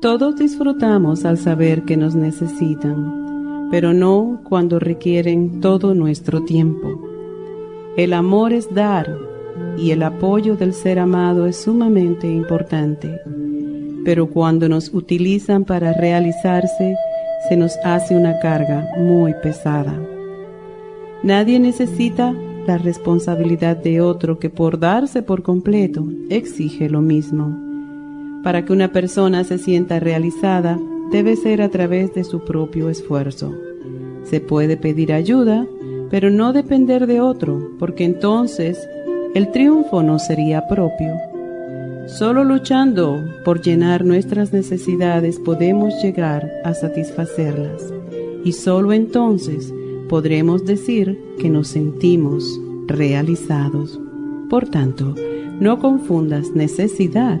Todos disfrutamos al saber que nos necesitan, pero no cuando requieren todo nuestro tiempo. El amor es dar y el apoyo del ser amado es sumamente importante, pero cuando nos utilizan para realizarse, se nos hace una carga muy pesada. Nadie necesita la responsabilidad de otro que por darse por completo exige lo mismo. Para que una persona se sienta realizada, debe ser a través de su propio esfuerzo. Se puede pedir ayuda, pero no depender de otro, porque entonces el triunfo no sería propio. Solo luchando por llenar nuestras necesidades podemos llegar a satisfacerlas, y solo entonces podremos decir que nos sentimos realizados. Por tanto, no confundas necesidad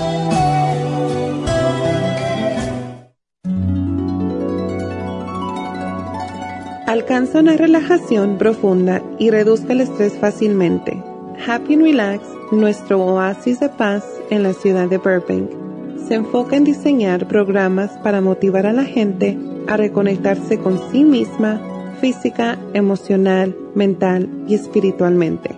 Alcanza una relajación profunda y reduzca el estrés fácilmente. Happy and Relax, nuestro oasis de paz en la ciudad de Burbank, se enfoca en diseñar programas para motivar a la gente a reconectarse con sí misma física, emocional, mental y espiritualmente.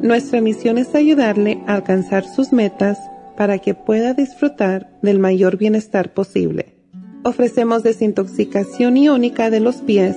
Nuestra misión es ayudarle a alcanzar sus metas para que pueda disfrutar del mayor bienestar posible. Ofrecemos desintoxicación iónica de los pies,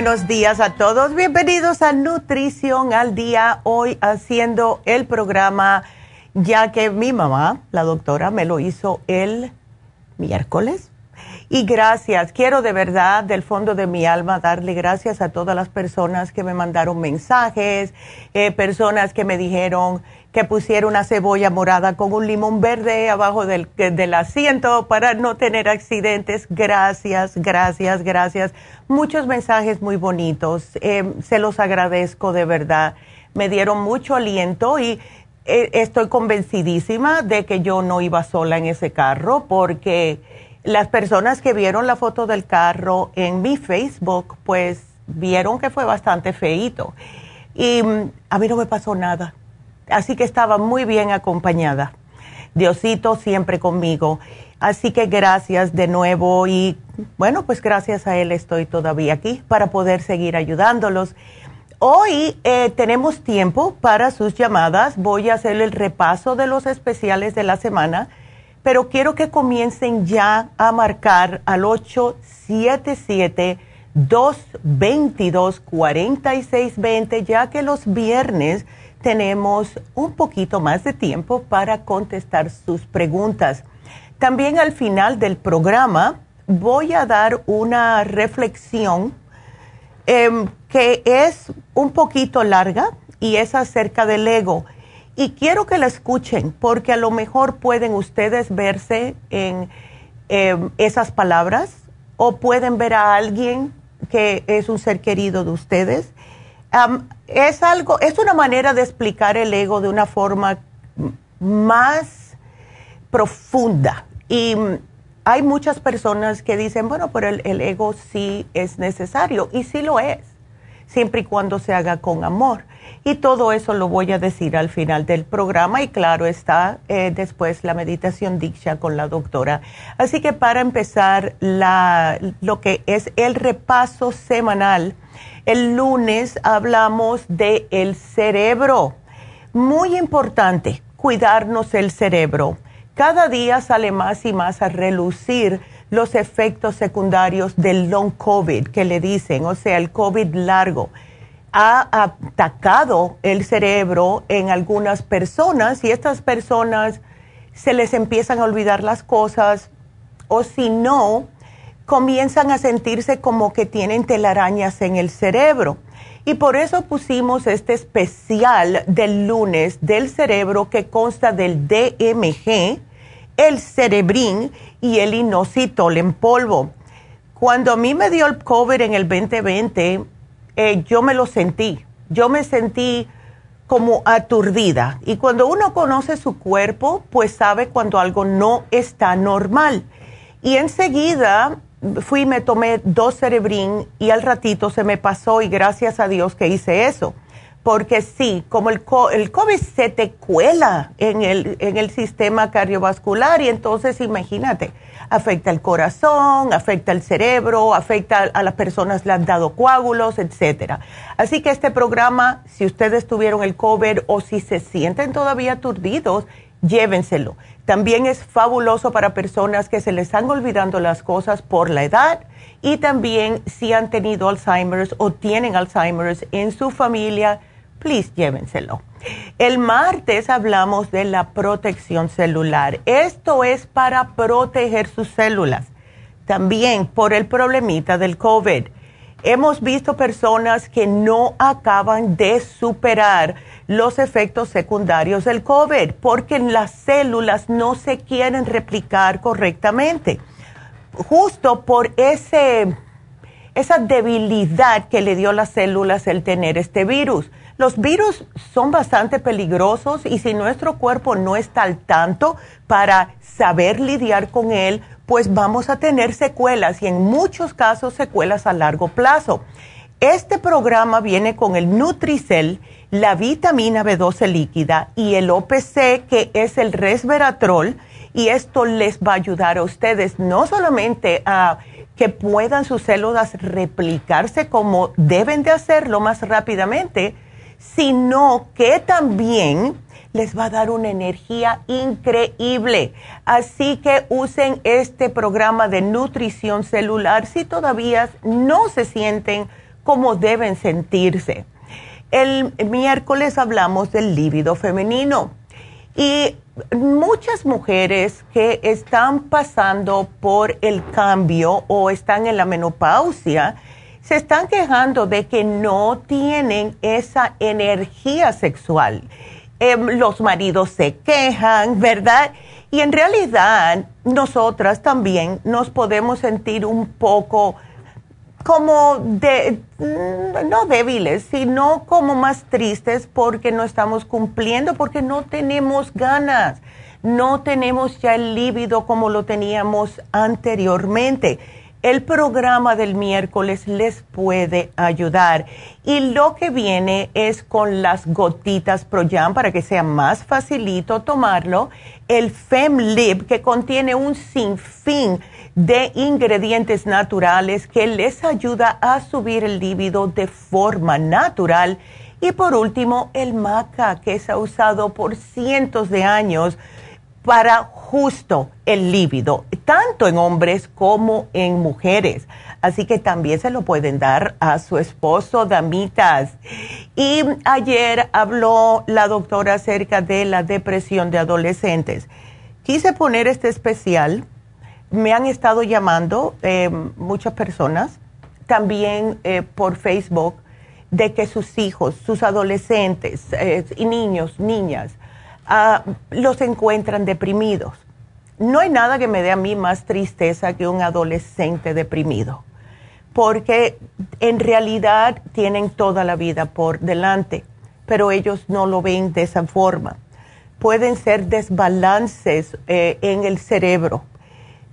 Buenos días a todos. Bienvenidos a Nutrición al Día. Hoy haciendo el programa, ya que mi mamá, la doctora, me lo hizo el miércoles. Y gracias, quiero de verdad, del fondo de mi alma, darle gracias a todas las personas que me mandaron mensajes, eh, personas que me dijeron que pusiera una cebolla morada con un limón verde abajo del, del asiento para no tener accidentes. Gracias, gracias, gracias. Muchos mensajes muy bonitos. Eh, se los agradezco de verdad. Me dieron mucho aliento y eh, estoy convencidísima de que yo no iba sola en ese carro porque las personas que vieron la foto del carro en mi Facebook, pues vieron que fue bastante feito. Y mm, a mí no me pasó nada Así que estaba muy bien acompañada. Diosito siempre conmigo. Así que gracias de nuevo y bueno, pues gracias a él estoy todavía aquí para poder seguir ayudándolos. Hoy eh, tenemos tiempo para sus llamadas. Voy a hacer el repaso de los especiales de la semana, pero quiero que comiencen ya a marcar al 877 222 4620, ya que los viernes tenemos un poquito más de tiempo para contestar sus preguntas. También al final del programa voy a dar una reflexión em, que es un poquito larga y es acerca del ego. Y quiero que la escuchen porque a lo mejor pueden ustedes verse en em, esas palabras o pueden ver a alguien que es un ser querido de ustedes. Es algo, es una manera de explicar el ego de una forma más profunda. Y hay muchas personas que dicen, bueno, pero el, ego sí es necesario y sí lo es, siempre y cuando se haga con amor. Y todo eso lo voy a decir al final del programa y claro está eh, después la meditación dicha con la doctora. Así que para empezar la, lo que es el repaso semanal, el lunes hablamos de el cerebro. Muy importante cuidarnos el cerebro cada día sale más y más a relucir los efectos secundarios del long COVID que le dicen, o sea, el COVID largo. Ha atacado el cerebro en algunas personas y estas personas se les empiezan a olvidar las cosas o si no, comienzan a sentirse como que tienen telarañas en el cerebro. Y por eso pusimos este especial del lunes del cerebro que consta del DMG, el cerebrín y el inositol en polvo. Cuando a mí me dio el COVID en el 2020, eh, yo me lo sentí. Yo me sentí como aturdida. Y cuando uno conoce su cuerpo, pues sabe cuando algo no está normal. Y enseguida fui me tomé dos cerebrín y al ratito se me pasó y gracias a Dios que hice eso porque sí, como el, el COVID se te cuela en el, en el sistema cardiovascular y entonces imagínate, afecta el corazón, afecta el cerebro, afecta a las personas le han dado coágulos, etcétera. Así que este programa, si ustedes tuvieron el COVID o si se sienten todavía aturdidos, llévenselo. También es fabuloso para personas que se les están olvidando las cosas por la edad y también si han tenido Alzheimer's o tienen Alzheimer's en su familia please llévenselo. El martes hablamos de la protección celular. Esto es para proteger sus células. También por el problemita del COVID. Hemos visto personas que no acaban de superar los efectos secundarios del COVID porque las células no se quieren replicar correctamente. Justo por ese, esa debilidad que le dio las células el tener este virus los virus son bastante peligrosos y si nuestro cuerpo no está al tanto para saber lidiar con él, pues vamos a tener secuelas y en muchos casos secuelas a largo plazo. Este programa viene con el Nutricel, la vitamina B12 líquida y el OPC, que es el resveratrol, y esto les va a ayudar a ustedes no solamente a que puedan sus células replicarse como deben de hacerlo más rápidamente, sino que también les va a dar una energía increíble. Así que usen este programa de nutrición celular si todavía no se sienten como deben sentirse. El miércoles hablamos del líbido femenino y muchas mujeres que están pasando por el cambio o están en la menopausia, se están quejando de que no tienen esa energía sexual. Em, los maridos se quejan, ¿verdad? Y en realidad nosotras también nos podemos sentir un poco como de, mm, no débiles, sino como más tristes porque no estamos cumpliendo, porque no tenemos ganas, no tenemos ya el líbido como lo teníamos anteriormente el programa del miércoles les puede ayudar. Y lo que viene es con las gotitas ProYam para que sea más facilito tomarlo. El FemLib que contiene un sinfín de ingredientes naturales que les ayuda a subir el líbido de forma natural. Y por último, el maca que se ha usado por cientos de años para justo el líbido, tanto en hombres como en mujeres. Así que también se lo pueden dar a su esposo, damitas. Y ayer habló la doctora acerca de la depresión de adolescentes. Quise poner este especial. Me han estado llamando eh, muchas personas también eh, por Facebook de que sus hijos, sus adolescentes eh, y niños, niñas, ah, los encuentran deprimidos. No hay nada que me dé a mí más tristeza que un adolescente deprimido, porque en realidad tienen toda la vida por delante, pero ellos no lo ven de esa forma. Pueden ser desbalances eh, en el cerebro,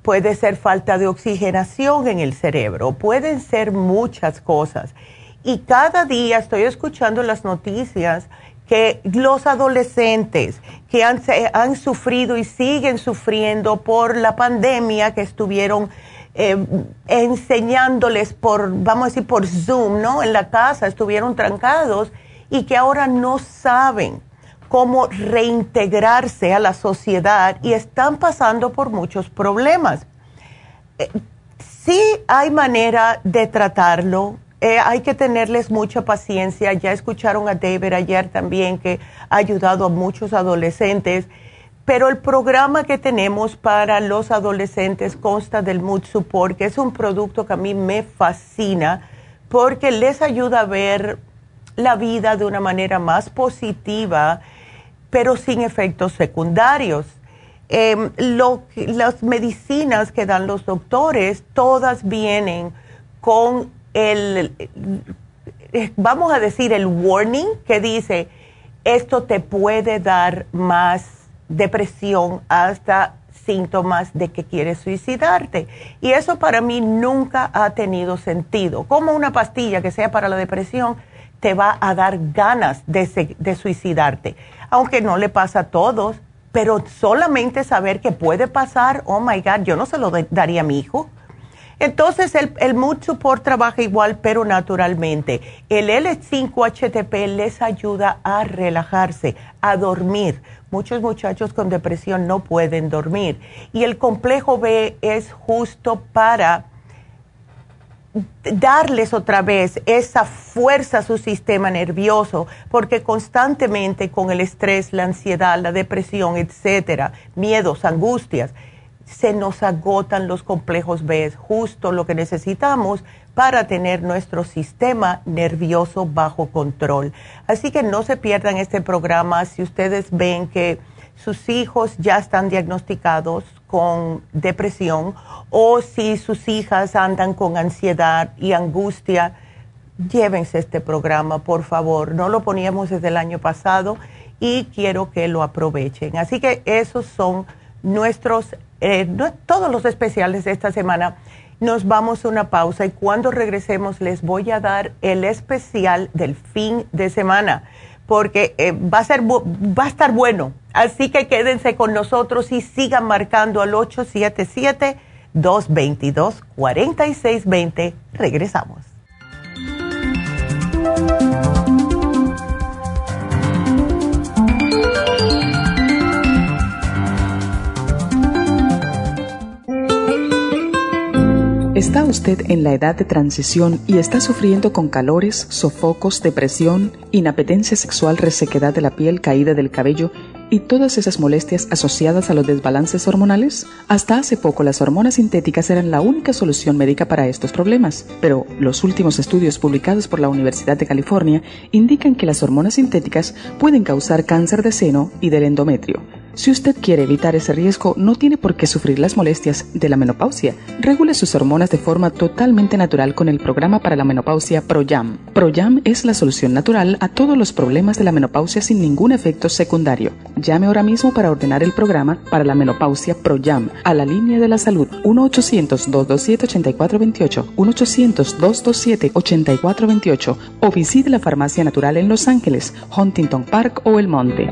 puede ser falta de oxigenación en el cerebro, pueden ser muchas cosas y cada día estoy escuchando las noticias que los adolescentes que han, han sufrido y siguen sufriendo por la pandemia que estuvieron eh, enseñándoles por, vamos a decir, por Zoom, ¿no? En la casa, estuvieron trancados y que ahora no saben cómo reintegrarse a la sociedad y están pasando por muchos problemas. Eh, sí hay manera de tratarlo, eh, hay que tenerles mucha paciencia. Ya escucharon a David ayer también que ha ayudado a muchos adolescentes. Pero el programa que tenemos para los adolescentes consta del Mood Support, que es un producto que a mí me fascina porque les ayuda a ver la vida de una manera más positiva, pero sin efectos secundarios. Em, las medicinas que dan los doctores, todas vienen con el, vamos a decir, el warning que dice, esto te puede dar más depresión hasta síntomas de que quieres suicidarte. Y eso para mí nunca ha tenido sentido. Como una pastilla que sea para la depresión te va a dar ganas de, de suicidarte. Aunque no le pasa a todos, pero solamente saber que puede pasar, oh my God, yo no se lo daría a mi hijo. Entonces, el, el Mood Support trabaja igual, pero naturalmente. El L5-HTP les ayuda a relajarse, a dormir. Muchos muchachos con depresión no pueden dormir. Y el complejo B es justo para darles otra vez esa fuerza a su sistema nervioso, porque constantemente con el estrés, la ansiedad, la depresión, etcétera, miedos, angustias, se nos agotan los complejos B, justo lo que necesitamos para tener nuestro sistema nervioso bajo control. Así que no se pierdan este programa si ustedes ven que sus hijos ya están diagnosticados con depresión o si sus hijas andan con ansiedad y angustia, llévense este programa, por favor. No lo poníamos desde el año pasado y quiero que lo aprovechen. Así que esos son nuestros eh, todos los especiales de esta semana. Nos vamos a una pausa y cuando regresemos les voy a dar el especial del fin de semana porque eh, va, a ser, va a estar bueno. Así que quédense con nosotros y sigan marcando al 877-222-4620. Regresamos. ¿Está usted en la edad de transición y está sufriendo con calores, sofocos, depresión, inapetencia sexual, resequedad de la piel, caída del cabello y todas esas molestias asociadas a los desbalances hormonales? Hasta hace poco las hormonas sintéticas eran la única solución médica para estos problemas, pero los últimos estudios publicados por la Universidad de California indican que las hormonas sintéticas pueden causar cáncer de seno y del endometrio si usted quiere evitar ese riesgo, no tiene por qué sufrir las molestias de la menopausia. Regule sus hormonas de forma totalmente natural con el programa para la menopausia ProYam. ProYam es la solución natural a todos los problemas de la menopausia sin ningún efecto secundario. Llame ahora mismo para ordenar el programa para la menopausia ProYam a la línea de la salud 1-800-227-8428, 1-800-227-8428 o visite la farmacia natural en Los Ángeles, Huntington Park o El Monte.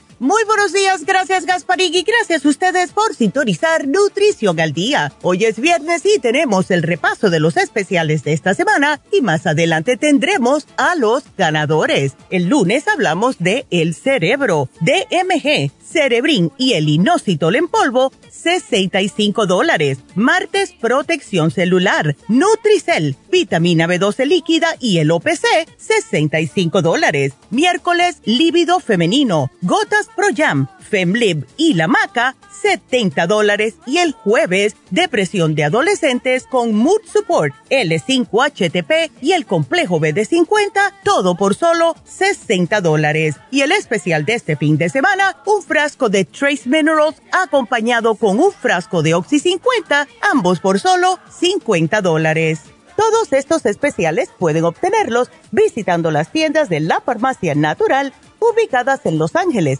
Muy buenos días, gracias Gasparín y gracias a ustedes por sintonizar Nutrición al Día. Hoy es viernes y tenemos el repaso de los especiales de esta semana y más adelante tendremos a los ganadores. El lunes hablamos de El Cerebro, DMG, Cerebrin y el Inositol en polvo, 65 dólares. Martes, protección celular, Nutricel vitamina B12 líquida y el OPC, 65 dólares. Miércoles, líbido femenino, gotas Pro Jam, Femlib y la maca, 70 dólares. Y el jueves, depresión de adolescentes con Mood Support, L5HTP y el complejo BD50, todo por solo 60 dólares. Y el especial de este fin de semana, un frasco de Trace Minerals acompañado con un frasco de Oxy 50, ambos por solo 50 dólares. Todos estos especiales pueden obtenerlos visitando las tiendas de la farmacia natural ubicadas en Los Ángeles,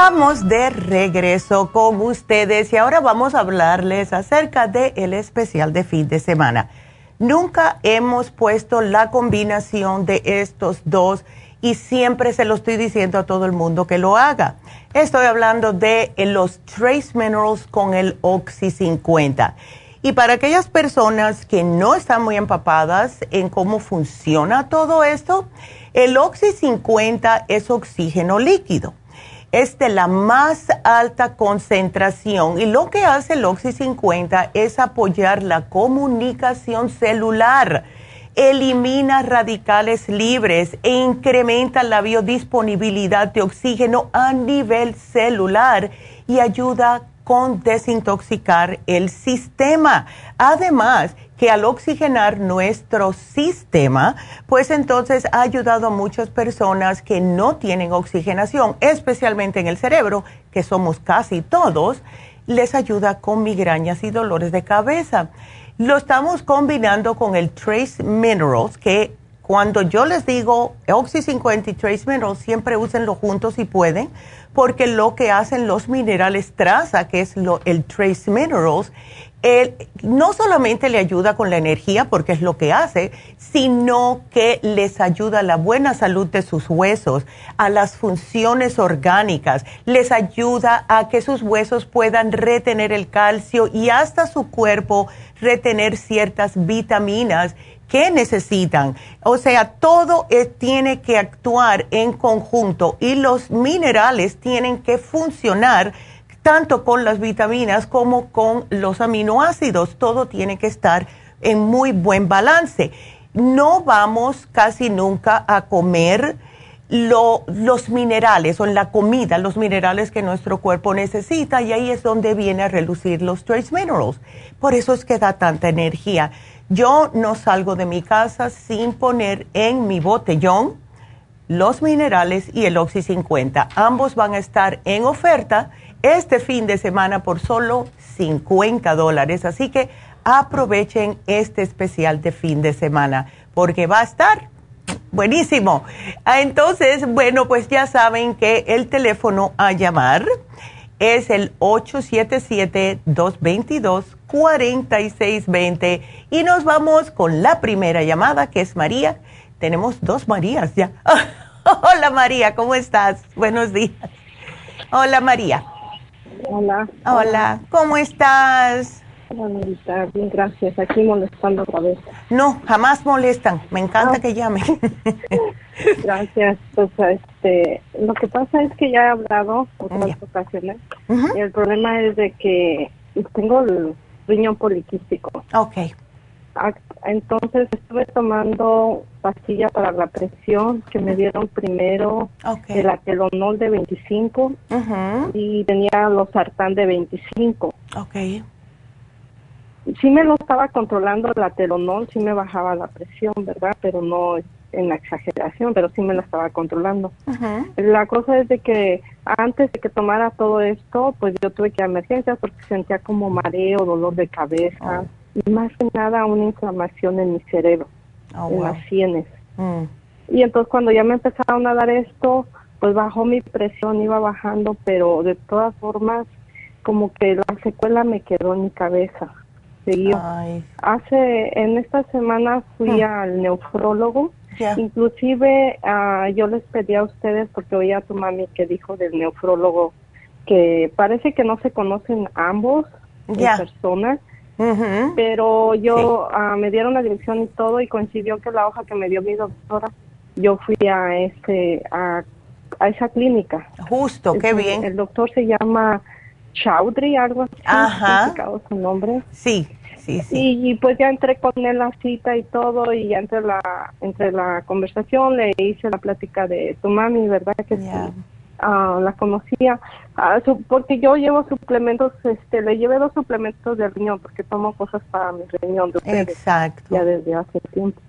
Estamos de regreso con ustedes y ahora vamos a hablarles acerca del el especial de fin de semana. Nunca hemos puesto la combinación de estos dos y siempre se lo estoy diciendo a todo el mundo que lo haga. Estoy hablando de los Trace Minerals con el Oxy 50. Y para aquellas personas que no están muy empapadas en cómo funciona todo esto, el Oxy 50 es oxígeno líquido es de la más alta concentración y lo que hace el Oxy 50 es apoyar la comunicación celular, elimina radicales libres e incrementa la biodisponibilidad de oxígeno a nivel celular y ayuda con desintoxicar el sistema. Además, que al oxigenar nuestro sistema, pues entonces ha ayudado a muchas personas que no tienen oxigenación, especialmente en el cerebro, que somos casi todos, les ayuda con migrañas y dolores de cabeza. Lo estamos combinando con el Trace Minerals, que cuando yo les digo Oxy 50 y Trace Minerals, siempre úsenlo juntos si pueden, porque lo que hacen los minerales traza, que es lo, el Trace Minerals, no solamente le ayuda con la energía, porque es lo que hace, sino que les ayuda a la buena salud de sus huesos, a las funciones orgánicas, les ayuda a que sus huesos puedan retener el calcio y hasta su cuerpo retener ciertas vitaminas que necesitan. O sea, todo tiene que actuar en conjunto y los minerales tienen que funcionar tanto con las vitaminas como con los aminoácidos. Todo tiene que estar en muy buen balance. No vamos casi nunca a comer los minerales o en la comida, los minerales que nuestro cuerpo necesita y ahí es donde viene a relucir los trace minerals. Por eso es que da tanta energía. Yo no salgo de mi casa sin poner en mi botellón los minerales y el Oxy 50. Ambos van a estar en oferta este fin de semana por solo 50 dólares. Así que aprovechen este especial de fin de semana porque va a estar buenísimo. Ah, entonces, bueno, pues ya saben que el teléfono a llamar es el 877-222-4620 y nos vamos con la primera llamada que es María. Tenemos dos Marías ya. Hola María, ¿cómo estás? Buenos días. Hola María. Hola. Hola, ¿cómo estás? Hola, bien, gracias. Aquí molestando otra vez. No, jamás molestan. Me encanta ah. que llamen. gracias. Pues, este, lo que pasa es que ya he hablado otras ocasiones. y el problema es de que tengo el riñón poliquístico. Ok. Entonces estuve tomando pastilla para la presión que me dieron primero el atelonol de 25 y tenía los sartán de 25. Okay. Sí me lo estaba controlando el atelonol, sí me bajaba la presión, ¿verdad? Pero no en la exageración, pero sí me la estaba controlando. La cosa es de que antes de que tomara todo esto, pues yo tuve que ir a emergencias porque sentía como mareo, dolor de cabeza. Oh y más que nada una inflamación en mi cerebro, oh, en las sienes. Mm. Y entonces cuando ya me empezaron a dar esto, pues bajó mi presión, iba bajando, pero de todas formas como que la secuela me quedó en mi cabeza. Ay, Hace, en esta semana fui Hmm. al neufrólogo. ya. Inclusive ah, yo les pedí a ustedes, porque oí a tu mami que dijo del neufrólogo, que parece que no se conocen ambos en Ya. persona, Ujú. pero yo ah, me dieron la dirección y todo y coincidió que la hoja que me dio mi doctora, yo fui a este a, a esa clínica. Justo, qué El- bien. El doctor se llama Chaudhry, algo así. Ajá. su nombre. Sí, sí, sí. Y, y, pues ya entré con él a cita y todo y ya entre la entre la conversación le hice la plática de tu mami, ¿verdad? Que sí, ah, la conocía. Ah, su- porque yo llevo suplementos, este, le llevé dos suplementos de riñón porque tomo cosas para mi riñón de ustedes Exacto. ya desde hace tiempo.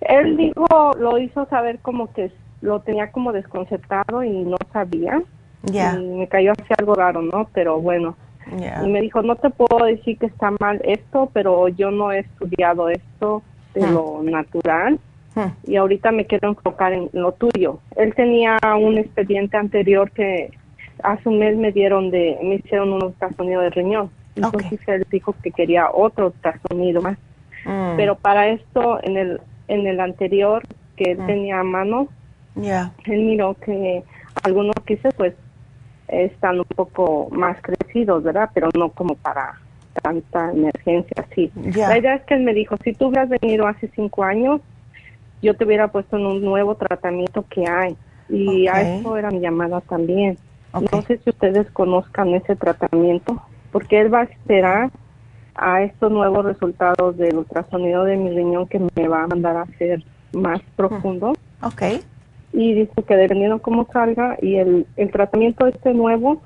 Él dijo, lo hizo saber como que lo tenía como desconcertado y no sabía. Ya, Y me cayó así algo raro, ¿no? Pero bueno. Y me dijo, no te puedo decir que está mal esto, pero yo no he estudiado esto de Hmm. lo natural Hmm. y ahorita me quiero enfocar en lo tuyo. Él tenía un expediente anterior que hace un mes me dieron de, me hicieron un ultrasonido de riñón. Entonces él dijo que quería otro ultrasonido más. Mm. Pero para esto, en el, en el anterior que él Mm. tenía a mano, Ya, él miró que algunos que hice pues están un poco más crecidos, ¿verdad? Pero no como para tanta emergencia así. Ya. La idea es que él me dijo, si tú hubieras venido hace cinco años, yo te hubiera puesto en un nuevo tratamiento que hay. Y a eso era mi llamada también. No sé si ustedes conozcan ese tratamiento, porque él va a esperar a estos nuevos resultados del ultrasonido de mi riñón que me va a mandar a hacer más profundo ok. Y dice que dependiendo cómo salga y el, el tratamiento este nuevo,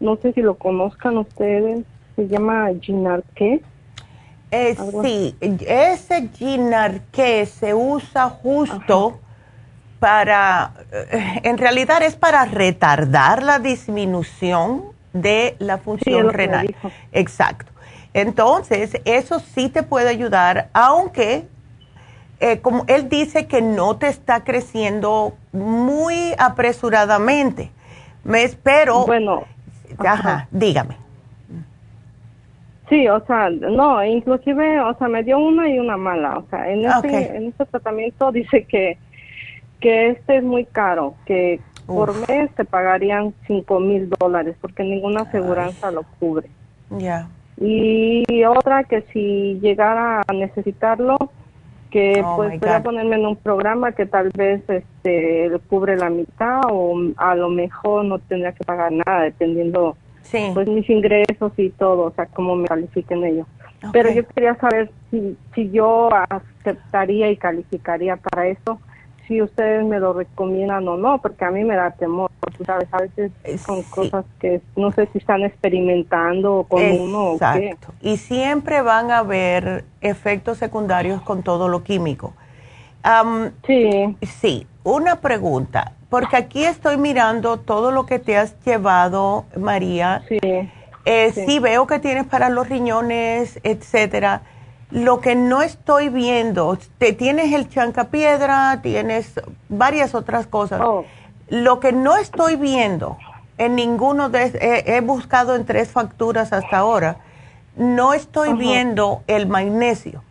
no sé si lo conozcan ustedes, se llama Ginarque. Eh, sí, ese Ginarque se usa justo para, eh, en realidad es para retardar la disminución de la función renal. Exacto. Entonces, eso sí te puede ayudar, aunque, eh, como él dice que no te está creciendo muy apresuradamente. Me espero. Bueno, ajá, dígame. sí, o sea, no, inclusive, o sea, me dio una y una mala, o sea, en este, en este tratamiento dice que, que este es muy caro, que por mes te pagarían cinco mil dólares porque ninguna aseguranza lo cubre. Ya. Y otra que si llegara a necesitarlo, que Oh, pues pueda God. ponerme en un programa que tal vez este cubre la mitad o a lo mejor no tendría que pagar nada dependiendo Sí. pues mis ingresos y todo, o sea, cómo me califiquen ellos. Pero yo quería saber si, si yo aceptaría y calificaría para eso, si ustedes me lo recomiendan o no, porque a mí me da temor, tú sabes, a veces son sí. cosas que no sé si están experimentando con uno o qué. Exacto. Y siempre van a haber efectos secundarios con todo lo químico. Am, Sí, sí, una pregunta, porque aquí estoy mirando todo lo que te has llevado, María. sí. Eh, sí. sí. veo que tienes para los riñones, etcétera. Lo que no estoy viendo, te tienes el chancapiedra, tienes varias otras cosas. Oh. Lo que no estoy viendo en ninguno de he, he buscado en tres facturas hasta ahora, no estoy viendo el magnesio.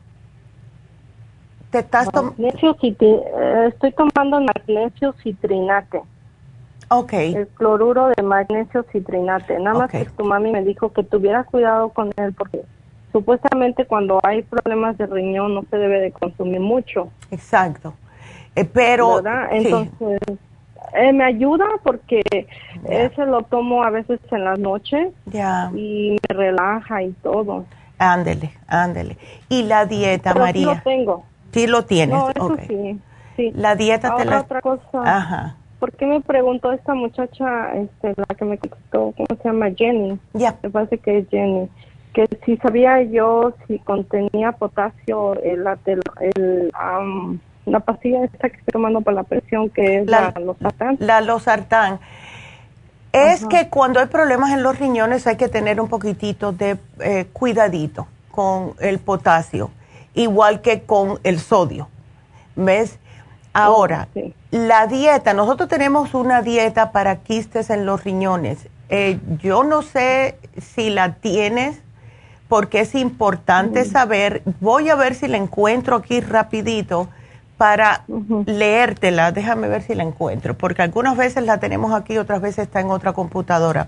Te estás tomando, eh, estoy tomando magnesio citrinate, ok, el cloruro de magnesio citrinate. Nada más que tu mami me dijo que tuviera cuidado con él porque supuestamente cuando hay problemas de riñón no se debe de consumir mucho, exacto. Eh, pero ¿verdad? sí, Entonces, eh, me ayuda porque ese lo tomo a veces en las noches ya, y me relaja y todo. ándele, ándele. Y la dieta, Pero sí María. lo tengo. Sí lo tienes, No, eso sí, sí. La dieta te la... otra cosa. Ajá, ¿Por qué me preguntó esta muchacha, este, la que me contestó, cómo se llama? Jenny. ya. Me parece que es Jenny. Que si sabía yo si contenía potasio el, la- el, el, am, la pastilla esta que estoy tomando para la presión, que es La- la, losartán. La losartán. Es Ajá. que cuando hay problemas en los riñones hay que tener un poquitito de eh, cuidadito con el potasio, igual que con el sodio. ¿Ves? Ahora, sí. la dieta, nosotros tenemos una dieta para quistes en los riñones. Eh, yo no sé si la tienes porque es importante saber, voy a ver si la encuentro aquí rapidito para leértela, déjame ver si la encuentro, porque algunas veces la tenemos aquí, otras veces está en otra computadora.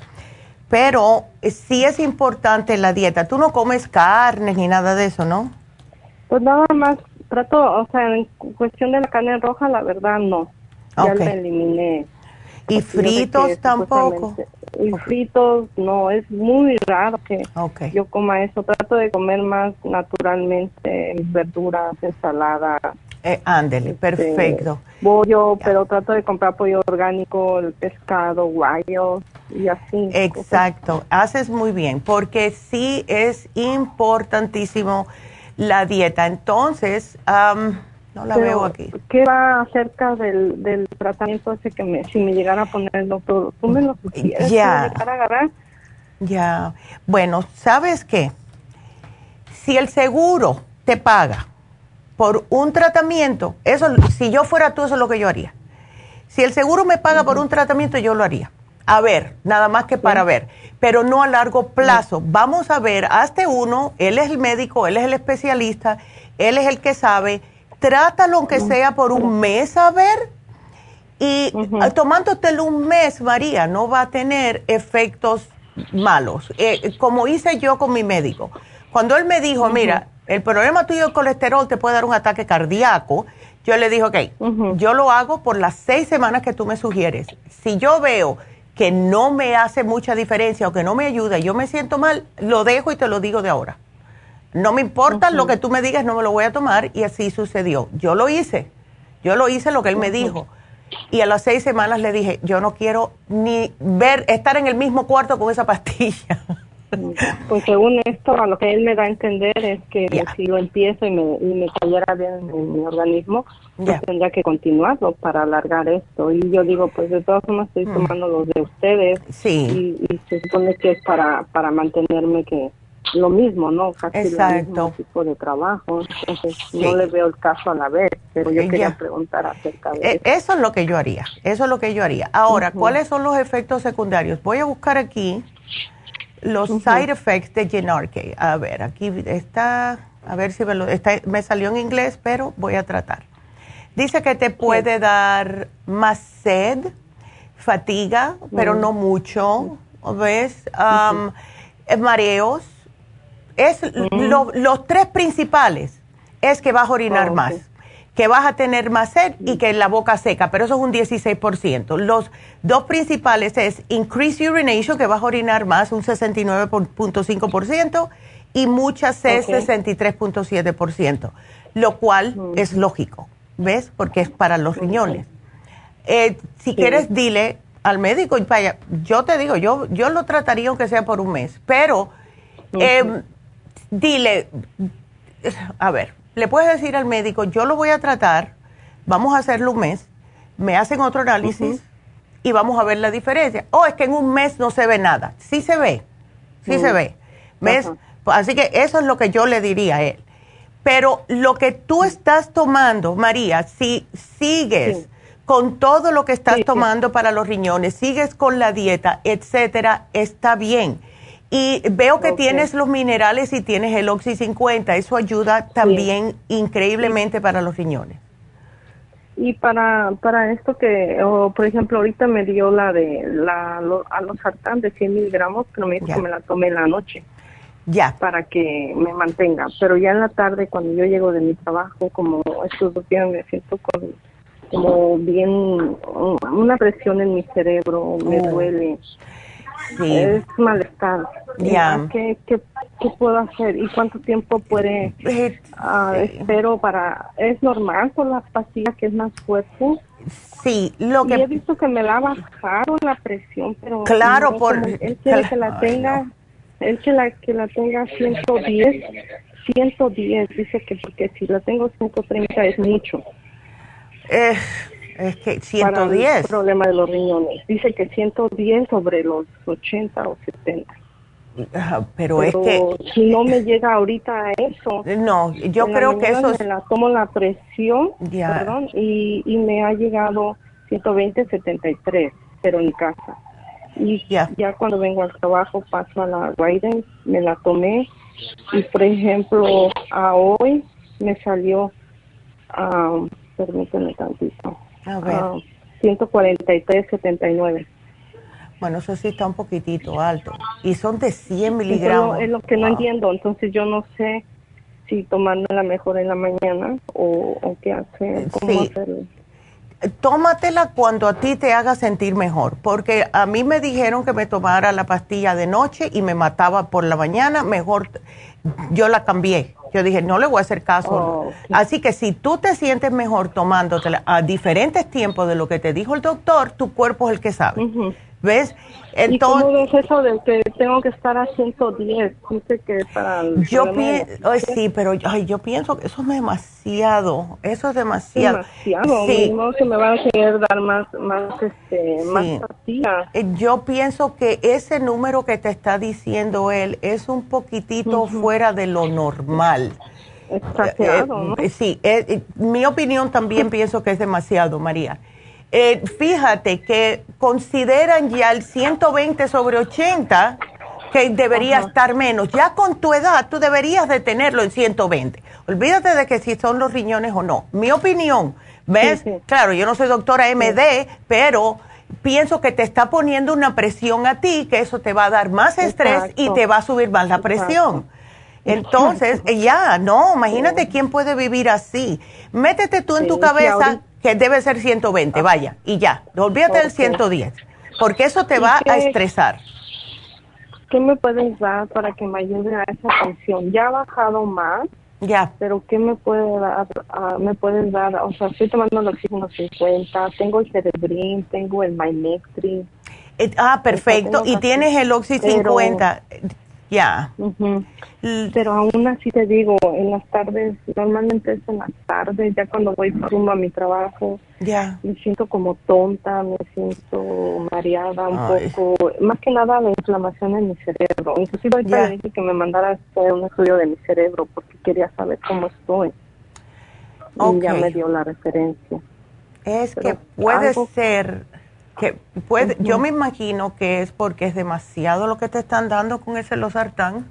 Pero eh, sí es importante la dieta. Tú no comes carnes ni nada de eso, ¿no? Pues nada más trato, o sea, en cuestión de la carne roja, la verdad no. Ya la eliminé. ¿Y fritos tampoco? Y fritos, no, es muy raro que yo coma eso. Trato de comer más naturalmente verduras, ensaladas. Eh, ándele, este, perfecto. pollo, pero trato de comprar pollo orgánico, el pescado, guayos y así. Exacto, haces muy bien, porque sí es importantísimo la dieta. Entonces, no la veo aquí. ¿Qué va acerca del, del tratamiento ese que me, si me llegara a poner el doctor? ¿Tú me lo sugieres ya. agarrar? Ya. Bueno, ¿sabes qué? Si el seguro te paga por un tratamiento, eso, si yo fuera tú, eso es lo que yo haría. Si el seguro me paga por un tratamiento, yo lo haría. A ver, nada más que para ver, pero no a largo plazo. Vamos a ver, hazte uno, él es el médico, él es el especialista, él es el que sabe trátalo aunque sea por un mes a ver. Y tomándotelo un mes, María, no va a tener efectos malos. Eh, como hice yo con mi médico. Cuando él me dijo, mira, el problema tuyo de colesterol te puede dar un ataque cardíaco, yo le dije, ok, yo lo hago por las seis semanas que tú me sugieres. Si yo veo que no me hace mucha diferencia o que no me ayuda y yo me siento mal, lo dejo y te lo digo de ahora. No me importa lo que tú me digas, no me lo voy a tomar y así sucedió. Yo lo hice, yo lo hice lo que él me dijo. Y a las seis semanas le dije, yo no quiero ni ver, estar en el mismo cuarto con esa pastilla. Pues según esto, a lo que él me da a entender es que si lo empiezo y me, y me cayera bien en mi organismo, pues tendría que continuarlo para alargar esto. Y yo digo, pues de todas formas estoy mm. tomando los de ustedes. Sí. Y, y, se supone que es para, para mantenerme que, lo mismo, ¿no? Casi Exacto. el mismo tipo de trabajo. Entonces, no le veo el caso a la vez, pero yo quería preguntar acerca de eh, eso. es lo que yo haría, eso es lo que yo haría. Ahora, ¿cuáles son los efectos secundarios? Voy a buscar aquí los side effects de Genarche. A ver, aquí está, a ver si me, lo, está, me salió en inglés, pero voy a tratar. Dice que te puede dar más sed, fatiga, pero no mucho, ¿ves? Um, mareos, es los tres principales es que vas a orinar más, que vas a tener más sed y que la boca seca, pero eso es un 16%. Los dos principales es increase urination, que vas a orinar más, un 69.5%, y mucha sed, 63.7%, lo cual es lógico, ¿ves? Porque es para los riñones. Eh, si quieres, dile al médico, vaya, yo te digo, yo, yo lo trataría aunque sea por un mes, pero dile, a ver, le puedes decir al médico, yo lo voy a tratar, vamos a hacerlo un mes, me hacen otro análisis y vamos a ver la diferencia. O oh, es que en un mes no se ve nada. Sí se ve, sí se ve. ¿Ves? Así que eso es lo que yo le diría a él. Pero lo que tú estás tomando, María, si sigues con todo lo que estás tomando para los riñones, sigues con la dieta, etcétera, está bien y veo que tienes los minerales y tienes el Oxy 50. Eso ayuda también increíblemente para los riñones. Y para, para esto que, por ejemplo, ahorita me dio la de la a los sartán de 100 miligramos, pero me dijo que me la tomé en la noche. Ya. Para que me mantenga. Pero ya en la tarde, cuando yo llego de mi trabajo, como estos dos días me siento con como bien una presión en mi cerebro, me oh. duele es malestar. ¿Qué, qué, puedo hacer? ¿Y cuánto tiempo puede? Ah, espero para... ¿Es normal con la pastilla que es más fuerte? Sí, lo que... he visto que me la bajaron la presión, pero... Claro, por... Él quiere que la tenga... Él que la, que la tenga 110, 110, dice que porque si la tengo 130 es mucho. Eh, es que 110. el problema de los riñones. Dice que 110 sobre los 80 o 70. pero, es que si no me llega ahorita a eso no yo creo que eso me la tomo la presión perdón, y, y me ha llegado 120 73 pero en casa Y ya, ya cuando vengo al trabajo paso a la Raiden, me la tomé y por ejemplo a hoy me salió, um, permíteme tantito, A ver. ah, 143.79. Bueno, eso sí está un poquitito alto. Y son de 100 Eso miligramos. es lo que no Wow. entiendo, entonces yo no sé si tomármela mejor en la mañana o, o qué hacer, cómo Sí. hacerlo. Tómatela cuando a ti te haga sentir mejor, porque a mí me dijeron que me tomara la pastilla de noche y me mataba por la mañana, mejor yo la cambié. Yo dije, no le voy a hacer caso. Oh. Así que si tú te sientes mejor tomándotela a diferentes tiempos de lo que te dijo el doctor, tu cuerpo es el que sabe. ¿Ves? ¿Y cómo Entonces, ves eso de que tengo que estar a 110? Dice que para el yo de pienso, la- sí, pero ay, yo pienso que eso es demasiado, eso es demasiado. demasiado, Sí. no que me van a querer dar más más este más Sí. pastillas. Eh, Yo pienso que ese número que te está diciendo él es un poquitito fuera de lo normal. Exagerado, ¿no? Eh, eh, sí, eh, eh, mi opinión también pienso que es demasiado, María. Eh, fíjate que consideran ya el 120 sobre 80 que debería estar menos. Ya con tu edad tú deberías de tenerlo en 120. Olvídate de que si son los riñones o no. Mi opinión, ¿ves? Sí, sí. Claro, yo no soy doctora MD, pero pienso que te está poniendo una presión a ti, que eso te va a dar más estrés y te va a subir más la Exacto. presión. Entonces, ya, no, imagínate quién puede vivir así. Métete tú en tu cabeza que debe ser 120, vaya, y ya, olvídate del Ok. 110, porque eso te ¿Y va a estresar. ¿Qué me puedes dar para que me ayude a esa tensión? Ya ha bajado más, Ya, pero ¿qué me puede dar? ah, me puedes dar? O sea, estoy tomando el oxígeno 50, tengo el Cerebrin, tengo el Mymectrin. Eh, ah, perfecto, y tienes el Oxy pero- 50, ya. Pero aún así te digo, en las tardes, normalmente es en las tardes, ya cuando voy rumbo a mi trabajo, Ya, me siento como tonta, me siento mareada un Ay. poco, más que nada la inflamación en mi cerebro. Inclusive ahorita le dije que me mandara un estudio de mi cerebro porque quería saber cómo estoy. Y ya me dio la referencia. es Pero que puede algo- ser que puede, yo Ujú. me imagino que es porque es demasiado lo que te están dando con ese losartán.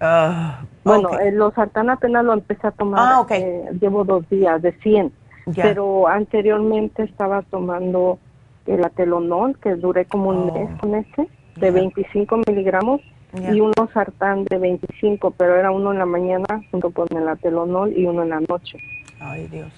Ah, Bueno, ok. el losartán apenas lo empecé a tomar, Ah, ok. eh, llevo dos días de 100. Ya. Pero anteriormente estaba tomando el atelonol, que duré como un Oh. mes con ese, de Ya. 25 miligramos, y uno sartán de 25, pero era uno en la mañana junto con el atelonol y uno en la noche. Ay, Dios.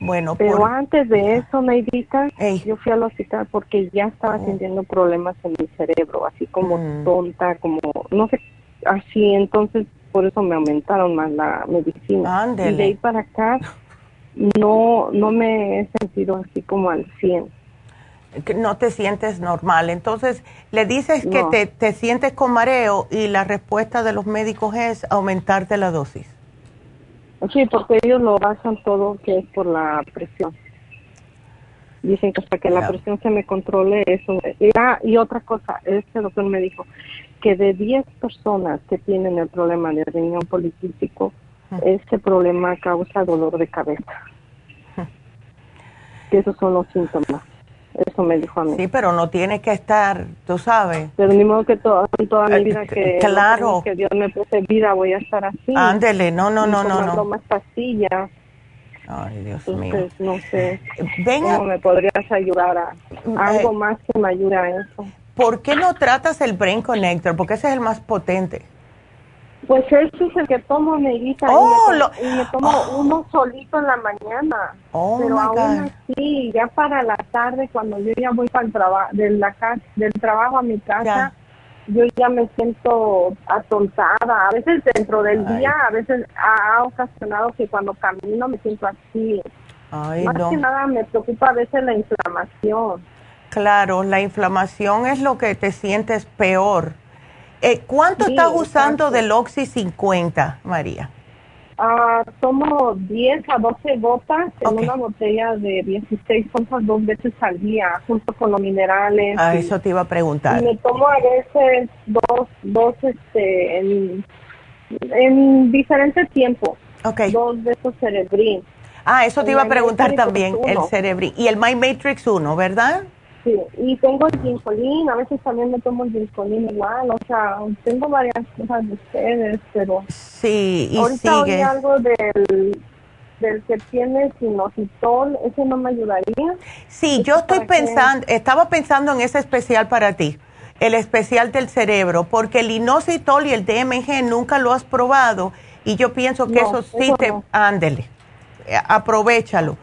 Bueno, Pero por- antes de eso, Neidita, Ey. yo fui al hospital porque ya estaba sintiendo problemas en mi cerebro, así como Mm. tonta, como, no sé, así, entonces por eso me aumentaron más la medicina. Ándele. Y de ahí para acá no, no me he sentido así como al 100. que no te sientes normal. Entonces, le dices que te, te sientes con mareo y la respuesta de los médicos es aumentarte la dosis. Sí, porque ellos lo basan todo que es por la presión. Dicen que hasta que la presión se me controle, eso. Y, ah, y otra cosa, este doctor me dijo que de 10 personas que tienen el problema de riñón poliquístico, ese problema causa dolor de cabeza. Que esos son los síntomas. Eso me dijo a mí. Sí, pero no tienes que estar, tú sabes. Pero ni modo que toda, toda mi Eh, vida que, claro. que Dios me puse vida voy a estar así. Ándele, no, no, no, no, no. más pastillas. Ay, Dios mío. Entonces, no sé Venga, cómo me podrías ayudar a, a algo Eh, más que me ayude a eso. ¿por qué no tratas el Brain Connector? Porque ese es el más potente. Pues ese es el que tomo, negrita. Oh, y, me, lo- to- y me tomo oh. uno solito en la mañana. Oh, Pero aún God. así, ya para la tarde, cuando yo ya voy para el trabajo, de la casa, del trabajo a mi casa, yo ya me siento atontada. A veces dentro del Ay. día, a veces ha ocasionado que cuando camino me siento así. Ay, Más no. que nada me preocupa a veces la inflamación. Claro, la inflamación es lo que te sientes peor. Eh, ¿Cuánto Sí, estás usando exacto. del Oxy 50, María? Ah, tomo 10 a 12 gotas en Ok. una botella de 16 onzas dos veces al día, junto con los minerales. Ah, y, eso te iba a y preguntar. me tomo a veces dos, dos este, en, en diferentes tiempos, Ok. dos de esos cerebrín. Ah, eso te el iba a preguntar también, uno. el Cerebri. Y el My Matrix 1, ¿verdad? Sí, y tengo el ginkolín, a veces también me tomo el ginkolín igual, o sea, tengo varias cosas de ustedes, pero... Sí, y ahorita sigue. oí algo del, del que tiene sinositol, ¿ese no me ayudaría? Sí, yo estoy pensando, estaba pensando en ese especial para ti, el especial del cerebro, porque el inositol y el DMG nunca lo has probado y yo pienso que No, eso sí eso te... no. Ándele, eh, aprovechalo,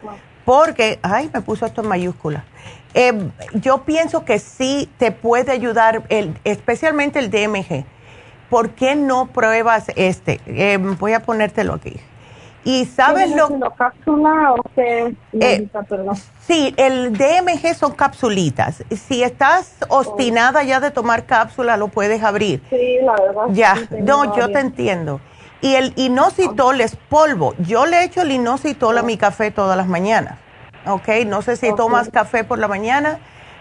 porque, ay, me puso esto en mayúscula. Eh, yo pienso que sí te puede ayudar, el, especialmente el DMG. ¿Por qué no pruebas este? Eh, voy a ponértelo aquí. Y sabes ¿Tiene lo cápsula o qué? Perdón. Sí, el DMG son capsulitas. Si estás obstinada ya de tomar cápsula, lo puedes abrir. Sí, la verdad. Ya, sí, no, yo te entiendo. Y el inositol es polvo. Yo le echo el inositol a mi café todas las mañanas. ¿Ok? No sé si tomas café por la mañana,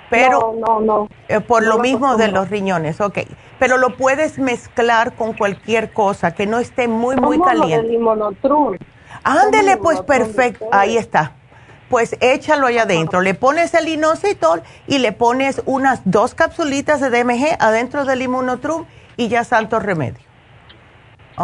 pero No, no, no. eh, por lo lo mismo de los riñones. Ok. Pero lo puedes mezclar con cualquier cosa que no esté muy, muy caliente. Ándele, pues perfecto. Ahí está. Pues échalo ahí adentro. Le pones el inositol y le pones unas dos capsulitas de DMG adentro del inmunotrum y ya santo remedio.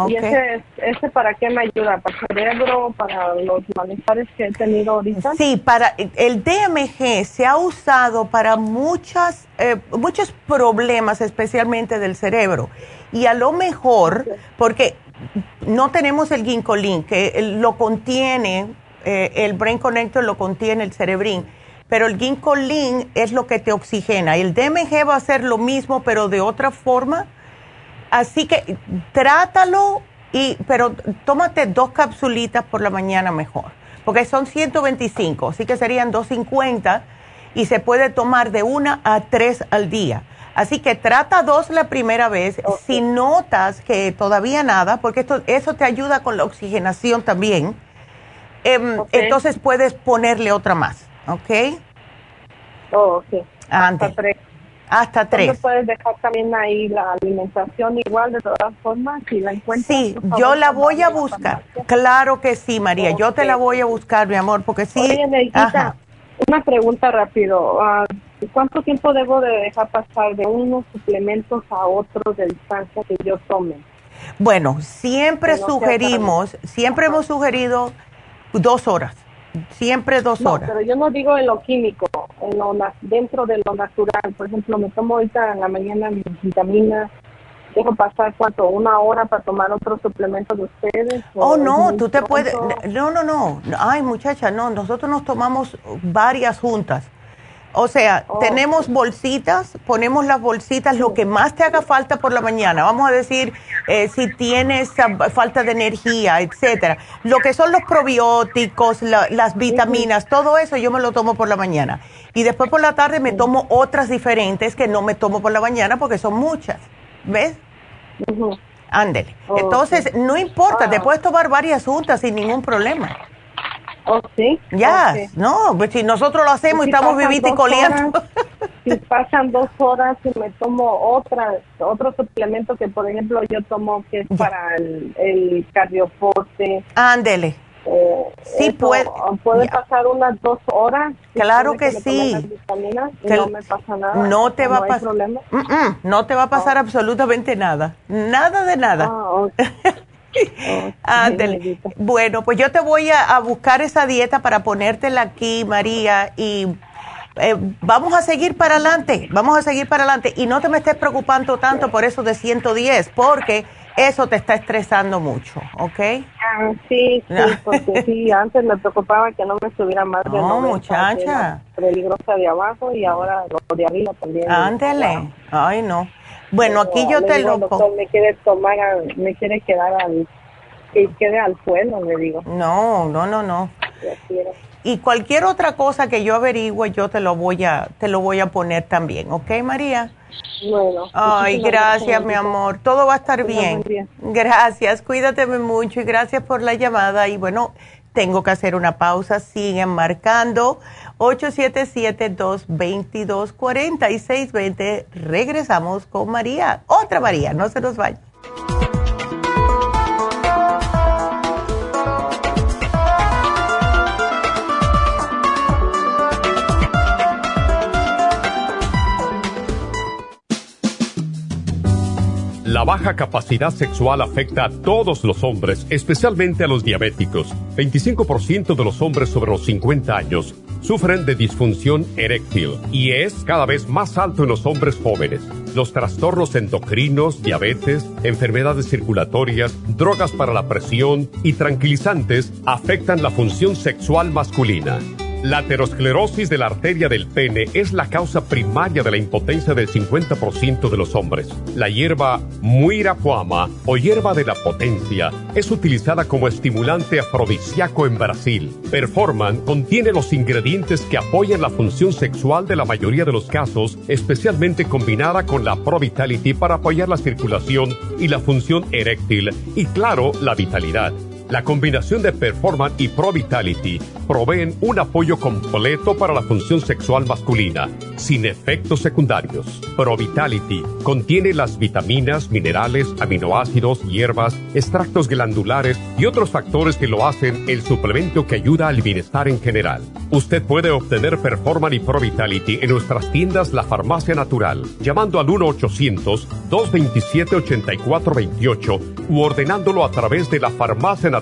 ¿Y ese, ese para qué me ayuda? ¿Para el cerebro? ¿Para los malestares que he tenido ahorita? Sí, para el DMG se ha usado para muchas, eh, muchos problemas, especialmente del cerebro. Y a lo mejor, porque no tenemos el ginkolín, que lo contiene, eh, el Brain Connector lo contiene el cerebrín, pero el ginkolín es lo que te oxigena. El DMG va a ser lo mismo, pero de otra forma. Así que trátalo, y, pero tómate dos capsulitas por la mañana mejor, porque son 125, así que serían 250 y se puede tomar de una a tres al día. Así que trata dos la primera vez. Si notas que todavía nada, porque esto, eso te ayuda con la oxigenación también, em, entonces puedes ponerle otra más, ¿ok? Oh, ok. Hasta tres. Hasta ¿Dónde tres. puedes dejar también ahí la alimentación igual de todas formas? Si la encuentras, Sí, favor, yo la voy a buscar. Claro que sí, María. Yo te la voy a buscar, mi amor, porque sí. Oye, Neidita, una pregunta rápido. Ah, ¿Cuánto tiempo debo de dejar pasar de unos suplementos a otros de distancia que yo tome? Bueno, siempre no sugerimos, siempre hemos sugerido dos horas. Siempre dos No, horas. pero yo no digo en lo químico, en lo dentro de lo natural. Por ejemplo, me tomo ahorita en la mañana mis vitaminas, dejo pasar cuánto, una hora para tomar otro suplemento de ustedes. Oh, no, tú te pronto? puedes. No, no, no. Ay, muchacha, no. Nosotros nos tomamos varias juntas. O sea, Oh. tenemos bolsitas, ponemos las bolsitas, lo que más te haga falta por la mañana. Vamos a decir, eh, si tienes falta de energía, etcétera. Lo que son los probióticos, la- las vitaminas, todo eso yo me lo tomo por la mañana. Y después por la tarde me tomo otras diferentes que no me tomo por la mañana porque son muchas. ¿Ves? Ándele. Entonces, no importa, te Ah. puedes tomar varias juntas sin ningún problema. ¿Oh, sí? Ya, no, pues si nosotros lo hacemos y Si estamos vivitos y coleando. horas, si pasan dos horas y me tomo otra, otro suplemento que, por ejemplo, yo tomo que es para el, el cardioporte. Ándele. eh, Sí, eso, puede- puede pasar unas dos horas. Claro que sí. Que no me pasa nada. No te va a pasar. no te va a pasar absolutamente nada. Nada de nada. Ah, ok. Ándele. Neidita. Bueno, pues yo te voy a, a buscar esa dieta para ponértela aquí, María, y eh, vamos a seguir para adelante, vamos a seguir para adelante. Y no te me estés preocupando tanto por eso de 110, porque eso te está estresando mucho, ¿ok? Ah, sí, sí, No. porque sí, antes me preocupaba que no me subiera más de No, 90, muchacha. peligrosa de abajo y ahora lo de arriba también. Ándele. Wow. Ay, no. Bueno, aquí yo te digo lo doctor, me quiere tomar, me quiere quedar al, que quede al suelo, le digo. No, no, no, no. Y cualquier otra cosa que yo averigüe, yo te lo voy a, te lo voy a poner también, ¿ok, María? Bueno. Ay, muchísimas gracias, mi amor. Todo va a estar bien. Gracias, cuídate mucho y gracias por la llamada. Y bueno, tengo que hacer una pausa. Siguen marcando 877-222-4620. Regresamos con María. Otra María, no se nos vaya. La baja capacidad sexual afecta a todos los hombres, especialmente a los diabéticos. 25% de los hombres sobre los 50 años sufren de disfunción eréctil y es cada vez más alto en los hombres jóvenes. Los trastornos endocrinos, diabetes, enfermedades circulatorias, drogas para la presión y tranquilizantes afectan la función sexual masculina. La aterosclerosis de la arteria del pene es la causa primaria de la impotencia del 50% de los hombres. La hierba muirapuama o hierba de la potencia es utilizada como estimulante afrodisíaco en Brasil. Performan contiene los ingredientes que apoyan la función sexual de la mayoría de los casos, especialmente combinada con la Pro Vitality para apoyar la circulación y la función eréctil y claro, la vitalidad. La combinación de Performance y Pro Vitality proveen un apoyo completo para la función sexual masculina, sin efectos secundarios. Pro Vitality contiene las vitaminas, minerales, aminoácidos, hierbas, extractos glandulares y otros factores que lo hacen el suplemento que ayuda al bienestar en general. Usted puede obtener Performance y Pro Vitality en nuestras tiendas La Farmacia Natural, llamando al 1-800-227-8428 u ordenándolo a través de la farmacia natural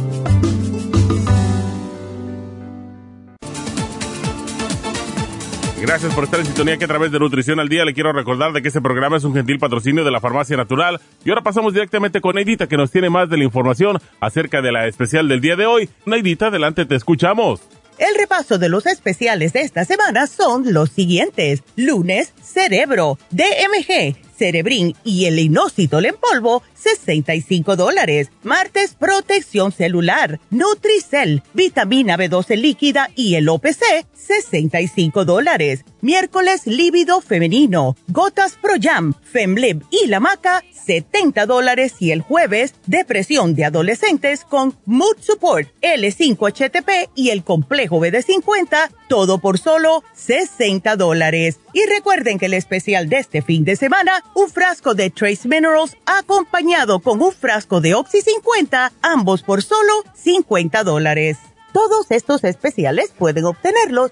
Gracias por estar en sintonía que a través de Nutrición al Día le quiero recordar de que este programa es un gentil patrocinio de la Farmacia Natural. Y ahora pasamos directamente con Neidita que nos tiene más de la información acerca de la especial del día de hoy. Neidita, adelante, te escuchamos. El repaso de los especiales de esta semana son los siguientes. Lunes, Cerebro, DMG, Cerebrin y el inositol en polvo, 65 dólares. Martes, protección celular, Nutricel, vitamina B12 líquida y el OPC, 65 dólares. Miércoles, líbido femenino, gotas Pro Jam, Femlib y la maca, 70 dólares. Y el jueves, depresión de adolescentes con Mood Support, L5HTP y el complejo BD50, todo por solo 60 dólares. Y recuerden que el especial de este fin de semana, un frasco de Trace Minerals acompañado con un frasco de Oxy 50, ambos por solo 50 dólares. Todos estos especiales pueden obtenerlos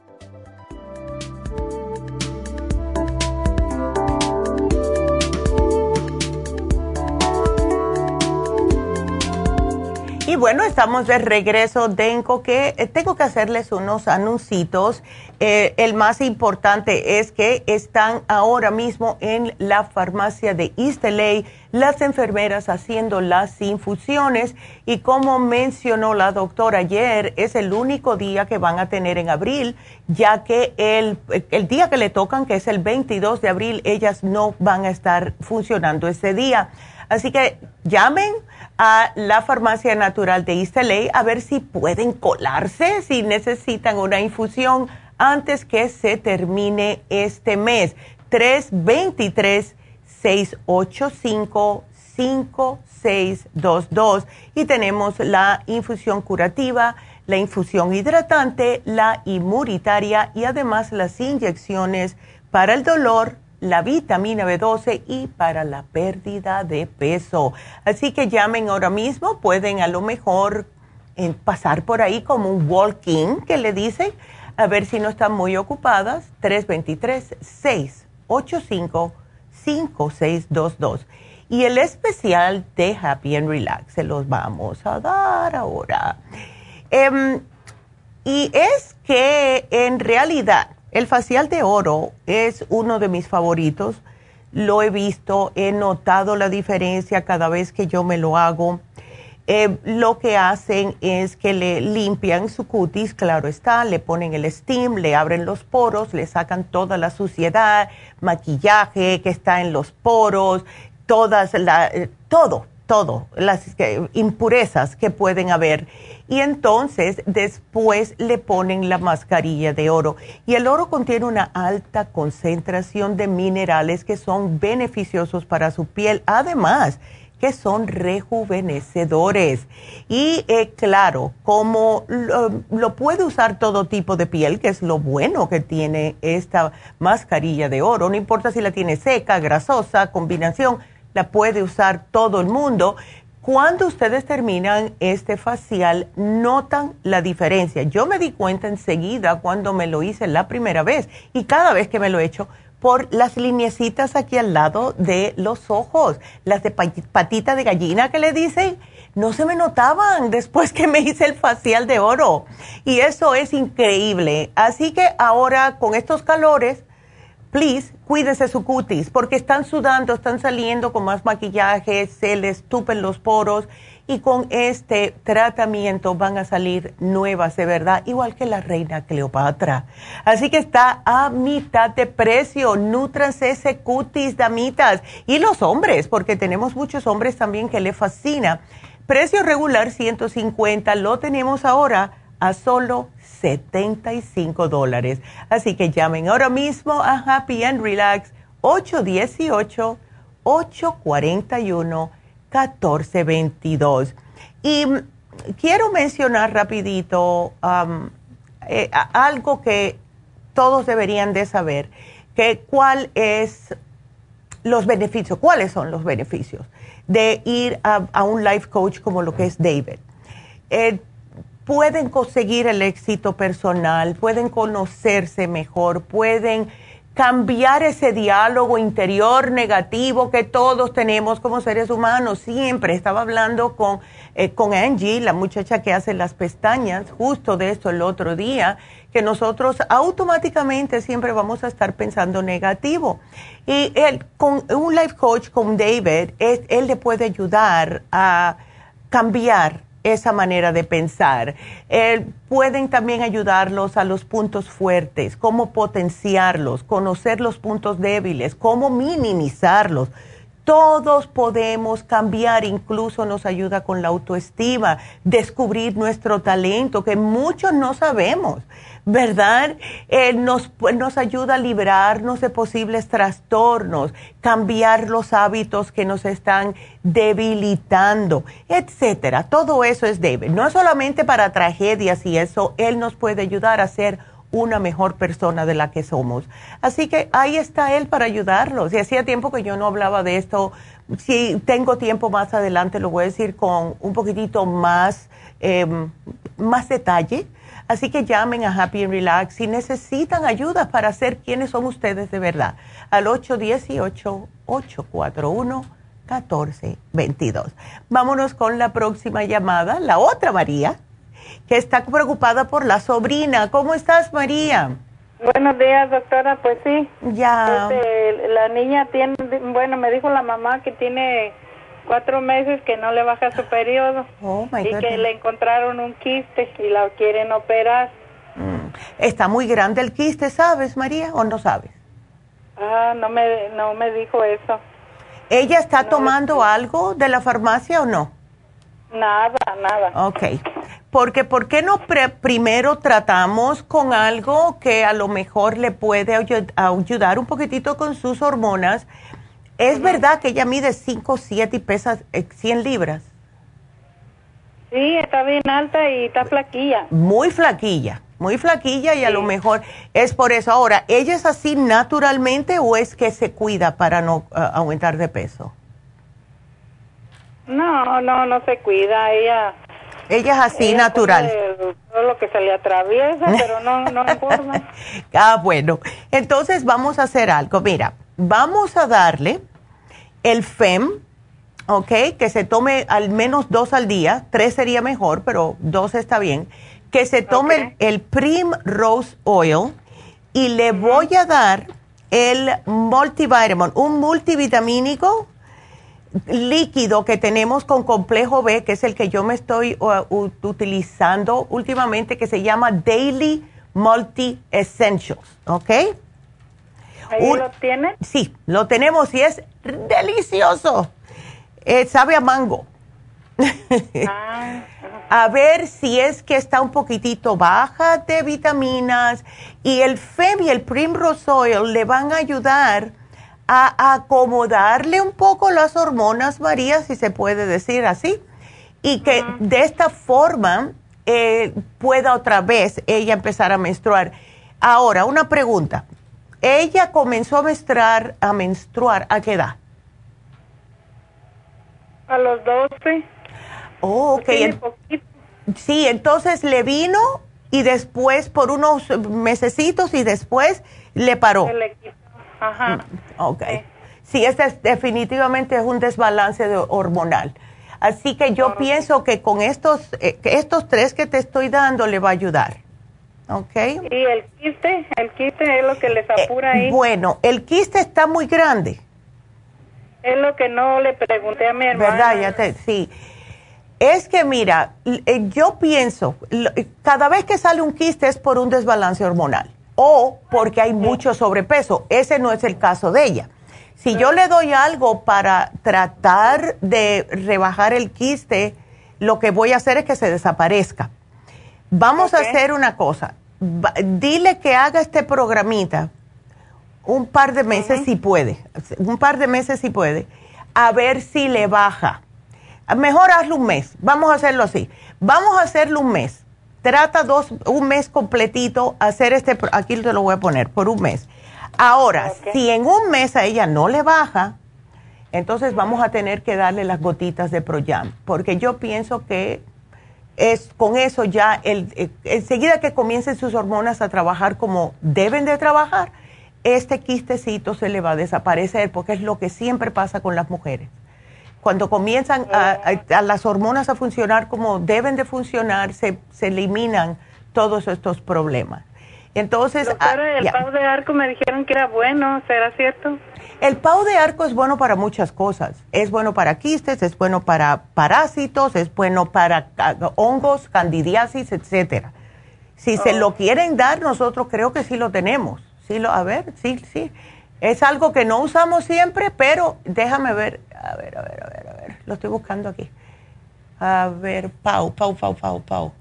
Y bueno, estamos de regreso. Tengo que, eh, tengo que hacerles unos anuncios. Eh, el más importante es que están ahora mismo en la farmacia de East LA las enfermeras haciendo las infusiones. Y como mencionó la doctora ayer, es el único día que van a tener en abril, ya que el, el día que le tocan, que es el 22 de abril, ellas no van a estar funcionando ese día. Así que llamen a la farmacia natural de East a ver si pueden colarse, si necesitan una infusión antes que se termine este mes. 323-685-5622 y tenemos la infusión curativa, la infusión hidratante, la inmunitaria y además las inyecciones para el dolor la vitamina B12 y para la pérdida de peso. Así que llamen ahora mismo, pueden a lo mejor eh, pasar por ahí como un walking que le dicen, a ver si no están muy ocupadas, 323-685-5622. Y el especial de Happy and Relax se los vamos a dar ahora. Em, y es que en realidad el facial de oro es uno de mis favoritos. Lo he visto, he notado la diferencia cada vez que yo me lo hago. Eh, lo que hacen es que le limpian su cutis, claro está, le ponen el steam, le abren los poros, le sacan toda la suciedad, maquillaje que está en los poros, todas la, eh, todo, todo, las impurezas que pueden haber. Y entonces después le ponen la mascarilla de oro. Y el oro contiene una alta concentración de minerales que son beneficiosos para su piel. Además, que son rejuvenecedores. Y eh, claro, como lo, puede usar todo tipo de piel, que es lo bueno que tiene esta mascarilla de oro, no importa si la tiene seca, grasosa, combinación, la puede usar todo el mundo. Cuando ustedes terminan este facial, notan la diferencia. Yo me di cuenta enseguida cuando me lo hice la primera vez y cada vez que me lo he hecho por las lineecitas aquí al lado de los ojos, las de patita de gallina que le dicen, no se me notaban después que me hice el facial de oro. Y eso es increíble. Así que ahora con estos calores, please, cuídese su cutis, porque están sudando, están saliendo con más maquillaje, se les tupen los poros y con este tratamiento van a salir nuevas de verdad, igual que la reina Cleopatra. Así que está a mitad de precio. Nutranse ese cutis, damitas. Y los hombres, porque tenemos muchos hombres también que le fascina. Precio regular 150, lo tenemos ahora a solo 75 dólares. Así que llamen ahora mismo a Happy and Relax 818 841 1422. Y quiero mencionar rapidito eh, algo que todos deberían de saber, que cuál es los beneficios, cuáles son los beneficios de ir a, un life coach como lo que es David. Pueden conseguir el éxito personal, pueden conocerse mejor, pueden cambiar ese diálogo interior negativo que todos tenemos como seres humanos. Siempre estaba hablando con, eh, con Angie, la muchacha que hace las pestañas, justo de esto el otro día, que nosotros automáticamente siempre vamos a estar pensando negativo. Y él, con un life coach, con David, él le puede ayudar a cambiar esa manera de pensar. Eh, pueden también ayudarlos a los puntos fuertes, cómo potenciarlos, conocer los puntos débiles, cómo minimizarlos. Todos podemos cambiar, incluso nos ayuda con la autoestima, descubrir nuestro talento, que muchos no sabemos. ¿verdad? Eh, nos, nos ayuda a liberarnos de posibles trastornos, cambiar los hábitos que nos están debilitando, etcétera. Todo eso es David. No solamente para tragedias y eso, él nos puede ayudar a ser una mejor persona de la que somos. Así que ahí está él para ayudarlos. Y hacía tiempo que yo no hablaba de esto. Si tengo tiempo más adelante, lo voy a decir con un poquitito más, em, más detalle Así que llamen a Happy and Relax si necesitan ayuda para ser quienes son ustedes de verdad. Al 818-841-1422. Vámonos con la próxima llamada, la otra María, que está preocupada por la sobrina. ¿Cómo estás, María? Buenos días, doctora. Pues sí. Ya. Este, la niña tiene, bueno, me dijo la mamá que tiene cuatro meses que no le baja su periodo oh, y que le encontraron un quiste y la quieren operar. Mm. Está muy grande el quiste, ¿sabes, María, o no sabes? Ah, no me, no me dijo eso. ¿Ella está tomando algo de la farmacia o no? Nada, nada. Ok. Porque, ¿por qué no primero tratamos con algo que a lo mejor le puede ayudar un poquitito con sus hormonas? ¿Es verdad que ella mide 5, 7 y pesa 100 eh, libras? Sí, está bien alta y está flaquilla. Muy flaquilla, muy flaquilla y a lo mejor es por eso. Ahora, ¿ella es así naturalmente o es que se cuida para no eh, aumentar de peso? No, no, no se cuida. Ella. Ella es así natural. todo lo que se le atraviesa, pero no, no ah, bueno. Entonces vamos a hacer algo. Mira, vamos a darle el FEM, ¿ok? Que se tome al menos dos al día, tres sería mejor, pero dos está bien. Que se tome el, Prim Rose Oil y le voy a dar el multivitamin, un multivitamínico líquido que tenemos con complejo B, que es el que yo me estoy uh, utilizando últimamente, que se llama Daily Multi Essentials, ¿ok? ¿Ahí lo tiene? Sí, lo tenemos y es delicioso. Eh, sabe a mango. Ah, a ver si es que está un poquitito baja de vitaminas y el FEM y el Primrose Oil le van a ayudar a acomodarle un poco las hormonas, María, si se puede decir así, y que de esta forma eh, pueda otra vez ella empezar a menstruar. Ahora, una pregunta. ¿Ella comenzó a menstruar, a menstruar a qué edad? A los 12. Oh, ok. sí, entonces le vino y después por unos mesecitos y después le paró. Ajá. Mm, ok. Sí, este definitivamente es un desbalance hormonal. Así que yo pienso que con estos, eh, estos tres que te estoy dando le va a ayudar. ¿Ok? ¿Y el quiste? ¿El quiste es lo que les eh, apura ahí? bueno, el quiste está muy grande. Es lo que no le pregunté a mi hermana. ¿Verdad? Ya te, sí. Es que mira, eh, yo pienso, cada vez que sale un quiste es por un desbalance hormonal o porque hay mucho sobrepeso. Ese no es el caso de ella. Si yo le doy algo para tratar de rebajar el quiste, lo que voy a hacer es que se desaparezca. Vamos a hacer una cosa. Dile que haga este programita un par de meses si puede, un par de meses si puede, a ver si le baja. Mejor hazlo un mes, vamos a hacerlo así. Vamos a hacerlo un mes. Trata dos, un mes completito, hacer este, aquí te lo voy a poner, por un mes Ahora, si en un mes a ella no le baja, entonces vamos a tener que darle las gotitas de Proyam, porque yo pienso que es con eso ya, el, eh, enseguida que comiencen sus hormonas a trabajar como deben de trabajar, este quistecito se le va a desaparecer, porque es lo que siempre pasa con las mujeres. Cuando comienzan a, las hormonas a funcionar como deben de funcionar, se eliminan todos estos problemas. Entonces, ah, el pau de arco me dijeron que era bueno, ¿será cierto? El pau de arco es bueno para muchas cosas. Es bueno para quistes, es bueno para parásitos, es bueno para hongos, candidiasis, etcétera. Si se lo oh. quieren dar, nosotros creo que sí lo tenemos. Sí lo, a ver, sí, sí. Es algo que no usamos siempre, pero déjame ver, a ver, a ver, a ver, a ver. Lo estoy buscando aquí. A ver, pau, pau, pau, pau, pau.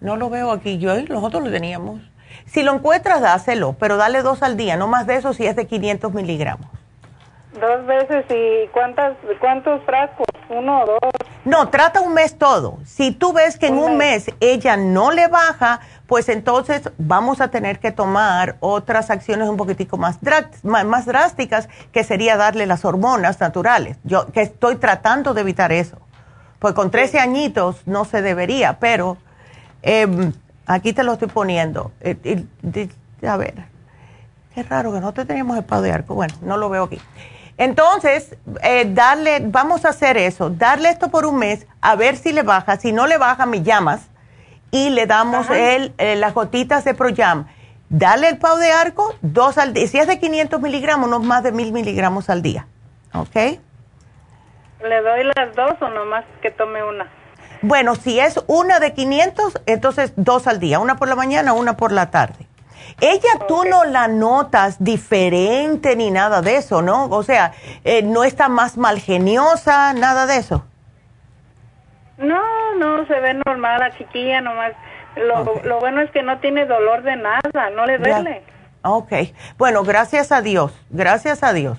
No lo veo aquí. Yo, nosotros lo teníamos. Si lo encuentras, dáselo, pero dale dos al día, no más de eso si es de 500 miligramos. Dos veces y cuántas, cuántos frascos, uno o dos. No, trata un mes todo. Si tú ves que en un mes. ella no le baja, pues entonces vamos a tener que tomar otras acciones un poquitico más, más drásticas, que sería darle las hormonas naturales. Yo que estoy tratando de evitar eso. Pues con 13 añitos no se debería, pero eh, Aquí te lo estoy poniendo. Eh, a ver, qué raro que no te teníamos el de arco. Bueno, no lo veo aquí. Entonces, eh, darle, vamos a hacer eso, darle esto por un mes, a ver si le baja. Si no le baja, me llamas y le damos el, eh, las gotitas de Proyam. Dale el pau de arco, dos al día. Si es de 500 miligramos, no más de 1000 miligramos al día. ¿Ok? ¿Le doy las dos o nomás que tome una? Bueno, si es una de 500, entonces dos al día, una por la mañana, una por la tarde. Ella tú no la notas diferente ni nada de eso, ¿no? O sea, eh, no está más malgeniosa, nada de eso. No, no, se ve normal la chiquilla, nomás. Lo, lo bueno es que no tiene dolor de nada, no le duele. Ok, bueno, gracias a Dios, gracias a Dios.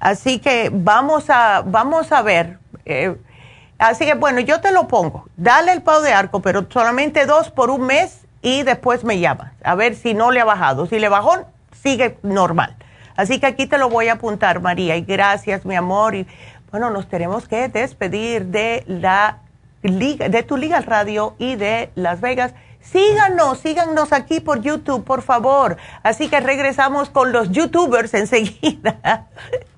Así que vamos a, vamos a ver. Eh, Así que bueno, yo te lo pongo. Dale el pau de arco, pero solamente dos por un mes y después me llamas. A ver si no le ha bajado. Si le bajó, sigue normal. Así que aquí te lo voy a apuntar, María. Y gracias, mi amor. Y bueno, nos tenemos que despedir de la liga, de tu Liga Radio y de Las Vegas. Síganos, síganos aquí por YouTube, por favor. Así que regresamos con los YouTubers enseguida.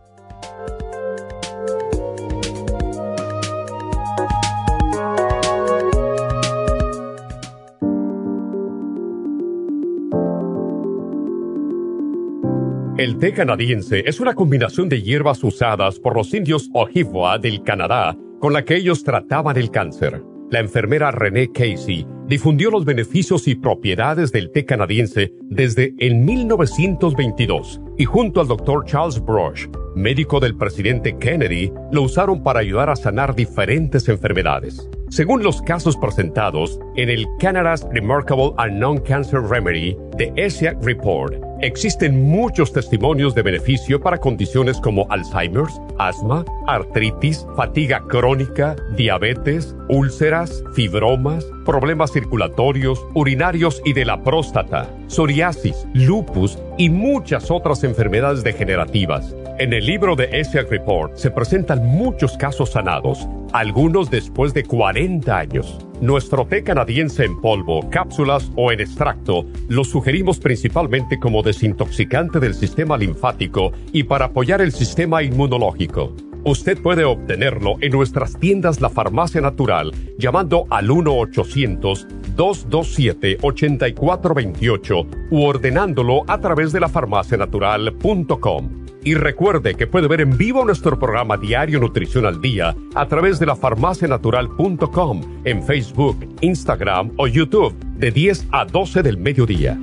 El té canadiense es una combinación de hierbas usadas por los indios Ojibwa del Canadá con la que ellos trataban el cáncer. La enfermera Renee Casey difundió los beneficios y propiedades del té canadiense desde el 1922 y junto al Dr. Charles Brush, médico del presidente Kennedy, lo usaron para ayudar a sanar diferentes enfermedades. Según los casos presentados en el Canada's Remarkable and Non-Cancer Remedy de ESIAC Report, existen muchos testimonios de beneficio para condiciones como Alzheimer's, asma, artritis, fatiga crónica, diabetes, úlceras, fibromas, problemas circulatorios, urinarios y de la próstata, psoriasis, lupus y muchas otras enfermedades degenerativas. En el libro de ESIAC Report se presentan muchos casos sanados, algunos después de 40 años. Nuestro té canadiense en polvo, cápsulas o en extracto lo sugerimos principalmente como desintoxicante del sistema linfático y para apoyar el sistema inmunológico. Usted puede obtenerlo en nuestras tiendas La Farmacia Natural llamando al 1-800-227-8428 u ordenándolo a través de lafarmacianatural.com. Y recuerde que puede ver en vivo nuestro programa Diario Nutrición al Día a través de lafarmacianatural.com en Facebook, Instagram o YouTube de 10 a 12 del mediodía.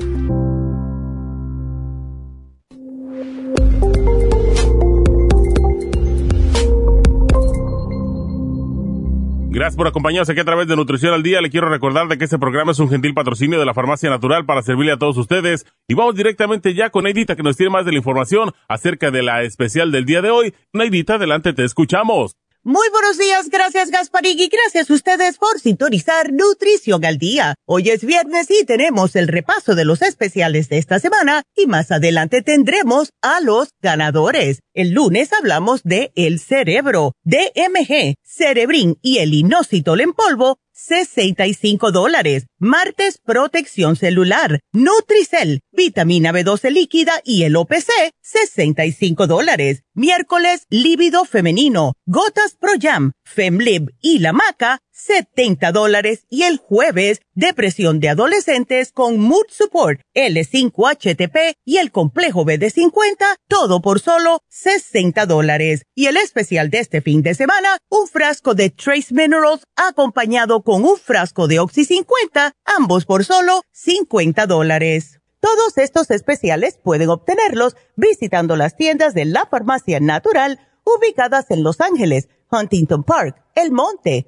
Gracias por acompañarnos aquí a través de Nutrición al Día. Le quiero recordar de que este programa es un gentil patrocinio de la Farmacia Natural para servirle a todos ustedes. Y vamos directamente ya con Neidita que nos tiene más de la información acerca de la especial del día de hoy. Neidita, adelante, te escuchamos. Muy buenos días, gracias Gasparín y gracias a ustedes por sintonizar Nutrición al Día. Hoy es viernes y tenemos el repaso de los especiales de esta semana y más adelante tendremos a los ganadores. El lunes hablamos de El Cerebro, DMG, Cerebrin y el Inositol en polvo 65 dólares. Martes, protección celular. Nutricel, vitamina B12 líquida y el OPC, 65 dólares. Miércoles, líbido femenino. Gotas Pro Jam, Femlib y la maca, 70 dólares. Y el jueves, depresión de adolescentes con Mood Support, L5HTP y el complejo BD50, todo por solo 60 dólares. Y el especial de este fin de semana, un frasco de Trace Minerals acompañado con un frasco de Oxy 50, ambos por solo 50 dólares. Todos estos especiales pueden obtenerlos visitando las tiendas de la farmacia natural ubicadas en Los Ángeles, Huntington Park, El Monte,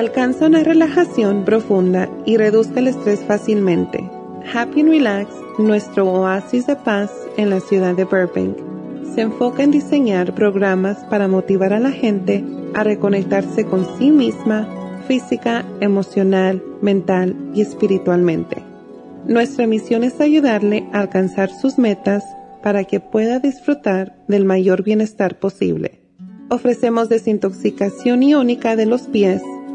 Alcanza una relajación profunda y reduzca el estrés fácilmente. Happy and Relax, nuestro oasis de paz en la ciudad de Burbank, se enfoca en diseñar programas para motivar a la gente a reconectarse con sí misma, física, emocional, mental y espiritualmente. Nuestra misión es ayudarle a alcanzar sus metas para que pueda disfrutar del mayor bienestar posible. Ofrecemos desintoxicación iónica de los pies,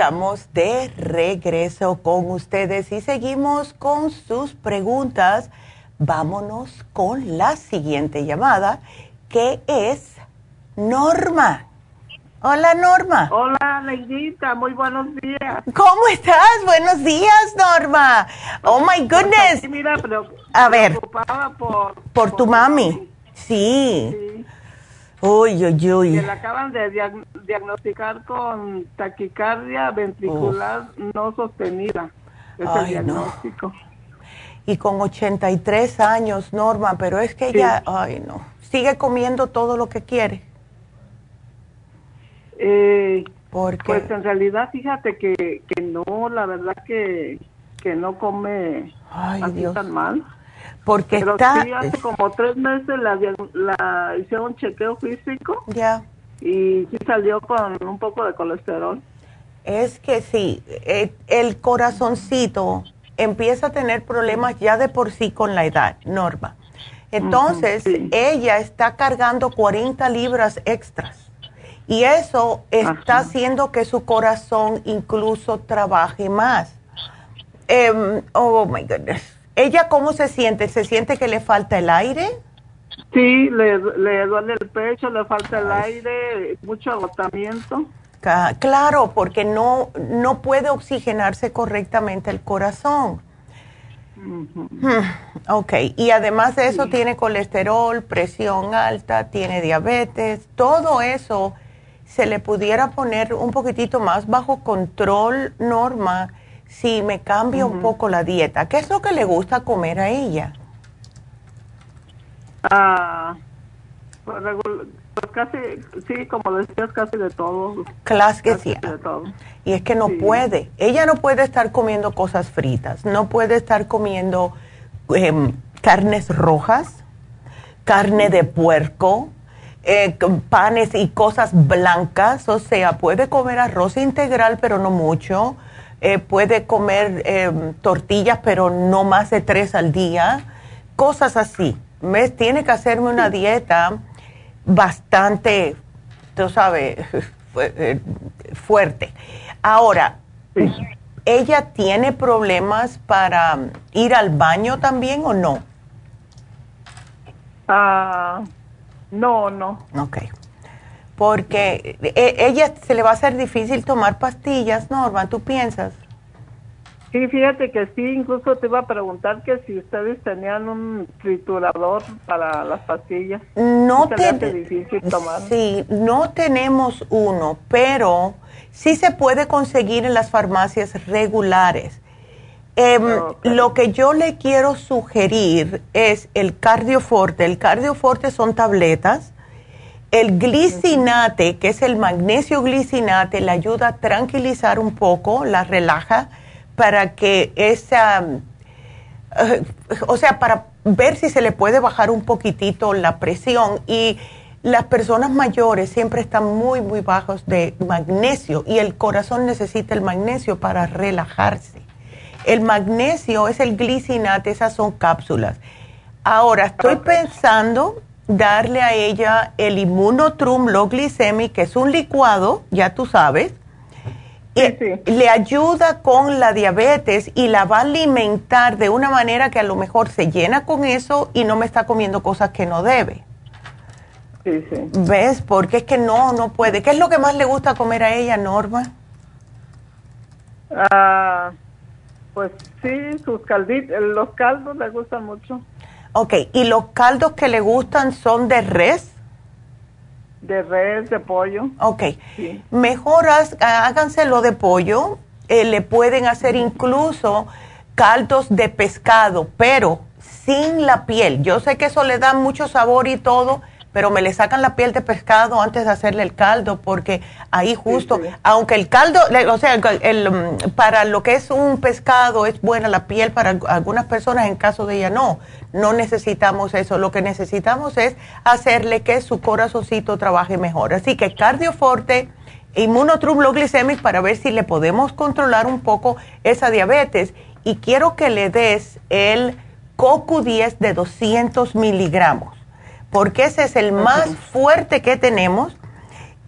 Estamos de regreso con ustedes y seguimos con sus preguntas. Vámonos con la siguiente llamada, que es Norma. Hola, Norma. Hola, Neidita, muy buenos días. ¿Cómo estás? Buenos días, Norma. Oh, my goodness. mira, A ver. Por, por, tu mami. Sí. Uy, uy, uy. Que le acaban de diagnosticar con taquicardia ventricular no sostenida. Es el diagnóstico. Y con 83 años, Norma, pero es que ella, ay no, sigue comiendo todo lo que quiere. Eh, Porque... Pues en realidad, fíjate que, que no, la verdad que, que no come así tan mal. Porque Pero está... sí, hace como tres meses la, la hicieron un chequeo físico. Ya. Y sí salió con un poco de colesterol. Es que sí, eh, el corazoncito empieza a tener problemas ya de por sí con la edad, Norma. Entonces, ella está cargando 40 libras extras. Y eso está haciendo que su corazón incluso trabaje más. Em, oh my goodness. ¿Ella cómo se siente? ¿Se siente que le falta el aire? Sí, le, le duele el pecho, le falta el aire, mucho agotamiento. Claro, porque no, no puede oxigenarse correctamente el corazón. Hmm, ok, y además de eso tiene colesterol, presión alta, tiene diabetes, todo eso se le pudiera poner un poquitito más bajo control, Norma, si me cambia un poco la dieta. ¿Qué es lo que le gusta comer a ella? Ah, pues, pues casi, sí, como decías, casi de todo. Que sí. Y es que no puede. Ella no puede estar comiendo cosas fritas, no puede estar comiendo em, carnes rojas, carne de puerco, eh, panes y cosas blancas. O sea, puede comer arroz integral, pero no mucho. Eh, puede comer em, tortillas, pero no más de tres al día. Cosas así. ¿Ves? Tiene que hacerme una dieta bastante, tú sabes, eh, fuerte. Ahora, ¿ella tiene problemas para ir al baño también o no? Ah, no, no. Ok. Porque eh, ella se le va a hacer difícil tomar pastillas, Norma, ¿tú piensas? Sí, fíjate que sí, incluso te iba a preguntar que si ustedes tenían un triturador para las pastillas. No te, difícil tomar. Sí, no tenemos uno, pero sí se puede conseguir en las farmacias regulares. Em, lo que yo le quiero sugerir es el cardioforte. El cardioforte son tabletas. El glicinate, que es el magnesio glicinate, le ayuda a tranquilizar un poco, la relaja para que esa, eh, o sea, para ver si se le puede bajar un poquitito la presión y las personas mayores siempre están muy, muy bajos de magnesio y el corazón necesita el magnesio para relajarse. El magnesio es el glicinate, esas son cápsulas. Ahora, estoy pensando darle a ella el inmunotrum low glycemic, que es un licuado, ya tú sabes, le ayuda con la diabetes y la va a alimentar de una manera que a lo mejor se llena con eso y no me está comiendo cosas que no debe. Sí, sí. ¿Ves? Porque es que no, no puede. ¿Qué es lo que más le gusta comer a ella, Norma? Ah, pues sí, sus calditos, los caldos le gustan mucho. Ok, ¿y los caldos que le gustan son de res? De res, de pollo. Ok. Mejor háganselo de pollo. Eh, le pueden hacer incluso caldos de pescado, pero sin la piel. Yo sé que eso le da mucho sabor y todo, pero me le sacan la piel de pescado antes de hacerle el caldo, porque ahí justo, aunque el caldo, o sea, el, mm, para lo que es un pescado es buena la piel para algunas personas, en caso de ella no, no necesitamos eso, lo que necesitamos es hacerle que su corazoncito trabaje mejor. Así que cardioforte, inmunotrum glicemic para ver si le podemos controlar un poco esa diabetes. Y quiero que le des el CoQ10 de 200 miligramos porque ese es el más fuerte que tenemos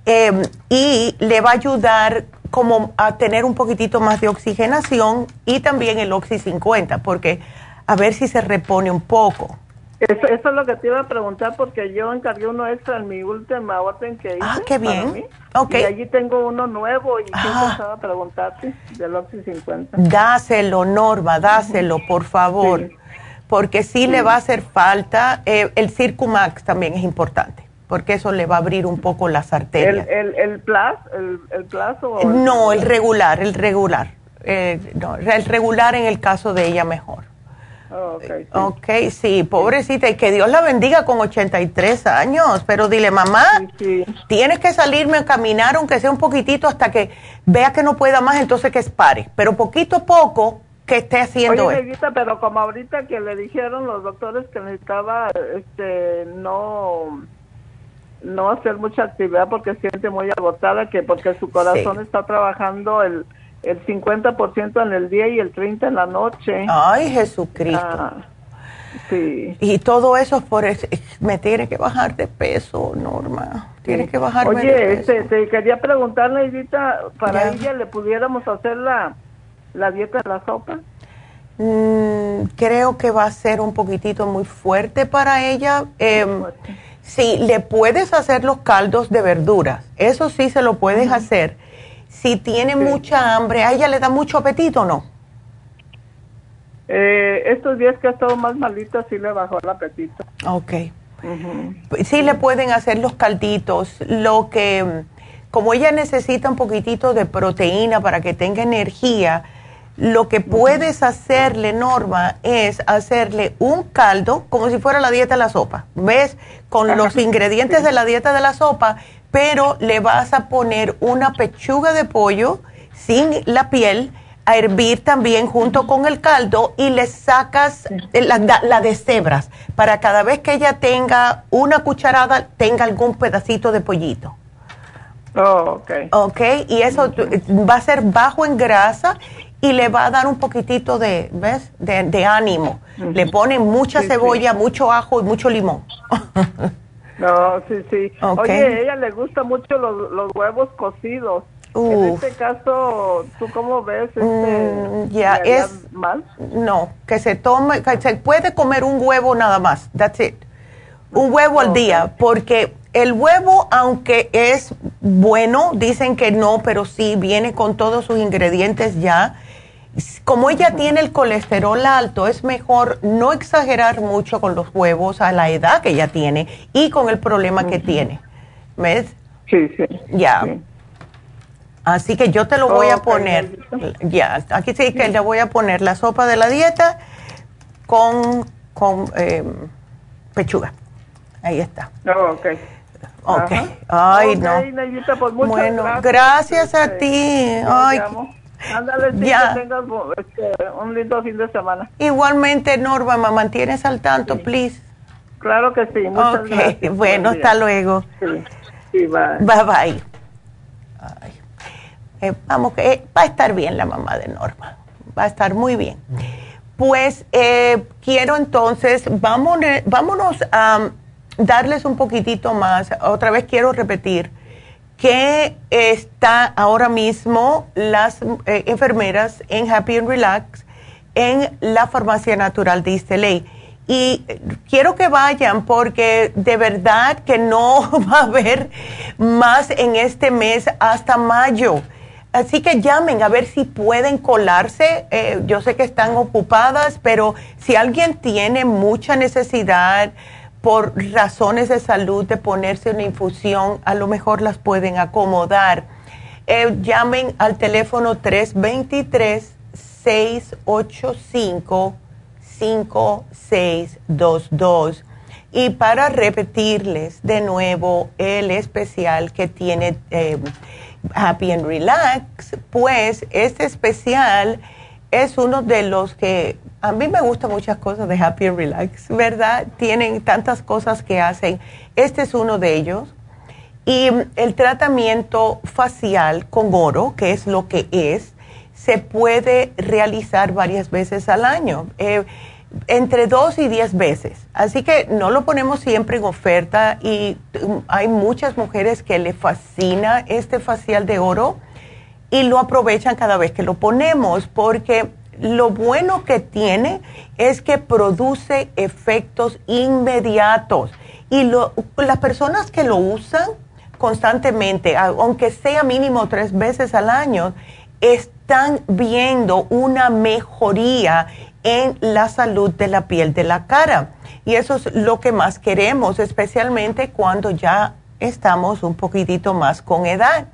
em, y le va a ayudar como a tener un poquitito más de oxigenación y también el Oxy 50, porque a ver si se repone un poco. Eso, es lo que te iba a preguntar porque yo encargué uno extra en mi última orden que hice. Ah, qué bien. Y allí tengo uno nuevo y ah. estaba a preguntarte del Oxy 50. Dáselo, Norma, dáselo, por favor porque sí, le va a hacer falta. Eh, el Circumax también es importante, porque eso le va a abrir un poco las arterias. ¿El, el, plus, el, el plazo? no, el regular, el regular. Eh, no, el regular en el caso de ella mejor. Oh, okay, sí. ok, sí, pobrecita, y que Dios la bendiga con 83 años, pero dile, mamá, tienes que salirme a caminar aunque sea un poquitito hasta que vea que no pueda más, entonces que pare, pero poquito a poco que esté haciendo Oye, pero como ahorita que le dijeron los doctores que necesitaba este no no hacer mucha actividad porque siente muy agotada, que porque su corazón está trabajando el el 50% en el día y el 30% en la noche. Ay, Jesucristo. Ah, sí. Y todo eso es por. Me tiene que bajar de peso, Norma. Tiene que bajar Oye, de peso. Este, te quería preguntar, Neidita, para ella le pudiéramos hacer la, la dieta de la sopa. Mm, creo que va a ser un poquitito muy fuerte para ella. Eh, sí, le puedes hacer los caldos de verduras. Eso sí se lo puedes hacer si tiene mucha hambre, ¿a ella le da mucho apetito o no? Eh, estos días que ha estado más malita, sí le bajó el apetito. Ok. Sí le pueden hacer los calditos, lo que, como ella necesita un poquitito de proteína para que tenga energía, lo que puedes hacerle, Norma, es hacerle un caldo como si fuera la dieta de la sopa. ¿Ves? Con los ingredientes de la dieta de la sopa, pero le vas a poner una pechuga de pollo sin la piel a hervir también junto con el caldo y le sacas la, la de cebras para cada vez que ella tenga una cucharada tenga algún pedacito de pollito. Oh, ok. Ok, y eso va a ser bajo en grasa y le va a dar un poquitito de, ¿ves? De, ánimo. Le ponen mucha cebolla, mucho ajo y mucho limón. No, sí, sí. Oye, a ella le gusta mucho los, los huevos cocidos. En este caso, ¿tú cómo ves? Este, mm, ya, es mal. No, que se tome, que se puede comer un huevo nada más. That's it. Un huevo al día, porque el huevo, aunque es bueno, dicen que no, pero sí viene con todos sus ingredientes ya como ella tiene el colesterol alto, es mejor no exagerar mucho con los huevos a la edad que ella tiene y con el problema que tiene. ¿Ves? Sí, sí. Ya. Así que yo te lo voy a poner. Ya, aquí sí que le voy a poner la sopa de la dieta con, con em, pechuga. Ahí está. Oh, ok. Ok. Ay, no. Pues bueno, gracias, a ti. Ay, Ándale, sí, ya. que tengas este, un lindo fin de semana. Igualmente, Norma, ¿me mantienes al tanto, please? Claro que sí, muchas gracias. Bueno, hasta luego. Sí, bye. Bye, bye. Eh, vamos, que eh, va a estar bien la mamá de Norma. Va a estar muy bien. Pues eh, quiero entonces, vámonos, vámonos a darles un poquitito más. Otra vez quiero repetir que está ahora mismo las eh, enfermeras en Happy and Relax en la farmacia natural de Isteley. Y quiero que vayan porque de verdad que no va a haber más en este mes hasta mayo. Así que llamen a ver si pueden colarse. Eh, yo sé que están ocupadas, pero si alguien tiene mucha necesidad, por razones de salud de ponerse una infusión, a lo mejor las pueden acomodar. Eh, llamen al teléfono 323-685-5622. Y para repetirles de nuevo el especial que tiene eh, Happy and Relax, pues este especial es uno de los que a mí me gustan muchas cosas de Happy and Relax, ¿verdad? Tienen tantas cosas que hacen. Este es uno de ellos. Y el tratamiento facial con oro, que es lo que es, se puede realizar varias veces al año, eh, entre dos y diez veces. Así que no lo ponemos siempre en oferta y um, hay muchas mujeres que le fascina este facial de oro y lo aprovechan cada vez que lo ponemos porque lo bueno que tiene es que produce efectos inmediatos y las personas que lo usan constantemente, aunque sea mínimo tres veces al año, están viendo una mejoría en la salud de la piel de la cara. Y eso es lo que más queremos, especialmente cuando ya estamos un poquitito más con edad.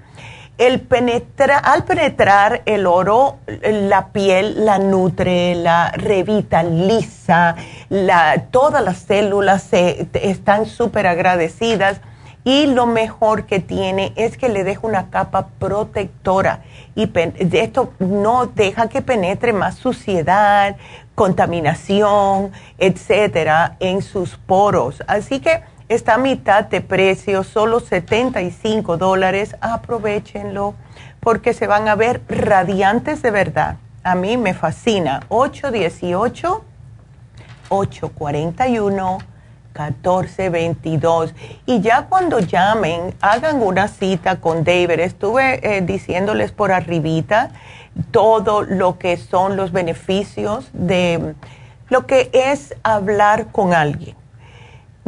El penetra, al penetrar el oro, la piel la nutre, la revitaliza, la, todas las células se, están súper agradecidas y lo mejor que tiene es que le deja una capa protectora y esto no deja que penetre más suciedad, contaminación, etcétera, en sus poros. Así que está a mitad de precio, solo 75 dólares. Aprovechenlo porque se van a ver radiantes de verdad. A mí me fascina. 818 841 1422. Y ya cuando llamen, hagan una cita con David. Estuve eh, diciéndoles por arribita todo lo que son los beneficios de lo que es hablar con alguien.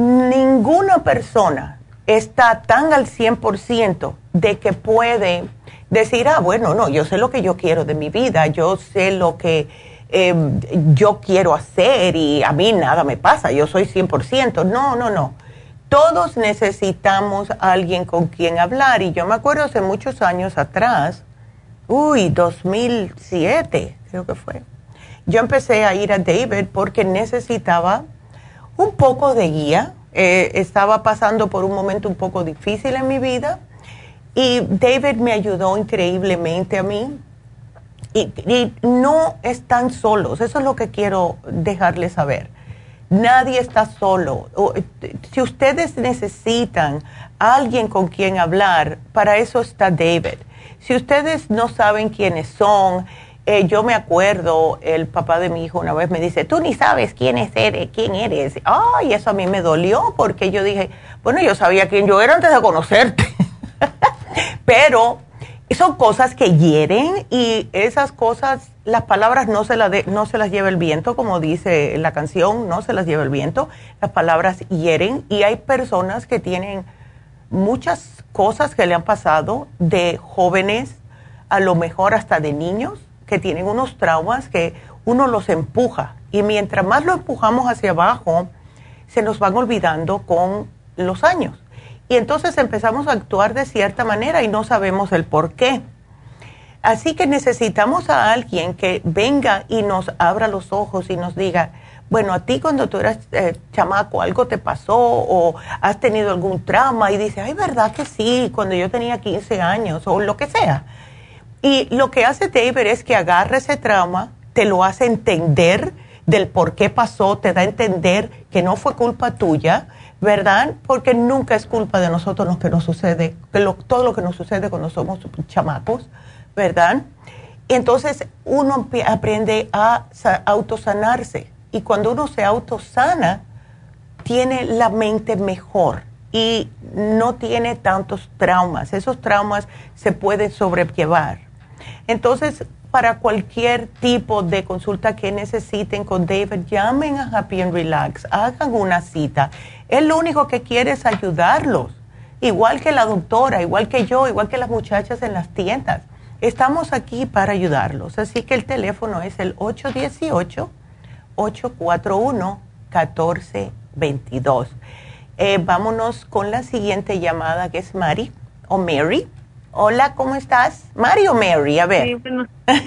Ninguna persona está tan al 100% de que puede decir, ah, bueno, no, yo sé lo que yo quiero de mi vida, yo sé lo que Em, yo quiero hacer y a mí nada me pasa, yo soy 100%. No, no, no. Todos necesitamos a alguien con quien hablar y yo me acuerdo hace muchos años atrás, uy, 2007 creo que fue, yo empecé a ir a David porque necesitaba un poco de guía. Eh, estaba pasando por un momento un poco difícil en mi vida y David me ayudó increíblemente a mí y, no están solos, eso es lo que quiero dejarles saber. Nadie está solo. Si ustedes necesitan alguien con quien hablar, para eso está David. Si ustedes no saben quiénes son, eh, yo me acuerdo, el papá de mi hijo una vez me dice, tú ni sabes quién, es eres, quién eres. Ay, eso a mí me dolió porque yo dije, bueno, yo sabía quién yo era antes de conocerte. Pero son cosas que hieren y esas cosas, las palabras no se, la no se las lleva el viento, como dice la canción, no se las lleva el viento, las palabras hieren y hay personas que tienen muchas cosas que le han pasado de jóvenes, a lo mejor hasta de niños, que tienen unos traumas que uno los empuja y mientras más lo empujamos hacia abajo, se nos van olvidando con los años. Y entonces empezamos a actuar de cierta manera y no sabemos el por qué. Así que necesitamos a alguien que venga y nos abra los ojos y nos diga, bueno, a ti cuando tú eras eh, chamaco algo te pasó o has tenido algún trauma y dice, ay, verdad que sí, cuando yo tenía 15 años o lo que sea. Y lo que hace David es que agarra ese trauma, te lo hace entender del por qué pasó, te da a entender que no fue culpa tuya, ¿verdad? Porque nunca es culpa de nosotros lo que nos sucede, todo lo que nos sucede cuando somos chamacos, ¿verdad? Entonces uno aprende a autosanarse y cuando uno se autosana, tiene la mente mejor y no tiene tantos traumas. Esos traumas se pueden sobrellevar. Entonces, para cualquier tipo de consulta que necesiten con David, llamen a Happy and Relax, hagan una cita. Él lo único que quiere es ayudarlos, igual que la doctora, igual que yo, igual que las muchachas en las tiendas. Estamos aquí para ayudarlos. Así que el teléfono es el 818-841-1422. Eh, vámonos con la siguiente llamada que es Mari o Mary. Hola, ¿cómo estás? Mario Mary, a ver.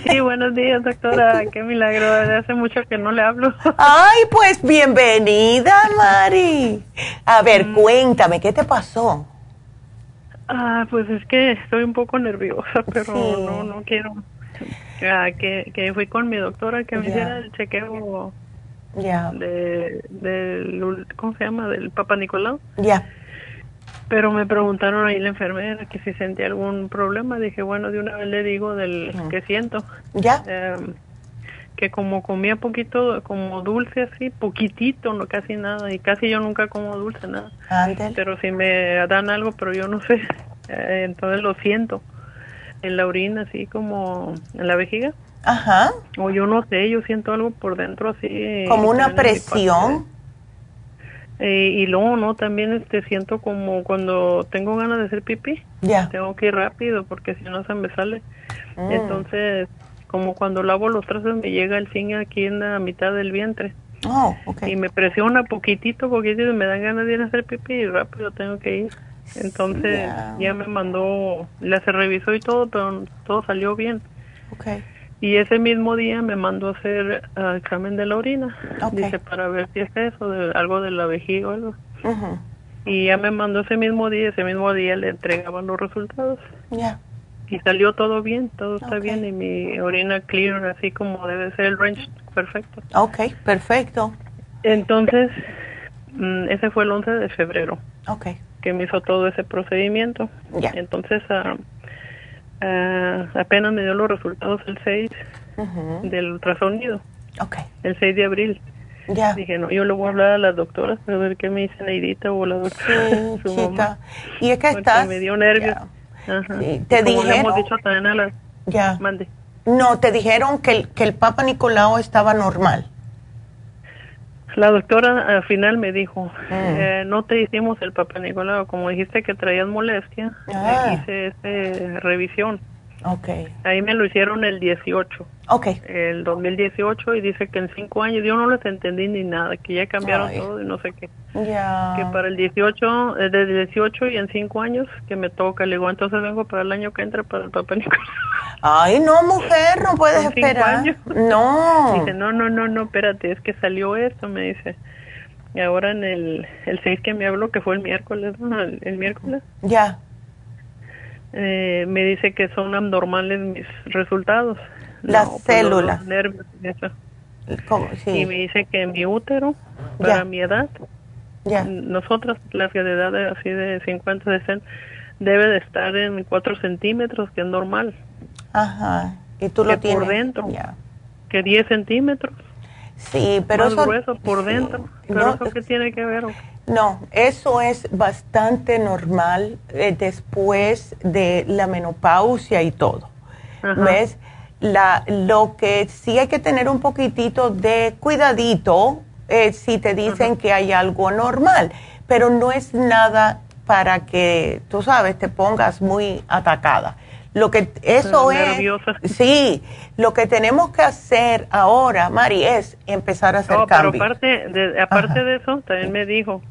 Sí, buenos días, doctora. Qué milagro. Hace mucho que no le hablo. Ay, pues bienvenida, Mari. A ver, mm. cuéntame, ¿qué te pasó? Ah, pues es que estoy un poco nerviosa, pero no, no quiero. Ah, que, que fui con mi doctora que me hiciera el chequeo ya de, del, ¿cómo se llama? Del Papa Nicolau. Ya. Pero me preguntaron ahí la enfermera que si sentía algún problema. Dije, bueno, de una vez le digo del que siento. ¿Ya? Em, que como comía poquito, como dulce así, poquitito, no casi nada. Y casi yo nunca como dulce, nada. Pero si me dan algo, pero yo no sé. Eh, entonces lo siento. En la orina, así como en la vejiga. Ajá. O yo no sé, yo siento algo por dentro así. Como una presión. Eh, y luego, ¿no? También este, siento como cuando tengo ganas de hacer pipí. Tengo que ir rápido porque si no se me sale. Mm. Entonces, como cuando lavo los trastes me llega el fin aquí en la mitad del vientre. Oh, okay. Y me presiona poquitito, poquitito me dan ganas de ir a hacer pipí y rápido tengo que ir. Entonces ya me mandó, la se revisó y todo, pero todo salió bien. Okay. Y ese mismo día me mandó a hacer uh, examen de la orina. Dice, para ver si es eso, de, algo de la vejiga o algo. Y ya me mandó ese mismo día, ese mismo día le entregaban los resultados. Ya. Y salió todo bien, todo está bien y mi orina clear así como debe ser el range perfecto. Ok, perfecto. Entonces, mm, ese fue el 11 de febrero. Ok. Que me hizo todo ese procedimiento. Ya. Entonces, ah, ah, apenas me dio los resultados el 6 del ultrasonido. Ok. El 6 de abril. Ya. Dije, no, yo le voy a hablar a las doctoras para ver qué me dice Neidita o la doctora. Sí, su chica. mamá. Y es que estás... me dio nervios. Ajá. Te hemos dicho también a las... Ya. Mande. No, te dijeron que el, que el Papa Nicolau estaba normal. La doctora al final me dijo, Mm. eh, no te hicimos el papá Nicolau, como dijiste que traías molestia, Ah. hice revisión. Ok. Ahí me lo hicieron el 18, Ok. el 2018, y dice que en cinco años yo no les entendí ni nada, que ya cambiaron Ay. todo y no sé qué. Ya. Que para el 18, eh, desde el 18 y en cinco años que me toca, le digo, entonces vengo para el año que entra para el papá Nicolau. Ay, no, mujer, no puedes esperar. años. No. Dice, no, no, no, no, espérate, es que salió esto, me dice. Y ahora en el, el 6 que me habló, que fue el miércoles, ¿no? el, el miércoles, Ya. Eh, me dice que son abnormales mis resultados. Las No, pues, células. los nervios y eso. ¿Cómo? Y Sí. me dice que mi útero, para Ya. mi edad, Ya. nosotras, las de edad de- así de 50, 60, debe de estar en 4 centímetros, que es normal. Ajá. Y tú que lo tienes. por dentro, Ya. que 10 centímetros, Sí, pero más eso. grueso por dentro. ¿Pero No, eso qué tiene que ver? No, eso es bastante normal eh, después de la menopausia y todo. Ajá. ¿Ves? La, lo que sí hay que tener un poquitito de cuidadito eh, si te dicen que hay algo normal, pero no es nada para que, tú sabes, te pongas muy atacada. Lo que eso es, nerviosa. sí, lo que tenemos que hacer ahora, Mari, es empezar a hacer No, pero cambios. aparte de, aparte Ajá. de eso, también me dijo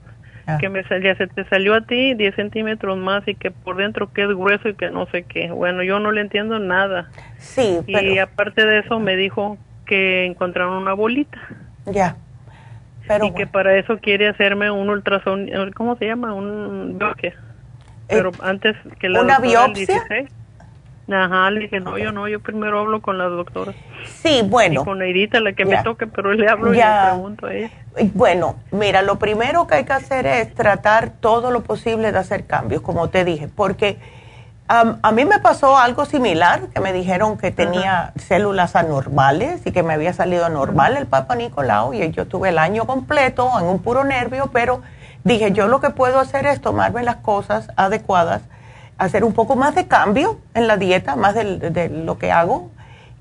Ah. que me salía, se te salió a ti 10 centímetros más y que por dentro que es grueso y que no sé qué. Bueno, yo no le entiendo nada. Sí, Y pero aparte de eso me dijo que encontraron una bolita ya. Pero y que para eso quiere hacerme un ultrasonido, ¿cómo se llama? Un biopsia. Pero antes que la Eh, ¿una biopsia? 16. Ajá, le dije, no, yo no, yo primero hablo con la doctora. Sí, bueno. Y con Neidita, la que Ya. me toque, pero le hablo y le pregunto a ella. Bueno, mira, lo primero que hay que hacer es tratar todo lo posible de hacer cambios, como te dije, porque a mí me pasó algo similar, que me dijeron que tenía células anormales y que me había salido anormal el Papa Nicolau y yo tuve el año completo en un puro nervio, pero dije, yo lo que puedo hacer es tomarme las cosas adecuadas, hacer un poco más de cambio en la dieta, más de, lo que hago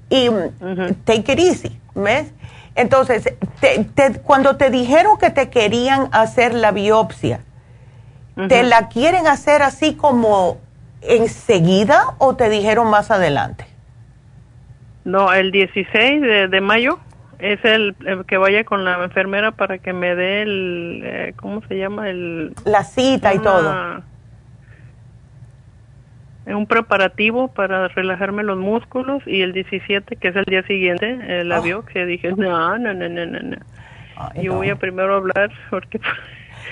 y mm, take it easy, ¿ves? Entonces, te- te- cuando te dijeron que te querían hacer la biopsia, ¿te la quieren hacer así como enseguida o te dijeron más adelante? No, el 16 de, de mayo es el, el que vaya con la enfermera para que me dé el, eh, ¿cómo se llama? El, La cita y todo. Un preparativo para relajarme los músculos y el 17, que es el día siguiente, eh, la Oh. biopsia, dije, no, no, no, no, no, no. Ay, Yo voy a primero hablar porque...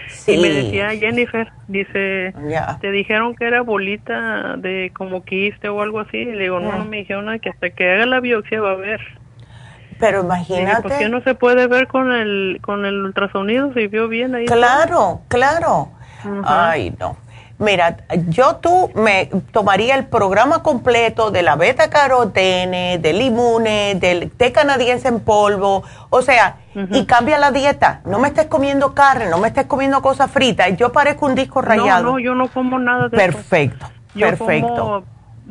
Sí. Y me decía Jennifer, dice, te dijeron que era bolita de como quiste o algo así. Y le digo, no, no me dijeron nada, que hasta que haga la biopsia va a ver. Pero imagínate. ¿por qué no se puede ver con el, con el ultrasonido? Si vio bien ahí. Claro, claro. Ay, no. Mira, yo tú me tomaría el programa completo de la beta carotene, del inmune, del té canadiense en polvo, o sea, y cambia la dieta. No me estés comiendo carne, no me estés comiendo cosas fritas. Yo parezco un disco rayado. No, no, yo no como nada de eso. Perfecto, Yo perfecto. Como,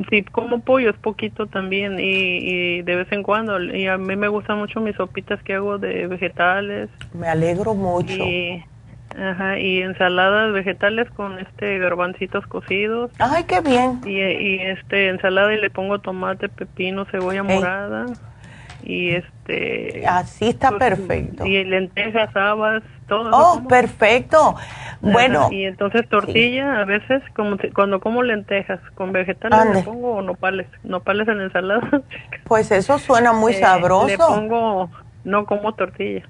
sí, como pollo es poquito también y, y de vez en cuando. Y a mí me gustan mucho mis sopitas que hago de vegetales. Me alegro mucho. Y, ajá, y ensaladas vegetales con este garbancitos cocidos. Ay, qué bien. Y, y este ensalada y le pongo tomate, pepino, cebolla Ey. morada y este así está pues, perfecto. y lentejas habas todo oh perfecto. Bueno. y entonces tortilla a veces como cuando como lentejas con vegetales le pongo nopales nopales en ensalada. Pues eso suena muy eh, sabroso. le pongo no como tortilla.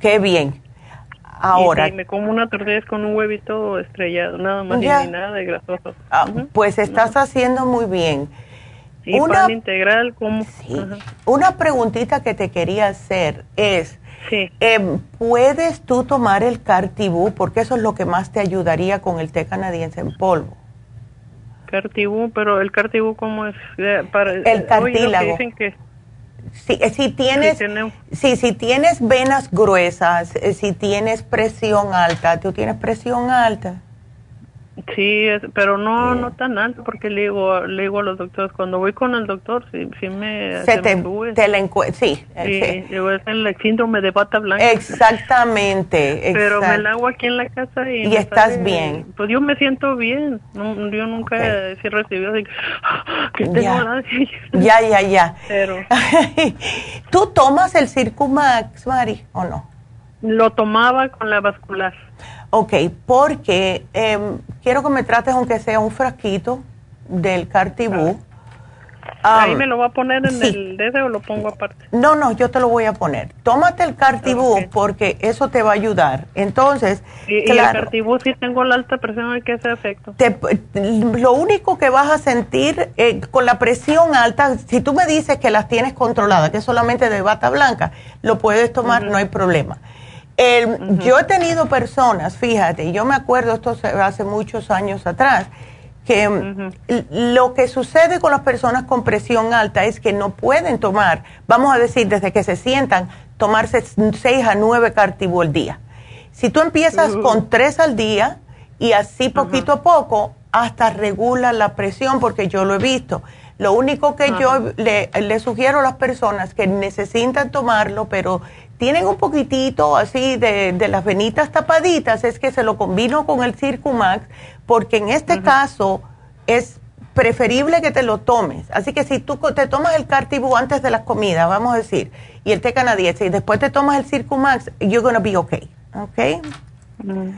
Qué bien Ahora. Y, me como una tortilla con un huevito estrellado, nada más ni nada de grasoso. Ah, pues estás haciendo muy bien. Y una, pan integral, como. Una preguntita que te quería hacer es. Em, ¿Puedes tú tomar el Cartibú? Porque eso es lo que más te ayudaría con el té canadiense en polvo. Cartibú, pero el Cartibú, ¿cómo es? Para, el cartílago. que si, eh, si tienes, si, si tienes venas gruesas, eh, si tienes presión alta, tú tienes presión alta. Sí, pero no no tan alto porque le digo, le digo a los doctores, cuando voy con el doctor, sí, sí me... Se, te, te la sí. Sí, Digo, es el síndrome de bata blanca. Exactamente. pero me la hago aquí en la casa y... Y estás bien. Pues yo me siento bien. yo nunca he recibido así, que tengo ya. ya, ya, ya. Pero... ¿Tú tomas el Circumax, Mari, o no? Lo tomaba con la vascular. Ok, porque em, quiero que me trates aunque sea un frasquito del Cartibú. Ahí me lo va a poner en el dedo o lo pongo aparte. No, no, yo te lo voy a poner. Tómate el Cartibú porque eso te va a ayudar. Entonces, y, el Cartibú si tengo la alta presión, ¿qué hace efecto? lo único que vas a sentir eh, con la presión alta, si tú me dices que las tienes controladas, que es solamente de bata blanca, lo puedes tomar, no hay problema. El, Yo he tenido personas, fíjate, yo me acuerdo esto hace muchos años atrás, que lo que sucede con las personas con presión alta es que no pueden tomar, vamos a decir, desde que se sientan, tomarse 6 a 9 cartibú al día. Si tú empiezas con 3 al día y así poquito a poco, hasta regula la presión, porque yo lo he visto. Lo único que yo le, le, sugiero a las personas que necesitan tomarlo, pero tienen un poquitito así de, de, las venitas tapaditas, es que se lo combino con el Circumax, porque en este caso es preferible que te lo tomes. Así que si tú te tomas el Cartibú antes de las comidas, vamos a decir, y el té canadiense, y después te tomas el Circumax, you're going to be okay. ¿Ok? Mm.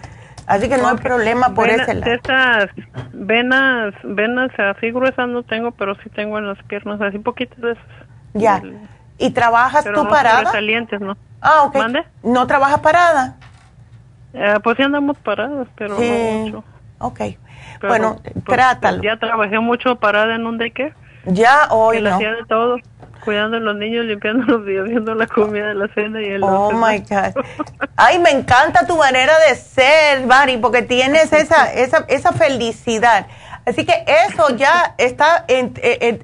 Así que no hay problema por ese lado. Estas venas, venas así gruesas no tengo, pero sí tengo en las piernas, así poquitas de esas. Ya. ¿Y trabajas tú no parada? ¿no? Ah, ok. ¿No trabajas parada? Eh, pues sí andamos paradas, pero no mucho. Ok. bueno, pues, trátalo. Ya trabajé mucho parada en un qué? Ya, hoy no. hacía de todo. Cuidando a los niños, limpiando los días, viendo la comida de la cena y el... Oh, my God. Ay, me encanta tu manera de ser, Mari, porque tienes esa, esa, esa felicidad. Así que eso ya está, en,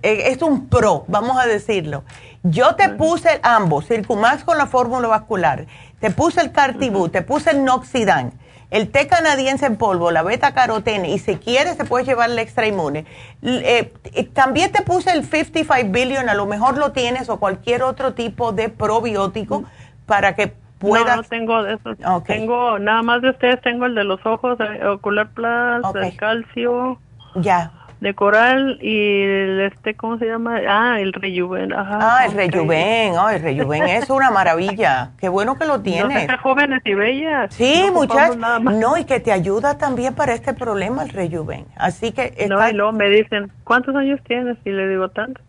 es un pro, vamos a decirlo. Yo te puse ambos, Circumax con la fórmula vascular, te puse el Cartibú, te puse el Noxidan, el té canadiense en polvo, la beta carotene, y si quieres te puedes llevar el extra inmune. Eh, también te puse el 55 billion, a lo mejor lo tienes, o cualquier otro tipo de probiótico para que puedas. No, no tengo de eso. Tengo, nada más de ustedes, tengo el de los ojos, el ocular plus, el calcio. Ya de coral y el este cómo se llama ah el rejuven ah el rejuven. oh, el rejuven es una maravilla. Qué bueno que lo tienes no, jóvenes y bellas. Sí muchachos no y que te ayuda también para este problema el rejuven. Así que no y luego me dicen cuántos años tienes y le digo tanto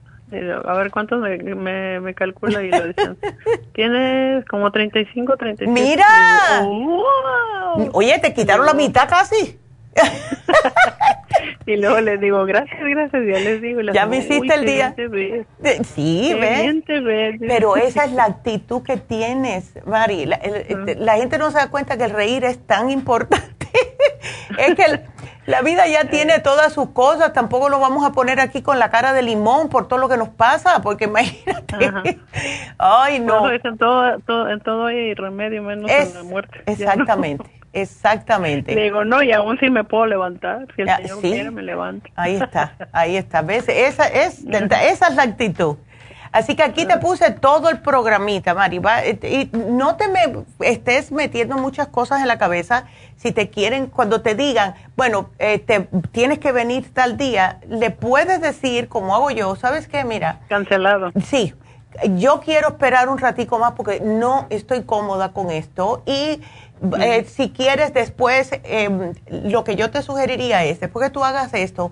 a ver cuántos me, me, me calcula y lo dicen. Tienes como 35, 36. ¡Mira! Oye, te quitaron la mitad casi. y luego les digo, gracias, gracias, ya les digo. Ya me hiciste el día. Sí, ¿ves? Pero esa es la actitud que tienes, Mari. La, gente no se da cuenta que el reír es tan importante. es que la vida ya tiene todas sus cosas. Tampoco lo vamos a poner aquí con la cara de limón por todo lo que nos pasa, porque imagínate. Ay, no. en, todo, en todo hay remedio menos en la muerte. Exactamente. Exactamente. Le digo, no, y aún si me puedo levantar. Si el Señor quiere, me levanto. Ahí está, ahí está. ¿Ves? Esa es, esa es la actitud. Así que aquí te puse todo el programita, Mari. y no te me estés metiendo muchas cosas en la cabeza. Si te quieren, cuando te digan, bueno, eh, te, tienes que venir tal día, le puedes decir, como hago yo, ¿sabes qué? Mira. Cancelado. Sí, yo quiero esperar un ratico más porque no estoy cómoda con esto y eh, si quieres después, em, lo que yo te sugeriría es, después que tú hagas esto,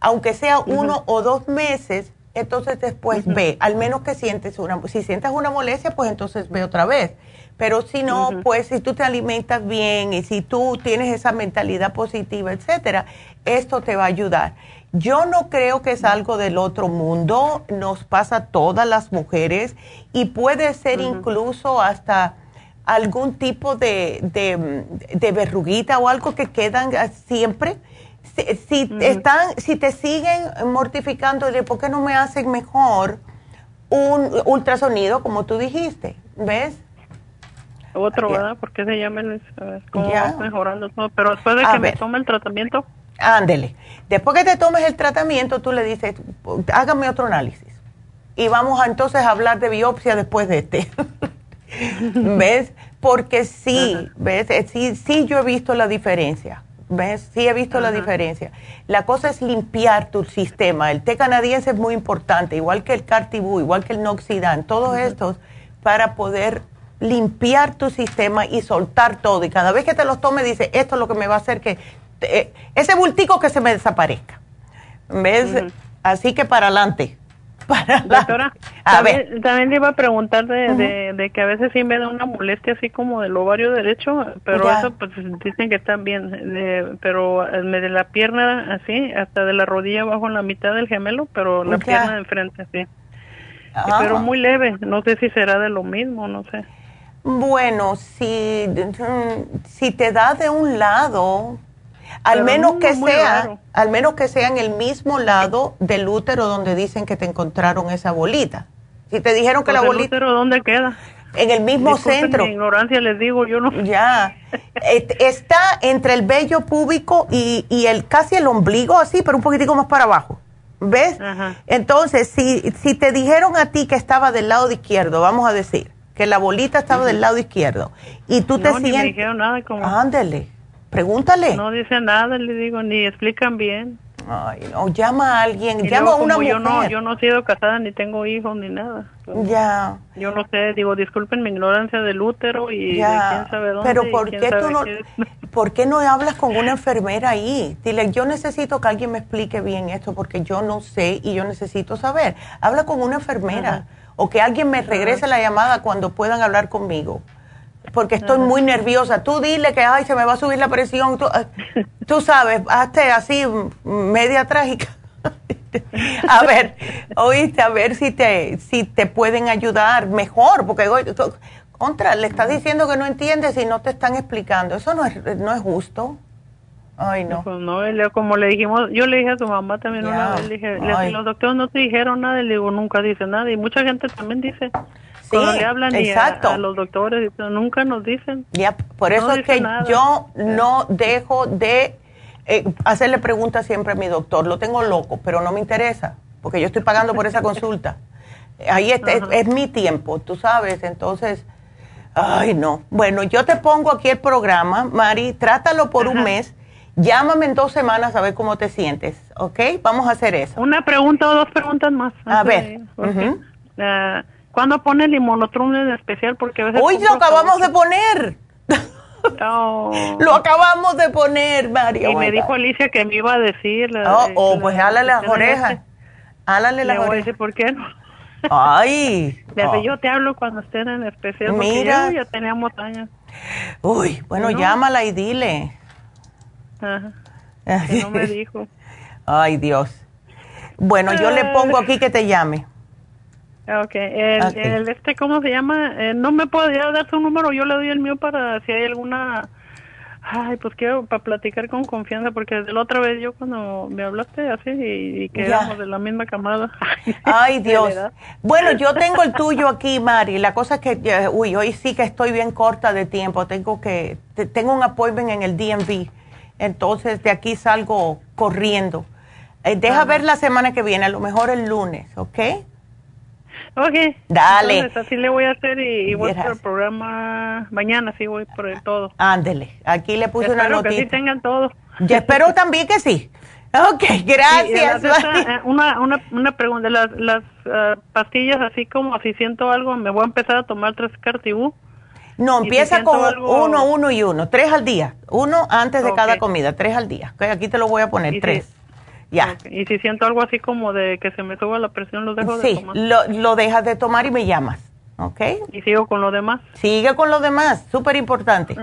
aunque sea uno o dos meses, entonces después ve, al menos que sientes una, si sientes una molestia, pues entonces ve otra vez. Pero si no, pues si tú te alimentas bien y si tú tienes esa mentalidad positiva, etcétera, esto te va a ayudar. Yo no creo que es algo del otro mundo, nos pasa a todas las mujeres y puede ser incluso hasta algún tipo de, de, verruguita o algo que quedan siempre. Si, están, si te siguen mortificando, ¿por qué no me hacen mejor un ultrasonido, como tú dijiste? ¿Ves? Otro, ¿verdad? Porque se llama mejorando todo. Pero después de que me tome el tratamiento. Ándele. Después que te tomes el tratamiento, tú le dices, hágame otro análisis. Y vamos a entonces a hablar de biopsia después de este. ¿Ves? Porque sí, ¿ves? Eh, sí, sí yo he visto la diferencia. ¿Ves? Sí he visto la diferencia. La cosa es limpiar tu sistema. El té canadiense es muy importante, igual que el Cartibú, igual que el Noxidan, todos estos, para poder limpiar tu sistema y soltar todo. Y cada vez que te los tome, dice, esto es lo que me va a hacer que... Eh, ese bultico que se me desaparezca. ¿Ves? Así que para adelante. Doctora, también, le iba a preguntar de, de, que a veces sí me da una molestia así como del ovario derecho, pero eso pues dicen que está bien, pero me de la pierna así, hasta de la rodilla abajo en la mitad del gemelo, pero la pierna de enfrente así. Pero ah. muy leve, no sé si será de lo mismo, no sé. Bueno, si, si te da de un lado, al menos que sea, al menos que sea en el mismo lado del útero donde dicen que te encontraron esa bolita. Si te dijeron que la pues bolita. ¿El útero dónde queda? En el mismo centro. Mi ignorancia les digo, yo no. Ya. Está entre el vello púbico y, y, el casi el ombligo, así, pero un poquitico más para abajo. ¿Ves? Entonces, si, si te dijeron a ti que estaba del lado izquierdo, vamos a decir, que la bolita estaba del lado izquierdo, y tú te sientes. No, me dijeron nada como. Ándele Pregúntale. No dice nada, le digo, ni explican bien. Ay, no, llama a alguien, llama a una mujer. Yo no, yo no he sido casada, ni tengo hijos, ni nada. ya. Yo no sé, digo, disculpen mi ignorancia del útero y de quién sabe dónde. Pero ¿por qué tú no, ¿por qué no hablas con una enfermera ahí? Dile, yo necesito que alguien me explique bien esto porque yo no sé y yo necesito saber. Habla con una enfermera o que alguien me regrese la llamada cuando puedan hablar conmigo porque estoy muy nerviosa. Tú dile que, ay, se me va a subir la presión. Tú, tú sabes, hazte así, media trágica. a ver, oíste, a ver si te, si te pueden ayudar mejor, porque contra, le estás diciendo que no entiendes y no te están explicando. Eso no es, no es justo. Ay, no. Pues no, como le dijimos, yo le dije a su mamá también una vez, le dije, los doctores no te dijeron nada, le digo, nunca dice nada, y mucha gente también dice, Sí, le hablan exacto. A, los doctores, nunca nos dicen. Ya, por eso es que yo no dejo de eh, hacerle preguntas siempre a mi doctor. Lo tengo loco, pero no me interesa, porque yo estoy pagando por esa consulta. Ahí está, es, mi tiempo, tú sabes, entonces... Ay, no. Bueno, yo te pongo aquí el programa, Mari, trátalo por un mes. Llámame en dos semanas a ver cómo te sientes, ¿ok? Vamos a hacer eso. Una pregunta o dos preguntas más. A ver. ¿Cuándo pone el inmunotrum en especial? Porque a veces Hoy lo acabamos de poner. lo acabamos de poner, María. Y me dijo Alicia que me iba a decir. oh, oh pues hálale las orejas. Hálale las orejas. ¿Por qué no? Ay. Desde yo te hablo cuando estén en especial. Mira. Ya teníamos años. Uy, bueno, llámala y dile. Ajá. no me dijo. Ay, Dios. Bueno, yo le pongo aquí que te llame. Ok, el, este, ¿cómo se llama? Eh, no me podría dar su número, yo le doy el mío para si hay alguna... Ay, pues quiero para platicar con confianza, porque desde la otra vez yo cuando me hablaste así y, que éramos de la misma camada. Ay, Dios. Bueno, yo tengo el tuyo aquí, Mari. La cosa es que, uy, hoy sí que estoy bien corta de tiempo. Tengo que, tengo un appointment en el DMV. Entonces de aquí salgo corriendo. Eh, deja ver la semana que viene, a lo mejor el lunes, ¿ok? Ok. Dale. Entonces, así le voy a hacer y, voy a hacer el programa mañana, sí voy por el todo. Ándele. Aquí le puse una notita. que sí tengan todo. Yo espero también que sí. Ok, gracias. Eh, una, una, una pregunta, las, las eh, pastillas así como si siento algo, me voy a empezar a tomar tres cartibú. No, empieza con uno, uno y uno, tres al día, uno antes de cada comida, tres al día. aquí te lo voy a poner, tres. ya. Y si siento algo así como de que se me suba la presión, lo dejo de tomar. Sí, lo, lo dejas de tomar y me llamas, ¿ok? ¿Y sigo con lo demás? Sigue con lo demás, súper importante.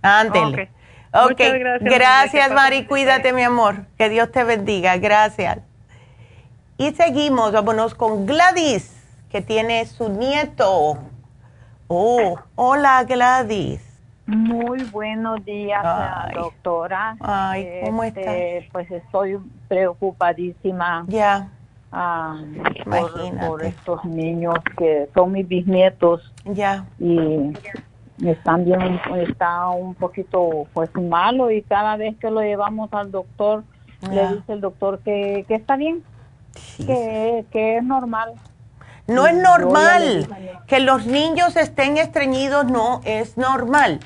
Ándele. Ok, gracias, gracias Mari, cuídate mi amor, que Dios te bendiga, gracias. Y seguimos, vámonos con Gladys, que tiene su nieto. Oh, hola Gladys. Muy buenos días, doctora. Ay, ¿cómo este, estás? Pues estoy preocupadísima. Ya. Ah, por, estos niños que son mis bisnietos. Ya. Y están bien, está un poquito pues malo y cada vez que lo llevamos al doctor, le dice el doctor que, que está bien, que, que es normal. No es normal que los niños estén estreñidos, no es normal.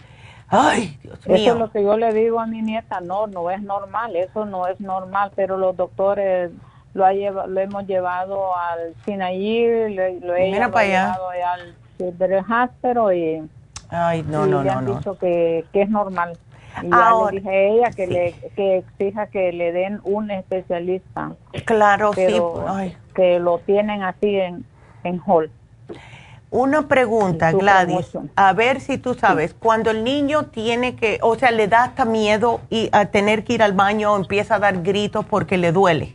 Ay, Dios mío. Eso es lo que yo le digo a mi nieta, no, no es normal, eso no es normal, pero los doctores lo, ha lo hemos llevado al Sinaí, lo, he llevado al Hasper y Ay, no, no, le han dicho que, que es normal. Y ya le dije a ella que, le, que exija que le den un especialista. Claro, sí. Que lo tienen así en, Una pregunta, Gladys, a ver si tú sabes, cuando el niño tiene que, o sea, le da hasta miedo y a tener que ir al baño, empieza a dar gritos porque le duele.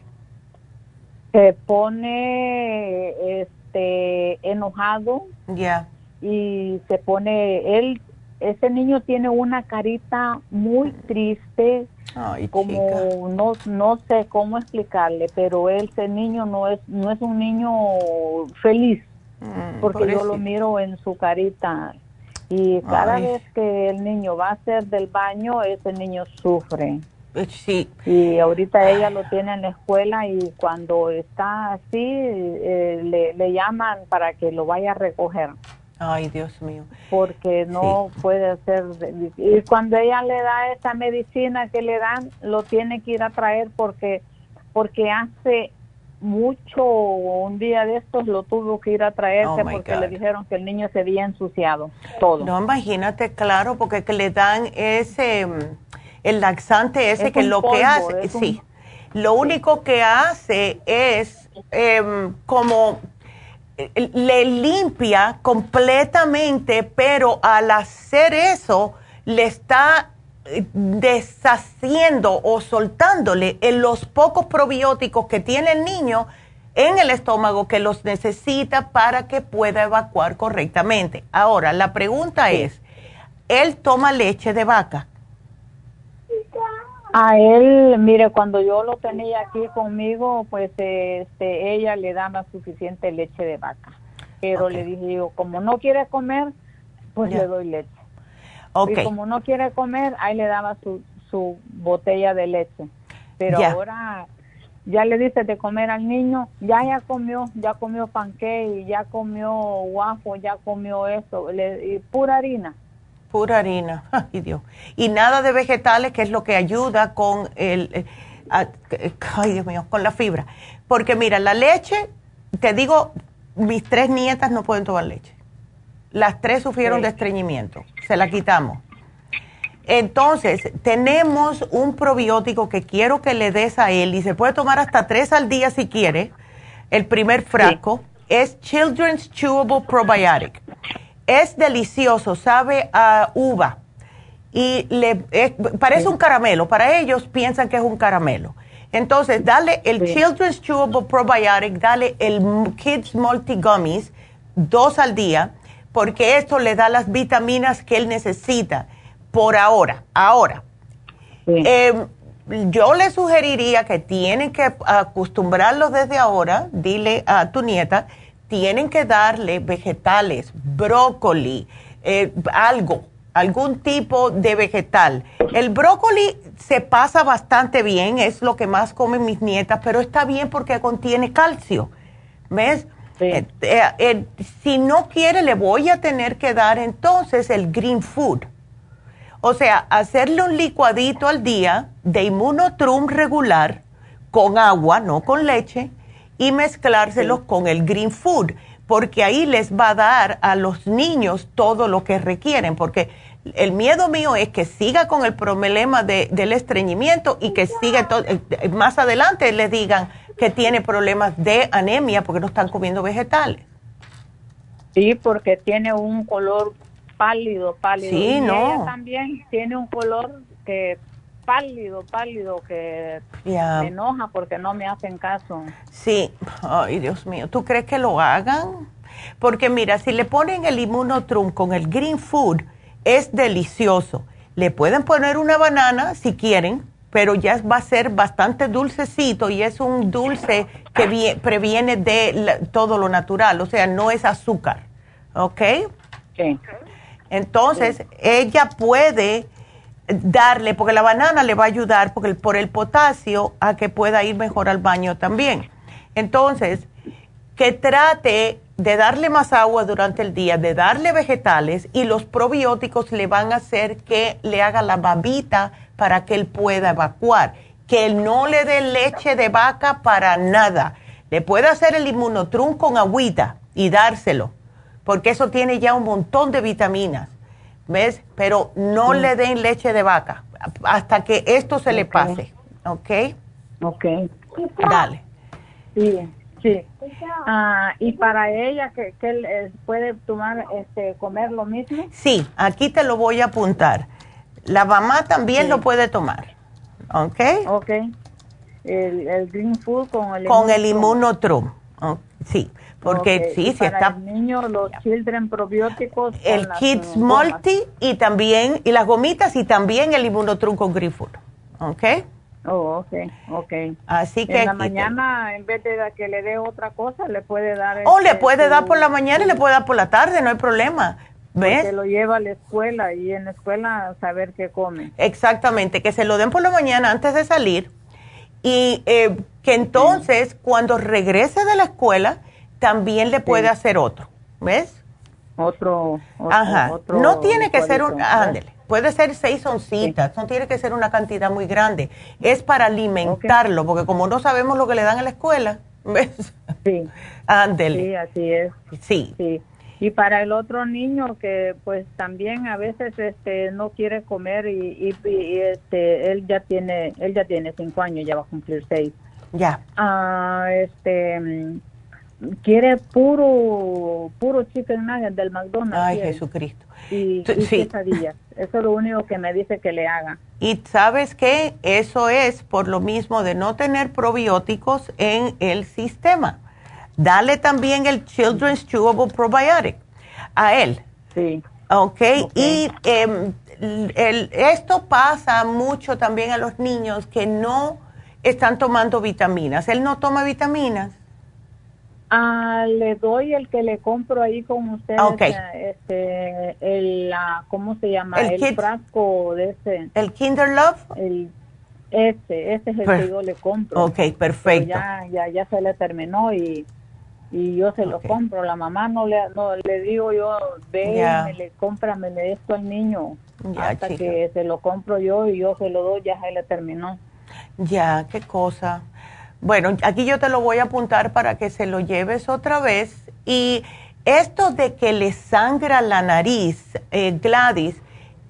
Se pone este enojado. Ya y se pone, él, ese niño tiene una carita muy triste, como no, no sé cómo explicarle, pero ese niño no es, no es un niño feliz, mm, porque yo lo miro en su carita y cada vez que el niño va a hacer del baño, ese niño sufre. Eh, sí. Y ahorita ella lo tiene en la escuela y cuando está así, eh, le, le llaman para que lo vaya a recoger. Ay, Dios mío. Porque no puede ser. Y cuando ella le da esa medicina que le dan, lo tiene que ir a traer porque, porque hace mucho, un día de estos lo tuvo que ir a traerse oh, porque le dijeron que el niño se había ensuciado todo. No, imagínate, claro, porque que le dan ese, el laxante ese que lo que hace, sí, lo único que hace es em, como le limpia completamente, pero al hacer eso le está eh, deshaciendo o soltándole en los pocos probióticos que tiene el niño en el estómago que los necesita para que pueda evacuar correctamente. Ahora, la pregunta es, ¿él toma leche de vaca? A él, mire, cuando yo lo tenía aquí conmigo, pues este, ella le daba suficiente leche de vaca. Pero le dije yo, como no quiere comer, pues le doy leche. Y como no quiere comer, ahí le daba su, su botella de leche. Pero ahora ya le dice de comer al niño, ya ya comió, ya comió pancake, ya comió guapo, ya comió eso, le, y pura harina. Pura harina, ay Dios. Y nada de vegetales, que es lo que ayuda con el, eh, ay Dios mío, con la fibra. Porque mira, la leche, te digo, mis tres nietas no pueden tomar leche. Las tres sufrieron de estreñimiento, se la quitamos. Entonces, tenemos un probiótico que quiero que le des a él y se puede tomar hasta tres al día si quiere. El primer frasco es Children's Chewable Probiotic. Es delicioso, sabe a uva y le parece un caramelo. Para ellos piensan que es un caramelo. Entonces, dale el Children's Chewable Probiotic, dale el Kids Multi Gummies, dos al día, porque esto le da las vitaminas que él necesita por ahora. Ahora, em, yo le sugeriría que tienen que acostumbrarlo desde ahora, dile a tu nieta, tienen que darle vegetales, brócoli, eh, algo, algún tipo de vegetal. El brócoli se pasa bastante bien, es lo que más comen mis nietas, pero está bien porque contiene calcio. ¿Ves? Eh, eh, si no quiere, le voy a tener que dar entonces el green food. O sea, hacerle un licuadito al día de inmunotrum regular con agua, no con leche, y mezclárselos con el green food, porque ahí les va a dar a los niños todo lo que requieren, porque el miedo mío es que siga con el problema del estreñimiento y que siga eh, más adelante le digan que tiene problemas de anemia porque no están comiendo vegetales. Sí, porque tiene un color pálido, pálido. Sí, y no. Ella también tiene un color que pálido, pálido, que me enoja porque no me hacen caso. Sí, ay Dios mío, ¿tú crees que lo hagan? Porque mira, si le ponen el inmunotrum con el green food, es delicioso. Le pueden poner una banana si quieren, pero ya va a ser bastante dulcecito y es un dulce que previene de todo lo natural, o sea, no es azúcar, ¿ok? Sí. Entonces, ella puede darle, porque la banana le va a ayudar porque, por el potasio a que pueda ir mejor al baño también. Entonces, que trate de darle más agua durante el día, de darle vegetales y los probióticos le van a hacer que le haga la babita para que él pueda evacuar. Que no le dé leche de vaca para nada. Le puede hacer el inmunotrum con agüita y dárselo, porque eso tiene ya un montón de vitaminas. ¿Ves? Pero no le den leche de vaca hasta que esto se le pase. ¿Ok? Ok. Dale. Sí. Sí. Ah, ¿Y para ella que, que puede tomar, este, comer lo mismo? Sí, aquí te lo voy a apuntar. La mamá también lo puede tomar. ¿Ok? Ok. El, el green food con el Con el inmunotrum. Sí, porque sí, si está... El niño, los children probióticos. El Kids Multi y también, y las gomitas y también el inmunotrum con green food. ¿Ok? Oh, ok, ok. Así que... En la mañana, en vez de que le dé otra cosa, le puede dar... O le este, puede dar por la mañana y le puede dar por la tarde, no hay problema. ¿Ves? Que lo lleva a la escuela y en la escuela saber qué come. Exactamente, que se lo den por la mañana antes de salir y eh, que entonces cuando regrese de la escuela también le puede hacer otro, ¿ves? Otro, otro Ajá. no tiene que ser un... Ándele puede ser seis oncitas, no tiene que ser una cantidad muy grande. Es para alimentarlo, porque como no sabemos lo que le dan en la escuela, ¿ves? Sí. Ándele. Sí, así es. Sí. Sí. Y para el otro niño que pues también a veces este no quiere comer y, y, este él ya tiene él ya tiene cinco años ya va a cumplir seis. Ya. Ah, este quiere puro puro chicken nugget del McDonald's. Ay, Jesucristo. Y, y Eso es lo único que me dice que le haga. Y sabes qué? Eso es por lo mismo de no tener probióticos en el sistema. Dale también el Children's Chewable Probiotic a él. Sí. Ok. Y em, el, esto pasa mucho también a los niños que no están tomando vitaminas. Él no toma vitaminas. Ah, le doy el que le compro ahí con ustedes. Okay. Este, el, ¿cómo se llama? El, frasco de ese. ¿El Kinder Love? El, ese, ese es el que yo le compro. Ok, perfecto. ya, ya, ya se le terminó y, y yo se lo compro. La mamá no le, no, le digo yo, ve, me le cómprame esto al niño. hasta que se lo compro yo y yo se lo doy, ya se le terminó. Ya, qué cosa. Bueno, aquí yo te lo voy a apuntar para que se lo lleves otra vez. Y esto de que le sangra la nariz, eh, Gladys,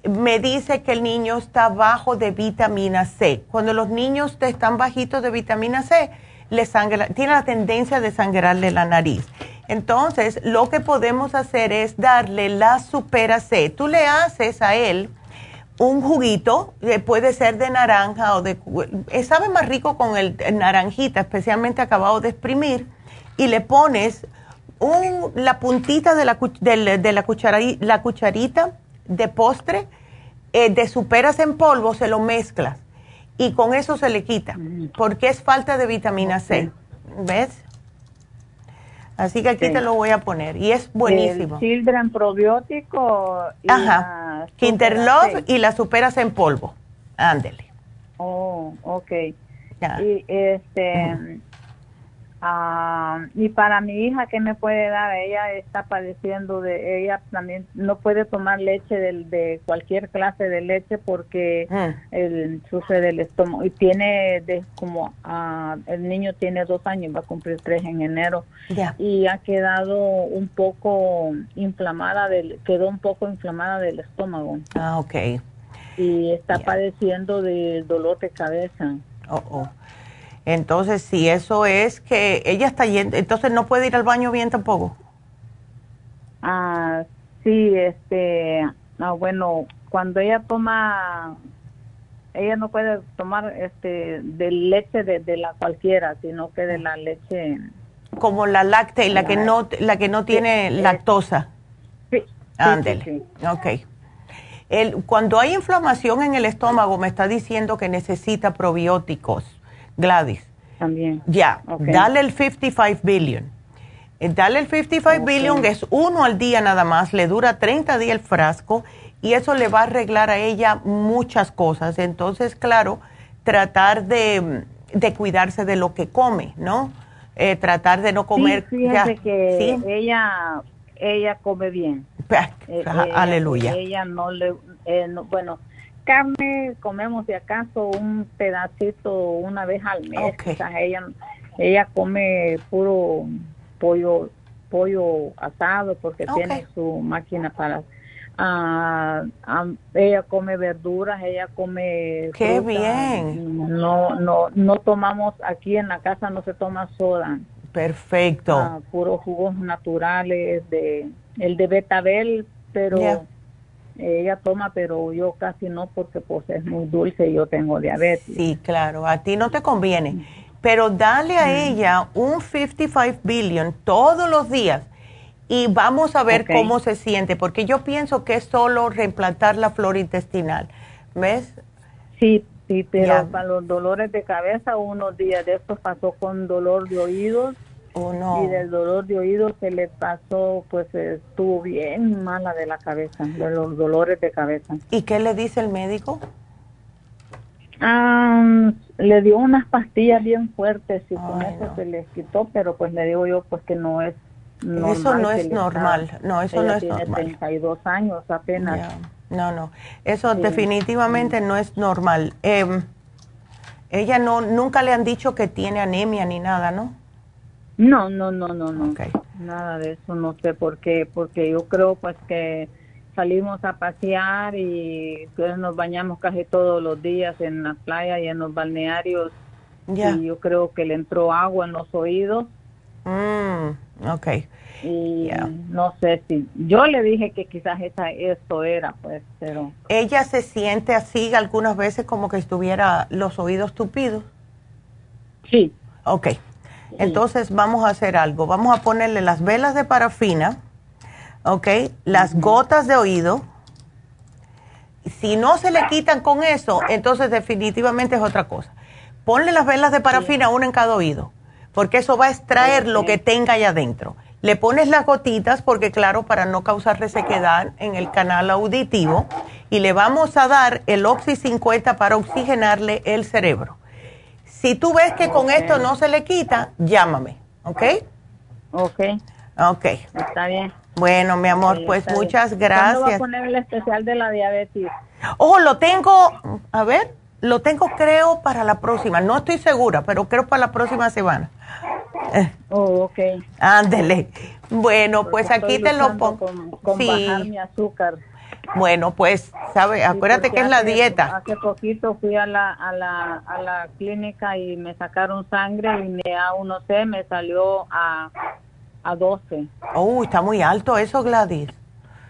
me dice que el niño está bajo de vitamina C. Cuando los niños están bajitos de vitamina C, le sangra, tiene la tendencia de sangrarle la nariz. Entonces, lo que podemos hacer es darle la supera C. Tú le haces a él un juguito, puede ser de naranja o de... Eh, sabe más rico con el, naranjita, especialmente acabado de exprimir, y le pones un, la puntita de la, de, de la, la cucharita de postre eh, de superas en polvo, se lo mezclas y con eso se le quita, mm. porque es falta de vitamina C. ¿Ves? Así que aquí te lo voy a poner y es buenísimo. El Children probiótico y Ajá. Kinder Love y la superas en polvo. Ándele. Oh, ok. Y este Ah, y para mi hija, ¿qué me puede dar? Ella está padeciendo de, ella también no puede tomar leche de, de cualquier clase de leche porque Mm. el, sufre del estómago y tiene de como, ah, el niño tiene dos años, va a cumplir tres en enero Ya. y ha quedado un poco inflamada, del, quedó un poco inflamada del estómago Ah, ok. y está padeciendo de dolor de cabeza. Oh, oh. Entonces, si eso es que ella está yendo, entonces no puede ir al baño bien tampoco. Ah, sí, este, ah, bueno, cuando ella toma, ella no puede tomar, este, de leche de, de la cualquiera, sino que de la leche. Como la láctea y la que no, la que no tiene lactosa. Sí. Ándele. Ok. El, cuando hay inflamación en el estómago, me está diciendo que necesita probióticos, Gladys. También. Ya, dale el 55 billion. Eh, Dale el 55 billion, que es uno al día nada más, le dura 30 días el frasco y eso le va a arreglar a ella muchas cosas. Entonces, claro, tratar de, de cuidarse de lo que come, ¿no? Eh, tratar de no comer. Sí, ya, que ¿sí? ella, ella come bien. Eh, ella- aleluya. Ella no le, eh, no- bueno, carne comemos si acaso un pedacito una vez al mes. O sea, ella, ella come puro pollo, pollo asado porque tiene su máquina para. ah, ah, ella come verduras, ella come. ¡Qué fruta. bien! No, no, no tomamos aquí en la casa no se toma soda. Perfecto. Ah, puros jugos naturales, de el de betabel, pero. Ella toma, pero yo casi no porque pues es muy dulce y yo tengo diabetes. Sí, claro, a ti no te conviene. Pero dale a ella un 55 billion todos los días y vamos a ver cómo se siente, porque yo pienso que es solo reimplantar la flora intestinal. ¿Ves? Sí, sí, pero Ya. para los dolores de cabeza unos días de estos pasó con dolor de oídos. Oh, no. Y del dolor de oídos se le pasó, pues estuvo bien mala de la cabeza, de los dolores de cabeza. ¿Y qué le dice el médico? Ah, le dio unas pastillas bien fuertes y con eso se les quitó, pero pues le digo yo pues que no es normal. Eso no es normal, está- no, eso no es tiene normal. 32 años apenas. No, no, eso Sí. definitivamente no es normal. Em, ella no, nunca le han dicho que tiene anemia ni nada, ¿no? No, no, no, no, no. Nada de eso, no sé por qué, porque yo creo pues que salimos a pasear y pues, nos bañamos casi todos los días en la playa y en los balnearios. Ya. Y yo creo que le entró agua en los oídos Mm, ok. y no sé si yo le dije que quizás esa, esto era pues, pero ¿Ella se siente así algunas veces como que estuviera los oídos tupidos? Sí. Ok. Entonces vamos a hacer algo. Vamos a ponerle las velas de parafina, ok, las gotas de oído. Si no se le quitan con eso, entonces definitivamente es otra cosa. Ponle las velas de parafina, una en cada oído, porque eso va a extraer lo que tenga allá adentro. Le pones las gotitas, porque claro, para no causar resequedad en el canal auditivo, y le vamos a dar el Oxy 50 para oxigenarle el cerebro. Si tú ves que con esto no se le quita, llámame, ¿ok? Ok. Ok. está bien. Bueno, mi amor, Sí, pues muchas bien. ¿Cuándo va a gracias. poner el especial de la diabetes? Oh, lo tengo, a ver, lo tengo creo para la próxima. No estoy segura, pero creo para la próxima semana. Eh, Oh, ok. Ándele. Bueno, pues aquí te lo pongo. Con, con Sí. bajar mi azúcar. Bueno, pues, ¿sabe? Acuérdate que es la dieta. Hace poquito fui a la, a la, a la clínica y me sacaron sangre y me A1C me salió a, a 12. Oh, está muy alto eso, Gladys.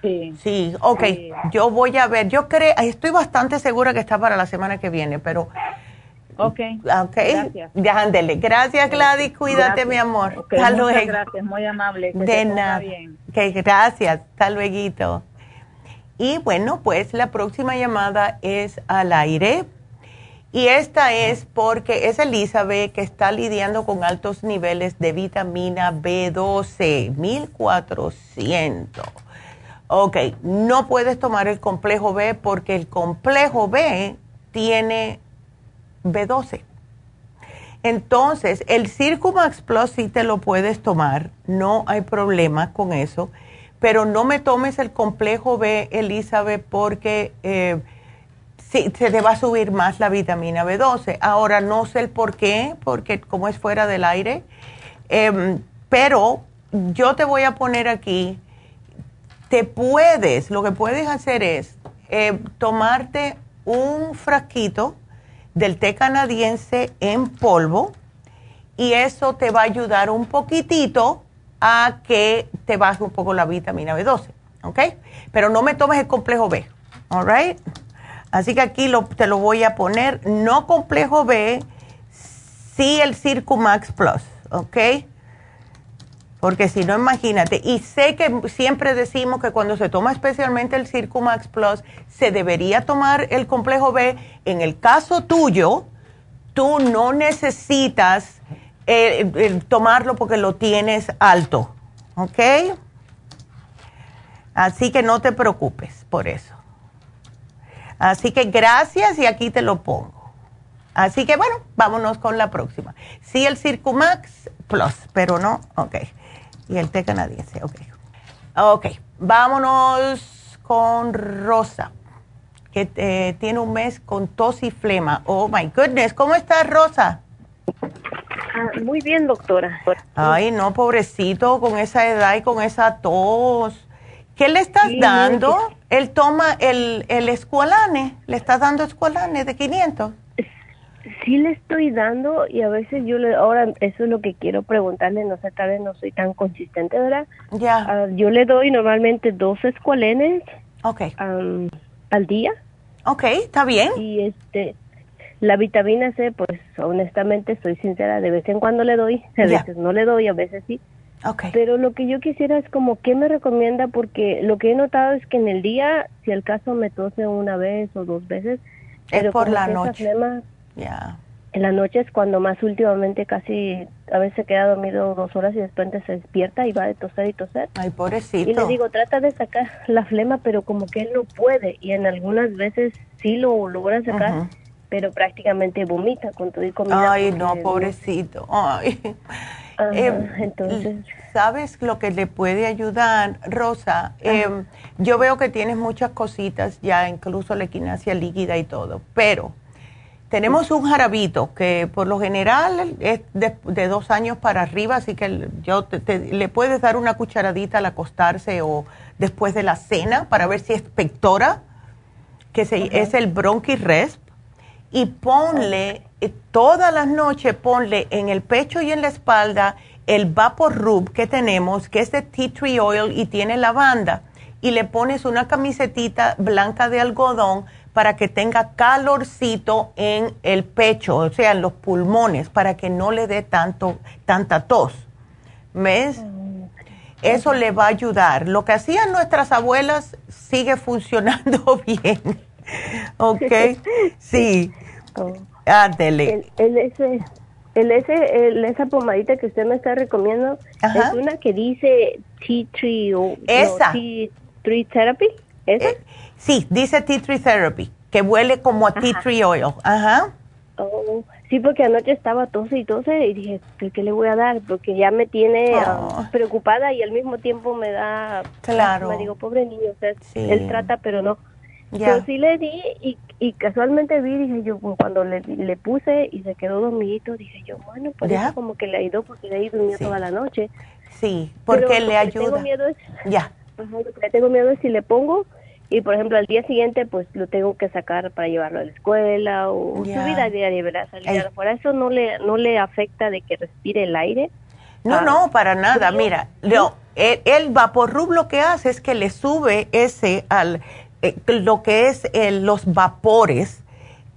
Sí. Sí, ok. Sí. Yo voy a ver. Yo creo, estoy bastante segura que está para la semana que viene, pero. Ok. Ok. Gracias. Ándele. Gracias, Gladys. Cuídate, Gracias. mi amor. Ok, Hasta muchas gracias, muy amable. que De nada. bien. Ok, gracias. Hasta luego. Y bueno, pues la próxima llamada es al aire. Y esta es porque es Elizabeth que está lidiando con altos niveles de vitamina B12, 1400. Ok, no puedes tomar el complejo B porque el complejo B tiene B12. Entonces, el Circumax Plus sí te lo puedes tomar, no hay problema con eso, pero no me tomes el complejo B, Elizabeth, porque eh, sí, se te va a subir más la vitamina B12. Ahora, no sé el por qué, porque como es fuera del aire, em, pero yo te voy a poner aquí, te puedes, lo que puedes hacer es eh, tomarte un frasquito del té canadiense en polvo y eso te va a ayudar un poquitito a que te baje un poco la vitamina B12, ¿ok? Pero no me tomes el complejo B, ¿all right? Así que aquí te lo voy a poner, no complejo B, sí el Circumax Plus, ¿ok? Porque si no, imagínate. Y sé que siempre decimos que cuando se toma especialmente el Circumax Plus, se debería tomar el complejo B. En el caso tuyo, tú no necesitas eh, tomarlo porque lo tienes alto. ¿Ok? Así que no te preocupes por eso. Así que gracias y aquí te lo pongo. Así que bueno, vámonos con la próxima. Sí, el Circumax Plus, pero no, ok y el té canadiense. Ok. Ok, vámonos con Rosa, que eh, tiene un mes con tos y flema. Oh my goodness, ¿cómo estás, Rosa? Ah, muy bien, doctora. Ay, no, pobrecito, con esa edad y con esa tos. ¿Qué le estás dando? Él toma el, el escualane, le estás dando escualane de 500 sí le estoy dando y a veces yo le, ahora eso es lo que quiero preguntarle, no sé, tal vez no soy tan consistente, ¿verdad? Ya. Ah, yo le doy normalmente dos escualenes okay. al día. Ok, está bien. Y este, la vitamina C, pues honestamente, soy sincera, de vez en cuando le doy, a veces no le doy, a veces sí. Okay. Pero lo que yo quisiera es como, ¿qué me recomienda? Porque lo que he notado es que en el día, si el caso me tose una vez o dos veces, es por la noche. En la noche es cuando más últimamente casi a veces se queda dormido dos horas y después se despierta y va de toser y toser. Ay, pobrecito. Y le digo, trata de sacar la flema, pero como que él no puede. Y en algunas veces sí lo logra sacar, pero prácticamente vomita con todo y comida. Ay, no, pobrecito. Ay. Em, entonces. ¿Sabes lo que le puede ayudar, Rosa? Em, yo veo que tienes muchas cositas ya, incluso la equinacia líquida y todo, pero tenemos un jarabito que por lo general es de, dos años para arriba, así que yo le puedes dar una cucharadita al acostarse o después de la cena para ver si es pectora, que es el Bronchi Resp. Y ponle, eh, todas las noches ponle en el pecho y en la espalda el Vapor Rub que tenemos, que es de tea tree oil y tiene lavanda. Y le pones una camisetita blanca de algodón para que tenga calorcito en el pecho, o sea, en los pulmones, para que no le dé tanto, tanta tos. ¿Ves? Eso le va a ayudar. Lo que hacían nuestras abuelas sigue funcionando bien. ¿Ok? Sí. Oh. Ándele. El, ese, el ese, esa pomadita que usted me está recomendando es una que dice tea tree o esa. tea tree therapy. ¿Esa? Eh, Sí, dice tea tree therapy, que huele como a tea tree oil. Ajá. Oh, sí, porque anoche estaba tose y tose y dije, ¿qué, le voy a dar? Porque ya me tiene ah, oh. preocupada y al mismo tiempo me da... Claro. Me digo, pobre niño, o él trata, pero no. Yo sí le di y, y casualmente vi, dije yo, cuando le, le puse y se quedó dormidito, dije yo, bueno, pues eso como que le ayudó porque le ahí durmió toda la noche. Sí, porque le ayuda. Tengo miedo es, ya. le tengo miedo es si le pongo y por ejemplo al día siguiente pues lo tengo que sacar para llevarlo a la escuela o su vida diaria, ¿verdad? Salir afuera. ¿Eso no le, no le afecta de que respire el aire? No, ah, no, para nada. Mira, no, el, el Vaporrub lo que hace es que le sube ese al eh, lo que es los vapores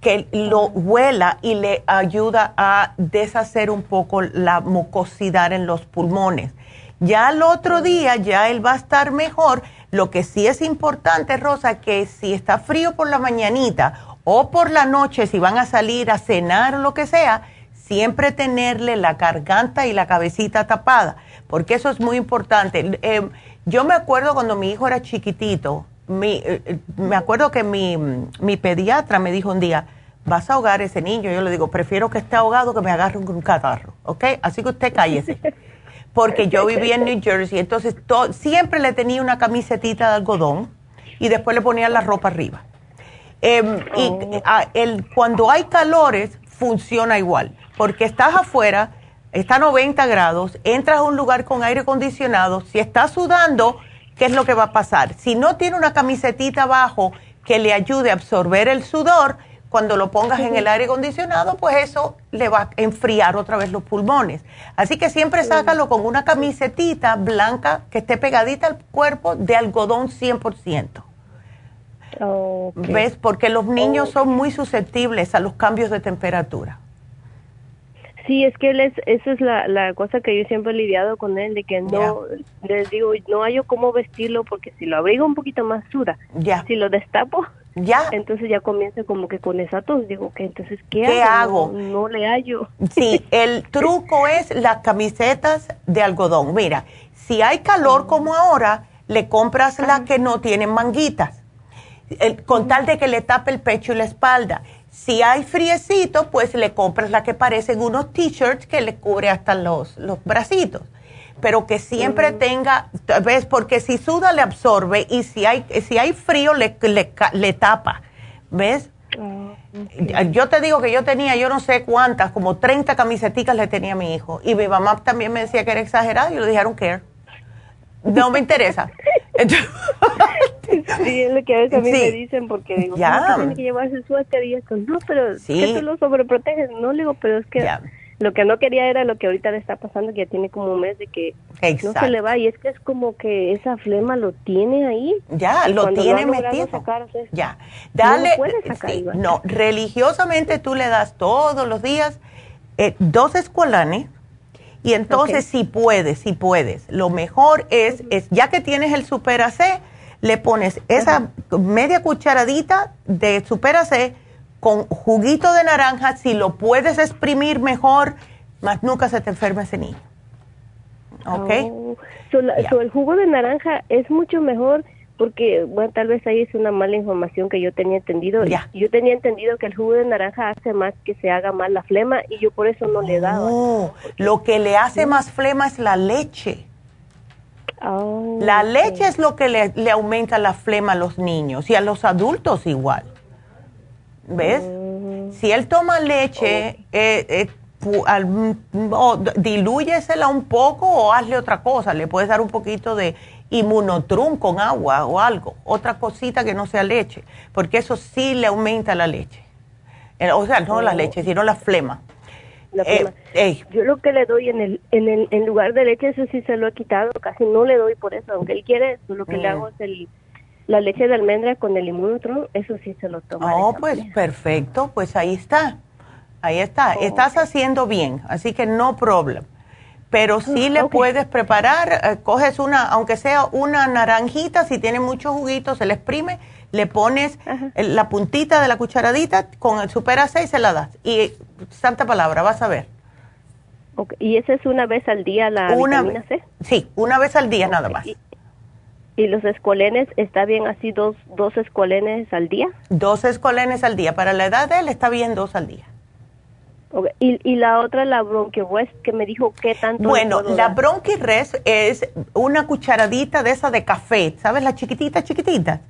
que lo huela y le ayuda a deshacer un poco la mucosidad en los pulmones. Ya al otro día ya él va a estar mejor lo que sí es importante, Rosa, que si está frío por la mañanita o por la noche, si van a salir a cenar o lo que sea, siempre tenerle la garganta y la cabecita tapada, porque eso es muy importante. Eh, yo me acuerdo cuando mi hijo era chiquitito, mi, eh, me acuerdo que mi, mi pediatra me dijo un día, vas a ahogar a ese niño. Yo le digo, prefiero que esté ahogado que me agarre un catarro, ¿ok? Así que usted cállese. Porque yo vivía en New Jersey, entonces siempre le tenía una camisetita de algodón y después le ponía la ropa arriba. Em, y oh. el, cuando hay calores, funciona igual, porque estás afuera, está a 90 grados, entras a un lugar con aire acondicionado, si estás sudando, ¿qué es lo que va a pasar? Si no tiene una camisetita abajo que le ayude a absorber el sudor, cuando lo pongas en el aire acondicionado, pues eso le va a enfriar otra vez los pulmones. Así que siempre sácalo con una camisetita blanca que esté pegadita al cuerpo de algodón 100%. ¿Ves? Porque los niños son muy susceptibles a los cambios de temperatura. Sí, es que él es, esa es la, la cosa que yo siempre he lidiado con él, de que no, les digo, no hay cómo vestirlo porque si lo abrigo un poquito más suda, ya. si lo destapo, ya. entonces ya comienza como que con esa tos, digo, que entonces, ¿qué, hago? No, le hallo. Sí, el truco es las camisetas de algodón. Mira, si hay calor como ahora, le compras las que no tienen manguitas, con tal de que le tape el pecho y la espalda si hay friecito, pues le compras la que parecen unos t-shirts que le cubre hasta los, los bracitos. Pero que siempre tenga, ¿ves? Porque si suda le absorbe y si hay, si hay frío le, le, tapa. ¿Ves? Ah, yo te digo que yo tenía, yo no sé cuántas, como 30 camisetas le tenía a mi hijo. Y mi mamá también me decía que era exagerado y le dijeron que no me interesa. sí, es lo que a veces a mí me dicen porque digo, ya. tiene que llevarse suéter y esto. No, pero sí. eso lo sobreprotege. No, le digo, pero es que lo que no quería era lo que ahorita le está pasando, que ya tiene como un mes de que no se le va. Y es que es como que esa flema lo tiene ahí. Ya, lo tiene metido. ya, dale. No, no, religiosamente tú le das todos los días eh, dos escualanes y entonces, si puedes, si puedes, lo mejor es, es, ya que tienes el Super AC, le pones esa media cucharadita de Super AC con juguito de naranja, si lo puedes exprimir mejor, más nunca se te enferma ese niño. ¿Ok? Oh, el jugo de naranja es mucho mejor porque, bueno, tal vez ahí es una mala información que yo tenía entendido. Ya. Yo tenía entendido que el jugo de naranja hace más que se haga más la flema y yo por eso no le daba. No, lo que le hace más flema es la leche. Oh, la leche es lo que le, aumenta la flema a los niños y a los adultos igual. ¿Ves? Mm. Si él toma leche, eh, eh, dilúyesela un poco o hazle otra cosa. Le puedes dar un poquito de inmunotrum con agua o algo, otra cosita que no sea leche, porque eso sí le aumenta la leche. Eh, o sea, no la oh. leche, sino la flema. La flema. Eh, Yo lo que le doy en el, en el en lugar de leche, eso sí se lo he quitado, casi no le doy por eso, aunque él quiere, lo que le mm. hago es el, la leche de almendra con el inmunotrum, eso sí se lo toma. Oh, pues perfecto, pues ahí está, ahí está, oh, estás haciendo bien, así que no problema pero sí le puedes preparar, eh, coges una, aunque sea una naranjita, si tiene mucho juguito, se le exprime, le pones la puntita de la cucharadita con el super A y se la das. Y santa palabra, vas a ver. ¿Y esa es una vez al día la una vitamina C? Sí, una vez al día nada más. ¿Y, los escolenes, está bien así dos, dos escolenes al día? Dos escolenes al día. Para la edad de él está bien dos al día. Y, y, la otra, la bronquirres, que me dijo qué tanto. Bueno, la bronquirres es una cucharadita de esa de café, ¿sabes? La chiquitita, chiquitita.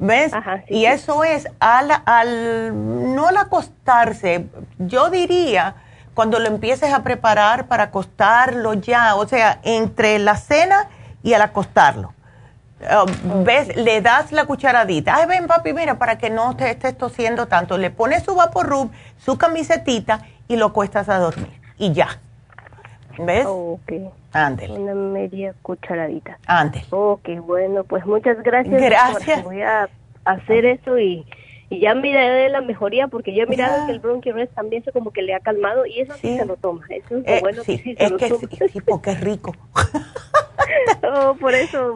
¿Ves? y eso es al, al, no al acostarse, yo diría cuando lo empieces a preparar para acostarlo ya, o sea, entre la cena y al acostarlo. Um, ¿Ves? Le das la cucharadita. Ay, ven, papi, mira, para que no te estés tosiendo tanto. Le pones su vaporub, su camisetita y lo cuestas a dormir. Y ya. ¿Ves? Ok. Una media cucharadita. Ándele. Ok, bueno, pues muchas gracias. Gracias. Voy a hacer eso y, y ya miraré la mejoría porque yo he mirado que el bronquitis también se como que le ha calmado y eso sí, se lo toma. Eso es eh, bueno sí, es que Sí, porque es rico. oh, por eso.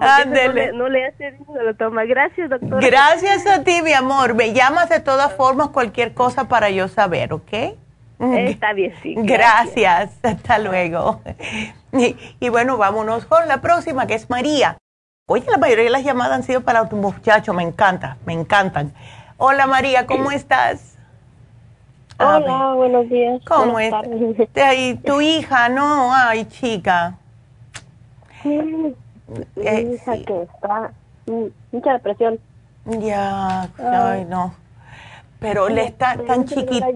No, le, hace, no lo toma. Gracias, doctora. Gracias a ti, mi amor. Me llamas de todas formas cualquier cosa para yo saber, ¿ok? Está bien, sí. Gracias. Hasta luego. Y, bueno, vámonos con la próxima, que es María. Oye, la mayoría de las llamadas han sido para tu muchacho. Me encanta, me encantan. Hola, María, ¿cómo estás? Hola, buenos días. ¿Cómo es? Y tu hija, no, ay, chica. Sí, eh, mi hija que está mucha depresión. Ya, ay, no. Pero le está tan chiquita.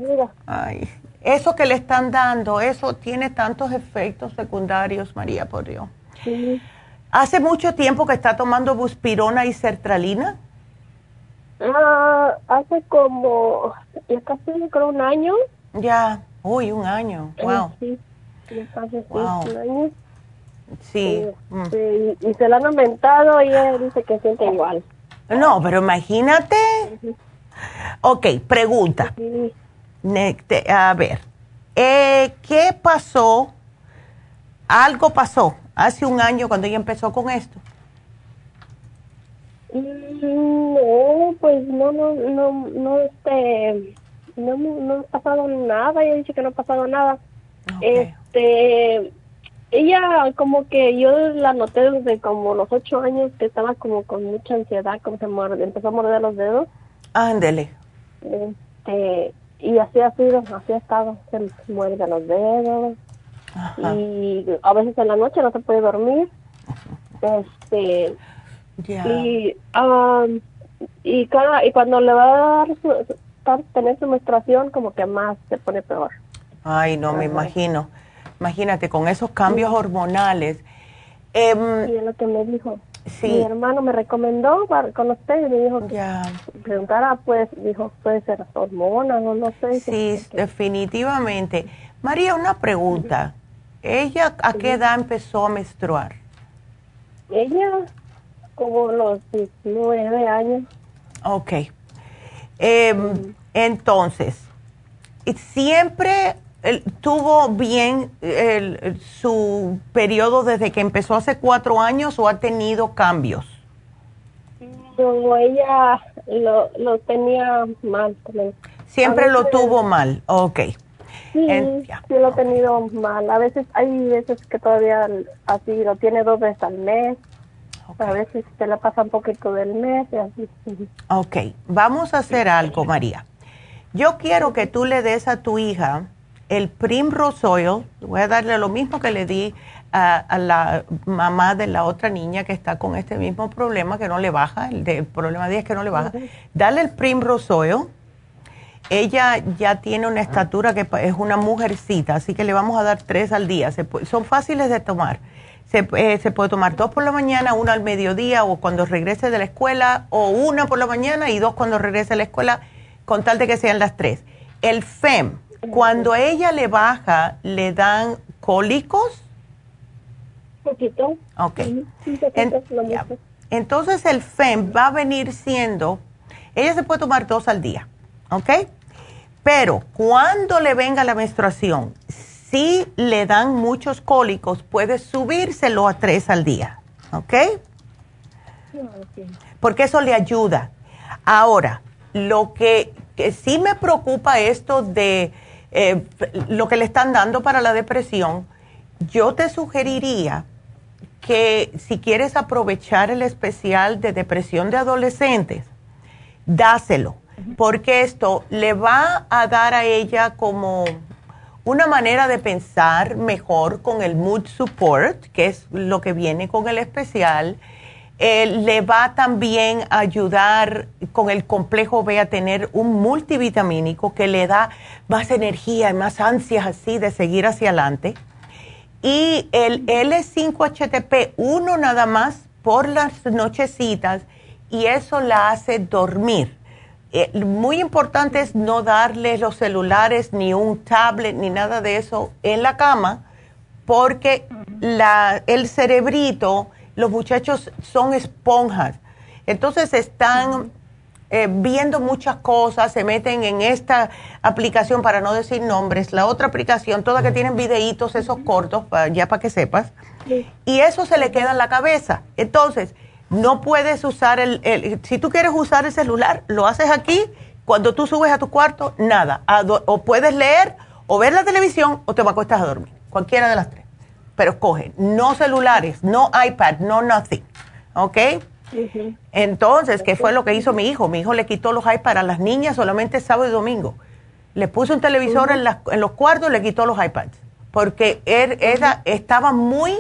Ay, eso que le están dando, eso tiene tantos efectos secundarios, María, por Dios. Sí. ¿Hace mucho tiempo que está tomando buspirona y sertralina? Ah, hace como, ya casi creo un año. Ya, uy, un año, wow. Sí, ya casi wow. un año. Sí. Mm. y se lo han aumentado y él dice que siente igual. No, pero imagínate. Ok, pregunta. A ver, eh, ¿qué pasó? Algo pasó hace un año cuando ella empezó con esto. No, pues no, no, no, no, este, no, no ha pasado nada, ella dice que no ha pasado nada. Este, ella como que yo la noté desde como los ocho años que estaba como con mucha ansiedad, como se muerde, empezó a morder los dedos. Ándele. Este, y así ha sido, así ha estado, se muerde los dedos. Y a veces en la noche no se puede dormir. Este, y, um, y, cada, y cuando le va a dar su, tener su menstruación, como que más se pone peor. Ay, no, me imagino. Imagínate, con esos cambios hormonales. Eh, y es lo que me dijo. Sí. Mi hermano me recomendó para, con usted y me dijo que preguntara, pues, dijo, puede ser hormonas o no sé. Sí, definitivamente. María, una pregunta. ¿Ella a qué edad empezó a menstruar? Ella como los 19 años. Ok. Em, entonces, ¿siempre tuvo bien su periodo desde que empezó hace cuatro años o ha tenido cambios? No, ella lo, tenía mal. Siempre lo tuvo mal, ok. Sí, sí lo ha tenido mal. A veces hay veces que todavía así lo tiene dos veces al mes. A veces se la pasa un poquito del mes y así. Ok, vamos a hacer algo, María. Yo quiero que tú le des a tu hija el Primrose Oil. Voy a darle lo mismo que le di a, la mamá de la otra niña que está con este mismo problema, que no le baja. El, problema de es que no le baja. Dale el Primrose Oil. Ella ya tiene una estatura que es una mujercita, así que le vamos a dar tres al día. son fáciles de tomar eh, se, puede tomar dos por la mañana, una al mediodía o cuando regrese de la escuela, o una por la mañana y dos cuando regrese a la escuela, con tal de que sean las tres. El FEM, cuando ella le baja, ¿le dan cólicos? Poquito. Ok. entonces el FEM va a venir siendo, ella se puede tomar dos al día, ¿ok? Pero cuando le venga la menstruación, si le dan muchos cólicos, puede subírselo a tres al día, ¿ok? Porque eso le ayuda. Ahora, lo que, sí me preocupa esto de eh, lo que le están dando para la depresión, yo te sugeriría que si quieres aprovechar el especial de depresión de adolescentes, dáselo, porque esto le va a dar a ella como una manera de pensar mejor con el Mood Support, que es lo que viene con el especial. Eh, le va también a ayudar con el complejo B a tener un multivitamínico que le da más energía y más ansias así de seguir hacia adelante. Y el L5HTP, uno nada más por las nochecitas, y eso la hace dormir. Eh, muy importante es no darle los celulares, ni un tablet, ni nada de eso en la cama, porque la, el cerebrito, los muchachos son esponjas. Entonces están eh, viendo muchas cosas, se meten en esta aplicación, para no decir nombres, la otra aplicación, todas que tienen videitos, esos cortos, ya para que sepas, y eso se le queda en la cabeza. Entonces, no puedes usar el, si tú quieres usar el celular, lo haces aquí, cuando tú subes a tu cuarto, nada, o puedes leer o ver la televisión o te va a dormir, cualquiera de las tres. Pero escoge, no celulares, no iPad, no nothing, ¿ok? Entonces, ¿qué fue lo que hizo mi hijo? Mi hijo le quitó los iPads a las niñas solamente sábado y domingo. Le puso un televisor en, en, los cuartos, le quitó los iPads, porque él, era, estaba muy,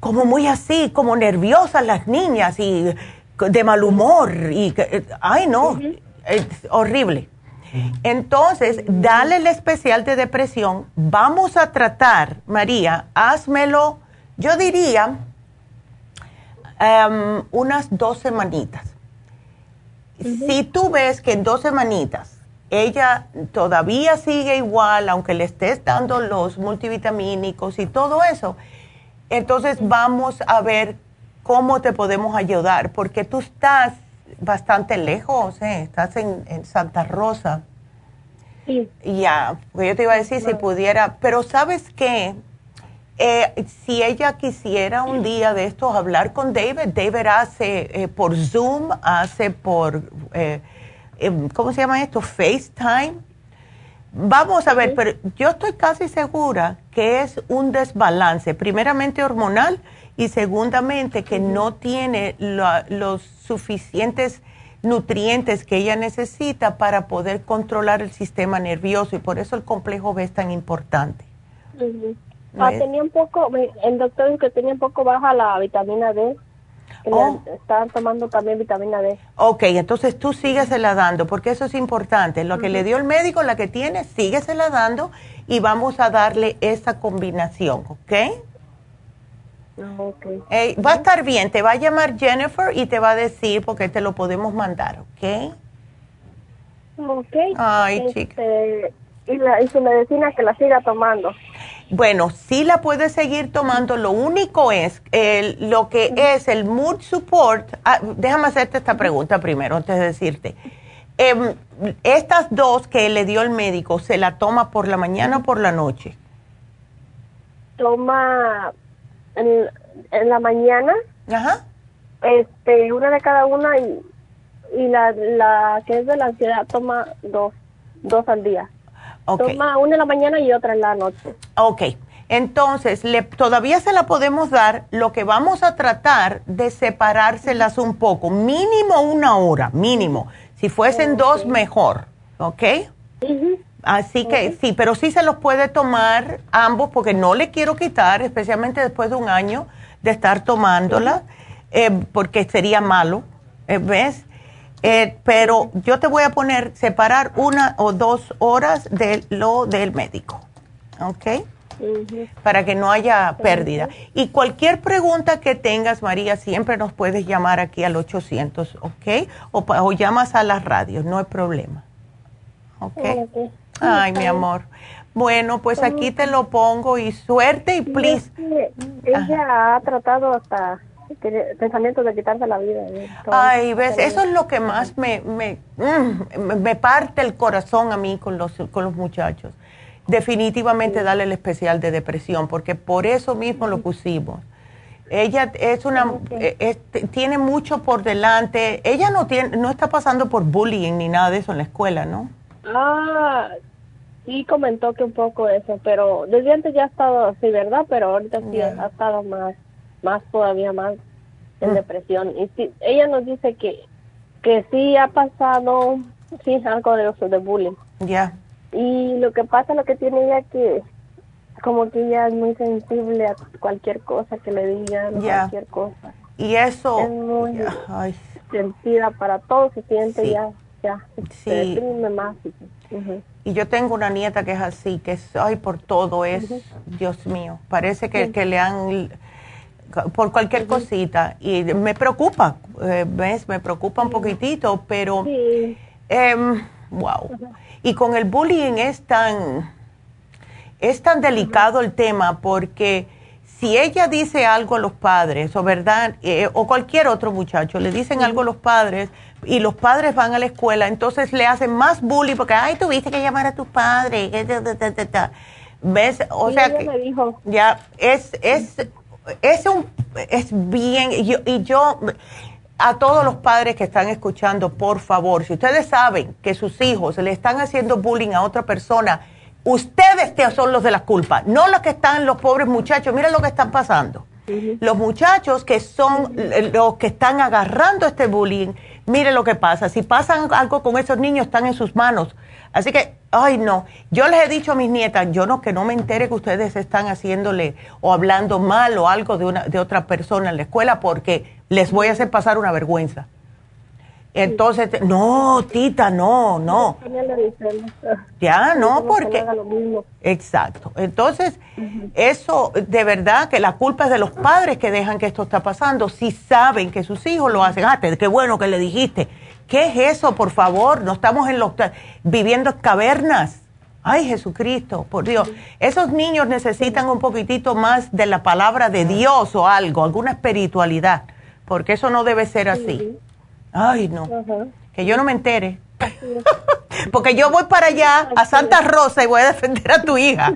como muy así, como nerviosas las niñas y de mal humor y, ay no, es horrible. Entonces, dale el especial de depresión. Vamos a tratar, María, házmelo, yo diría, em, unas dos semanitas. Si tú ves que en dos semanitas ella todavía sigue igual, aunque le estés dando los multivitamínicos y todo eso, entonces vamos a ver cómo te podemos ayudar, porque tú estás bastante lejos, ¿eh? estás en, Santa Rosa. Sí. Ya, porque yo te iba a decir si pudiera, pero ¿sabes qué? Eh, si ella quisiera un día de estos hablar con David, David hace eh, por Zoom, hace por, eh, em, ¿cómo se llama esto? FaceTime. Vamos a ver, pero yo estoy casi segura que es un desbalance, primeramente hormonal y segundamente que no tiene los suficientes nutrientes que ella necesita para poder controlar el sistema nervioso y por eso el complejo B es tan importante. Ah, tenía un poco, el doctor dijo que tenía un poco baja la vitamina D. Oh. Estaban tomando también vitamina D. Ok, entonces tú síguesela dando, porque eso es importante. Lo que le dio el médico, la que tiene, síguesela dando y vamos a darle esa combinación, ¿ok? Okay. va a estar bien, te va a llamar Jennifer y te va a decir porque te lo podemos mandar, ¿ok? Ok. Ay, este, chica. Y, la, y su medicina que la siga tomando. Bueno, sí la puedes seguir tomando. Lo único es el, lo que es el mood support. Ah, déjame hacerte esta pregunta primero antes de decirte. Em, estas dos que le dio el médico, ¿se la toma por la mañana o por la noche? Toma en, la mañana. Ajá. Este, una de cada una y, y la, la que es de la ansiedad toma dos, dos al día. Toma una en la mañana y otra en la noche. Ok. Entonces, le, todavía se la podemos dar. Lo que vamos a tratar de separárselas un poco, mínimo una hora, mínimo. Si fuesen dos, mejor. ¿Ok? Así que sí, pero sí se los puede tomar ambos porque no le quiero quitar, especialmente después de un año de estar tomándola, eh, porque sería malo, eh, ¿ves? Eh, pero yo te voy a poner, separar una o dos horas de lo del médico, ¿ok? Para que no haya pérdida. Y cualquier pregunta que tengas, María, siempre nos puedes llamar aquí al 800, ¿ok? O, o llamas a las radios, no hay problema. ¿Ok? Ay, mi amor. Bueno, pues aquí te lo pongo y suerte y please. ella ha tratado hasta pensamientos de quitarse la vida. Ay, ves, eso es lo que más me, me, mm, me parte el corazón a mí con los, con los muchachos. Definitivamente darle el especial de depresión, porque por eso mismo lo pusimos. Ella es una, eh, tiene mucho por delante. Ella no tiene, no está pasando por bullying ni nada de eso en la escuela, ¿no? Ah, sí comentó que un poco eso, pero desde antes ya ha estado así, ¿verdad? Pero ahorita sí ha estado más, más todavía más en ah. depresión. Y sí, ella nos dice que, que sí ha pasado, sí, algo de eso, de bullying. Ya. Y lo que pasa, lo que tiene ella que como que ella es muy sensible a cualquier cosa que le digan, cualquier cosa. Y eso... Es muy sentida para todo, se siente ya ya, sí. más. Y yo tengo una nieta que es así, que es, ay, por todo es, Dios mío, parece que, que le han, por cualquier cosita, y me preocupa, eh, ¿ves? Me preocupa un poquitito, pero, em, wow. Y con el bullying es tan, es tan delicado el tema porque si ella dice algo a los padres, o verdad, eh, o cualquier otro muchacho, le dicen algo a los padres y los padres van a la escuela, entonces le hacen más bullying porque, ay, tuviste que llamar a tu padre. ¿Ves? O sea que ya es, es, es, un, es bien, y yo, y yo a todos los padres que están escuchando, por favor, si ustedes saben que sus hijos le están haciendo bullying a otra persona, Ustedes son los de la culpa, no los que están los pobres muchachos. Miren lo que están pasando. Los muchachos que son los que están agarrando este bullying mire lo que pasa. Si pasa algo con esos niños, están en sus manos. Así que, ay no, yo les he dicho a mis nietas, yo no, que no me entere que ustedes están haciéndole o hablando mal o algo de, una, de otra persona en la escuela porque les voy a hacer pasar una vergüenza. Entonces, no, tita, no, no. Ya, no, porque... Exacto. Entonces, eso, de verdad, que la culpa es de los padres que dejan que esto está pasando. Si saben que sus hijos lo hacen, ah, qué bueno que le dijiste. ¿Qué es eso, por favor? No estamos en los, viviendo en cavernas. Ay, Jesucristo, por Dios. Esos niños necesitan un poquitito más de la palabra de Dios o algo, alguna espiritualidad, porque eso no debe ser así. Ay, no. Que yo no me entere. Porque yo voy para allá, a Santa Rosa, y voy a defender a tu hija.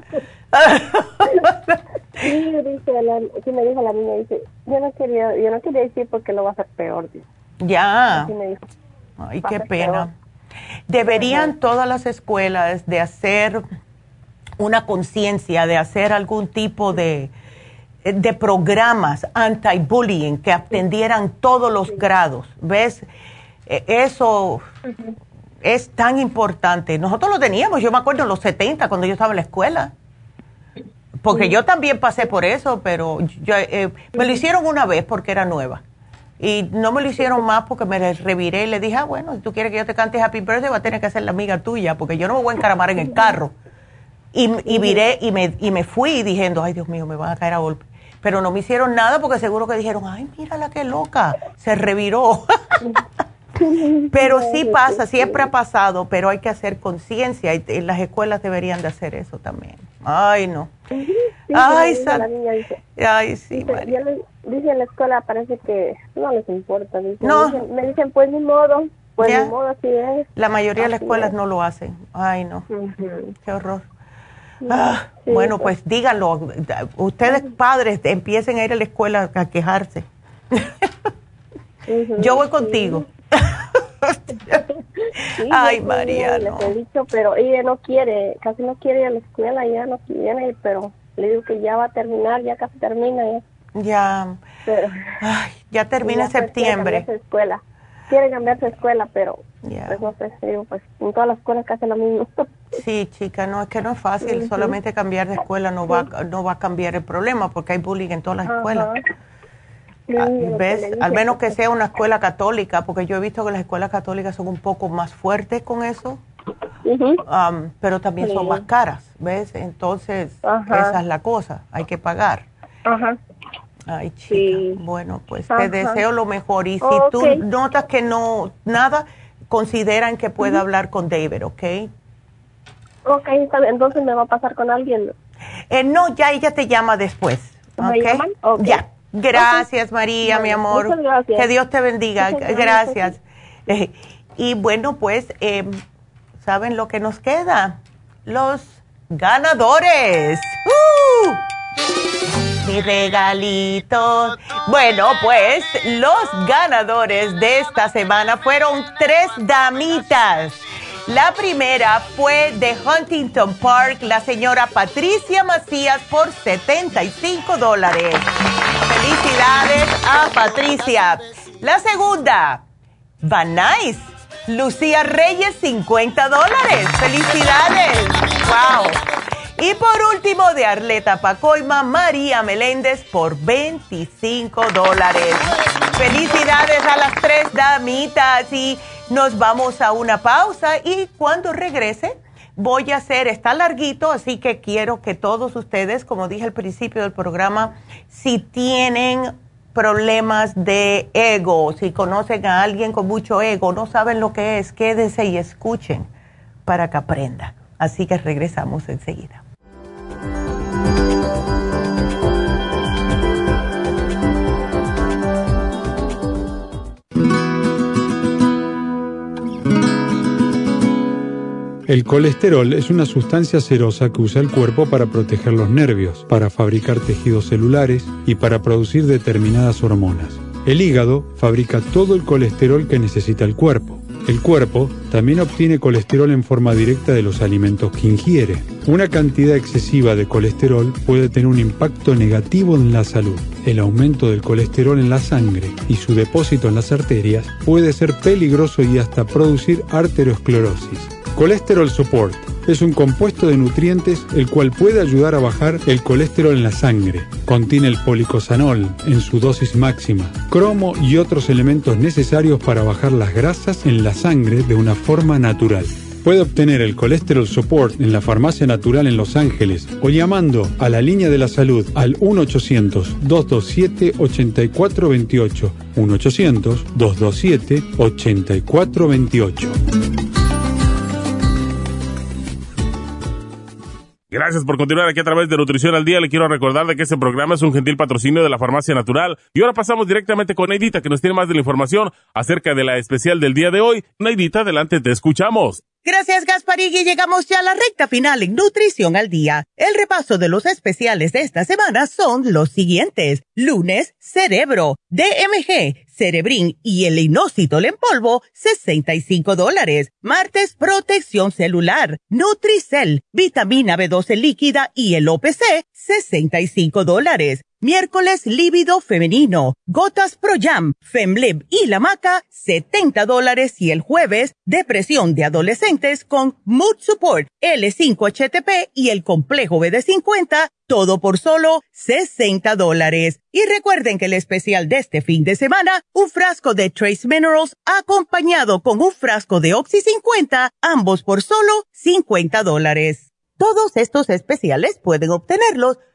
sí, dice la, sí me dijo la niña, dice, yo no quería, yo no quería decir porque lo va a hacer peor. Ya. Ay, qué pena. Deberían todas las escuelas de hacer una conciencia, de hacer algún tipo de, de programas anti-bullying que atendieran todos los grados. ¿Ves? E, eso es tan importante. Nosotros lo teníamos, yo me acuerdo en los 70 cuando yo estaba en la escuela. Porque yo también pasé por eso, pero yo, eh, me lo hicieron una vez porque era nueva. Y no me lo hicieron más porque me reviré y le dije, ah, bueno, si tú quieres que yo te cante Happy Birthday, va a tener que ser la amiga tuya, porque yo no me voy a encaramar en el carro. Y, y viré y me, y me fui diciendo, ay, Dios mío, me van a caer a golpe pero no me hicieron nada porque seguro que dijeron, ay, mírala qué loca, se reviró. pero sí pasa, siempre ha pasado, pero hay que hacer conciencia y, las escuelas deberían de hacer eso también. Ay, no. ay, ay, sí. Dice, la escuela, parece que no les importa. no. me dicen, pues ni modo, pues ni modo, así es. La mayoría de las escuelas no lo hacen. Ay, no. Qué horror. Ah, bueno, pues díganlo. Ustedes padres empiecen a ir a la escuela a quejarse. Yo voy contigo. Ay, María, no. he dicho, pero ella no quiere, casi no quiere ir a la escuela, ya no quiere, pero le digo que ya va a terminar, ya casi termina ya. Ya. Ay, ya termina septiembre. Escuela quiere cambiarse de escuela, pero pues no sé, digo, pues en todas las escuelas casi lo mismo. Sí, chica, no es que no es fácil, solamente cambiar de escuela no va, no va a cambiar el problema porque hay bullying en todas las escuelas. Ah, ¿Ves? Al menos que sea una escuela católica, porque yo he visto que las escuelas católicas son un poco más fuertes con eso, um, pero también son más caras, ¿ves? Entonces, esa es la cosa, hay que pagar. Ajá. Ay, chica. Bueno, pues te deseo lo mejor. Y si tú notas que no, nada, consideran que pueda hablar con David, ¿ok? Ok, entonces me va a pasar con alguien. Eh, no, ya ella te llama después. ¿ok? Ya. Gracias, María, mi amor. Que Dios te bendiga. gracias. Y bueno, pues, eh, ¿saben lo que nos queda? Los ganadores. ¡Uh! Mi regalito. Bueno, pues los ganadores de esta semana fueron tres damitas. La primera fue de Huntington Park, la señora Patricia Macías por 75 dólares. Felicidades a Patricia. La segunda, Van Nice, Lucía Reyes, 50 dólares. Felicidades. Wow. Y por último, de Arleta Pacoima, María Meléndez por 25 dólares. Felicidades a las tres damitas y nos vamos a una pausa y cuando regrese voy a hacer, está larguito, así que quiero que todos ustedes, como dije al principio del programa, si tienen problemas de ego, si conocen a alguien con mucho ego, no saben lo que es, quédense y escuchen para que aprendan. Así que regresamos enseguida. El colesterol es una sustancia serosa que usa el cuerpo para proteger los nervios, para fabricar tejidos celulares y para producir determinadas hormonas. El hígado fabrica todo el colesterol que necesita el cuerpo El cuerpo también obtiene colesterol en forma directa de los alimentos que ingiere. Una cantidad excesiva de colesterol puede tener un impacto negativo en la salud. El aumento del colesterol en la sangre y su depósito en las arterias puede ser peligroso y hasta producir arteriosclerosis. Colesterol Support es un compuesto de nutrientes el cual puede ayudar a bajar el colesterol en la sangre. Contiene el policosanol en su dosis máxima, cromo y otros elementos necesarios para bajar las grasas en la sangre de una forma natural. Puede obtener el Colesterol Support en la Farmacia Natural en Los Ángeles o llamando a la línea de la salud al 1-800-227-8428. 1-800-227-8428. Gracias por continuar aquí a través de Nutrición al Día. Le quiero recordar de que este programa es un gentil patrocinio de la Farmacia Natural. Y ahora pasamos directamente con Neidita, que nos tiene más de la información acerca de la especial del día de hoy. Neidita, adelante, te escuchamos. Gracias, Gasparín, y llegamos ya a la recta final en Nutrición al Día. El repaso de los especiales de esta semana son los siguientes. Lunes, Cerebro, DMG, Cerebrin y el inositol en polvo, 65 dólares. Martes, Protección Celular, Nutricel, Vitamina B12 líquida y el OPC, 65 dólares. Miércoles lívido femenino, gotas Pro Jam, Femlib y la maca, 70 dólares. Y el jueves, depresión de adolescentes con Mood Support, L5HTP y el complejo BD50, todo por solo 60 dólares. Y recuerden que el especial de este fin de semana, un frasco de Trace Minerals acompañado con un frasco de Oxy 50, ambos por solo 50 dólares. Todos estos especiales pueden obtenerlos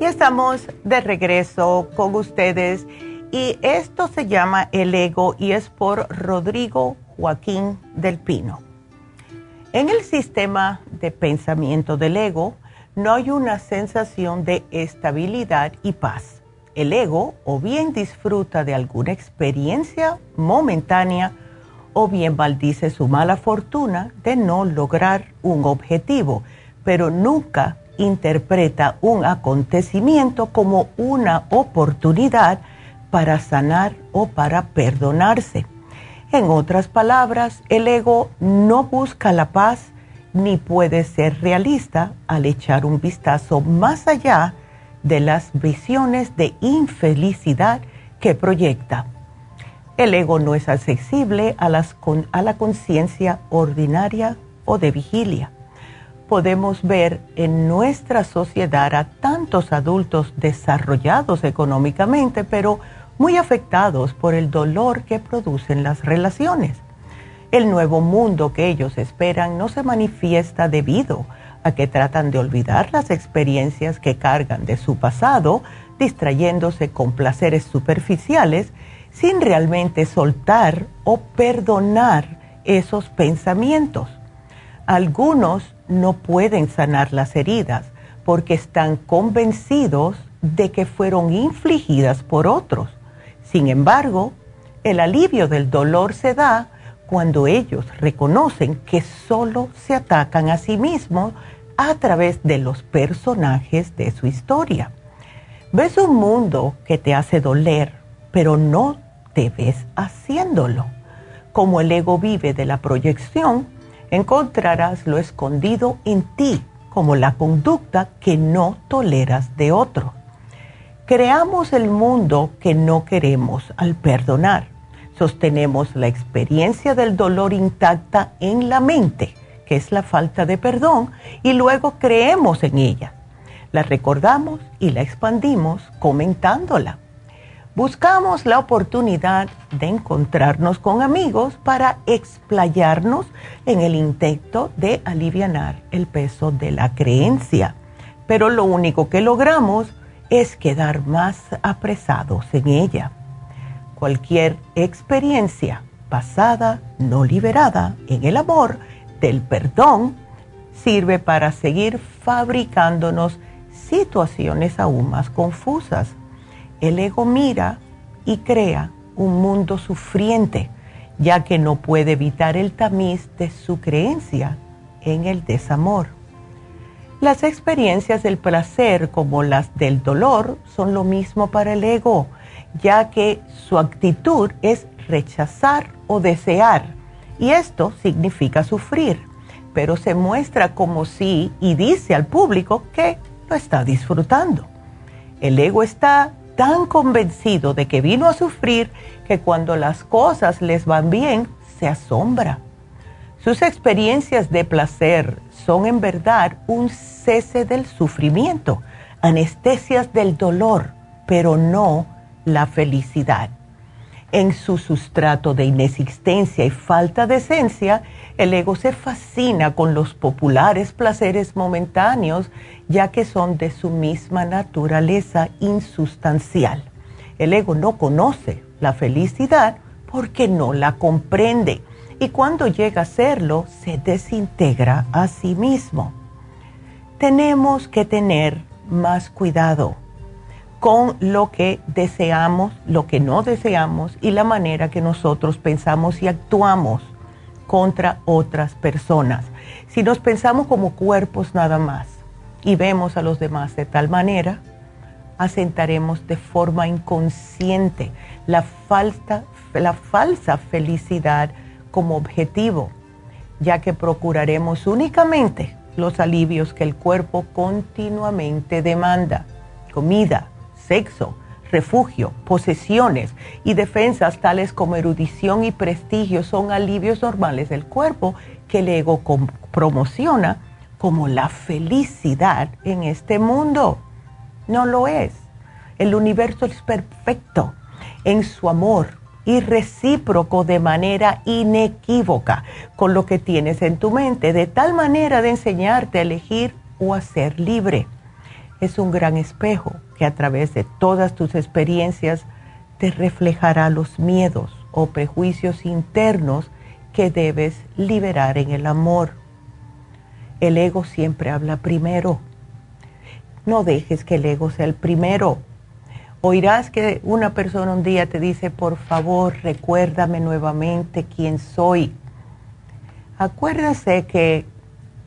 Y estamos de regreso con ustedes y esto se llama El Ego y es por Rodrigo Joaquín del Pino. En el sistema de pensamiento del ego no hay una sensación de estabilidad y paz. El ego o bien disfruta de alguna experiencia momentánea o bien maldice su mala fortuna de no lograr un objetivo, pero nunca interpreta un acontecimiento como una oportunidad para sanar o para perdonarse. En otras palabras, el ego no busca la paz ni puede ser realista al echar un vistazo más allá de las visiones de infelicidad que proyecta. El ego no es accesible a, la conciencia ordinaria o de vigilia podemos ver en nuestra sociedad a tantos adultos desarrollados económicamente, pero muy afectados por el dolor que producen las relaciones. El nuevo mundo que ellos esperan no se manifiesta debido a que tratan de olvidar las experiencias que cargan de su pasado, distrayéndose con placeres superficiales, sin realmente soltar o perdonar esos pensamientos. Algunos no pueden sanar las heridas porque están convencidos de que fueron infligidas por otros. Sin embargo, el alivio del dolor se da cuando ellos reconocen que solo se atacan a sí mismos a través de los personajes de su historia. Ves un mundo que te hace doler, pero no te ves haciéndolo. Como el ego vive de la proyección, encontrarás lo escondido en ti como la conducta que no toleras de otro. Creamos el mundo que no queremos al perdonar. Sostenemos la experiencia del dolor intacta en la mente, que es la falta de perdón, y luego creemos en ella. La recordamos y la expandimos comentándola buscamos la oportunidad de encontrarnos con amigos para explayarnos en el intento de aliviar el peso de la creencia. Pero lo único que logramos es quedar más apresados en ella. Cualquier experiencia pasada no liberada en el amor del perdón sirve para seguir fabricándonos situaciones aún más confusas. El ego mira y crea un mundo sufriente, ya que no puede evitar el tamiz de su creencia en el desamor. Las experiencias del placer como las del dolor son lo mismo para el ego, ya que su actitud es rechazar o desear, y esto significa sufrir, pero se muestra como si y dice al público que lo está disfrutando. El ego está tan convencido de que vino a sufrir que cuando las cosas les van bien, se asombra. Sus experiencias de placer son en verdad un cese del sufrimiento, anestesias del dolor, pero no la felicidad. En su sustrato de inexistencia y falta de esencia, el ego se fascina con los populares placeres momentáneos, ya que son de su misma naturaleza insustancial. El ego no conoce la felicidad porque no la comprende y cuando llega a serlo se desintegra a sí mismo. Tenemos que tener más cuidado con lo que deseamos, lo que no deseamos y la manera que nosotros pensamos y actuamos contra otras personas. Si nos pensamos como cuerpos nada más y vemos a los demás de tal manera, asentaremos de forma inconsciente la, falta, la falsa felicidad como objetivo, ya que procuraremos únicamente los alivios que el cuerpo continuamente demanda, comida, sexo, refugio, posesiones y defensas tales como erudición y prestigio son alivios normales del cuerpo que el ego promociona como la felicidad en este mundo. No lo es. El universo es perfecto en su amor y recíproco de manera inequívoca con lo que tienes en tu mente, de tal manera de enseñarte a elegir o a ser libre es un gran espejo que a través de todas tus experiencias te reflejará los miedos o prejuicios internos que debes liberar en el amor. El ego siempre habla primero. No dejes que el ego sea el primero. Oirás que una persona un día te dice, por favor, recuérdame nuevamente quién soy. Acuérdase que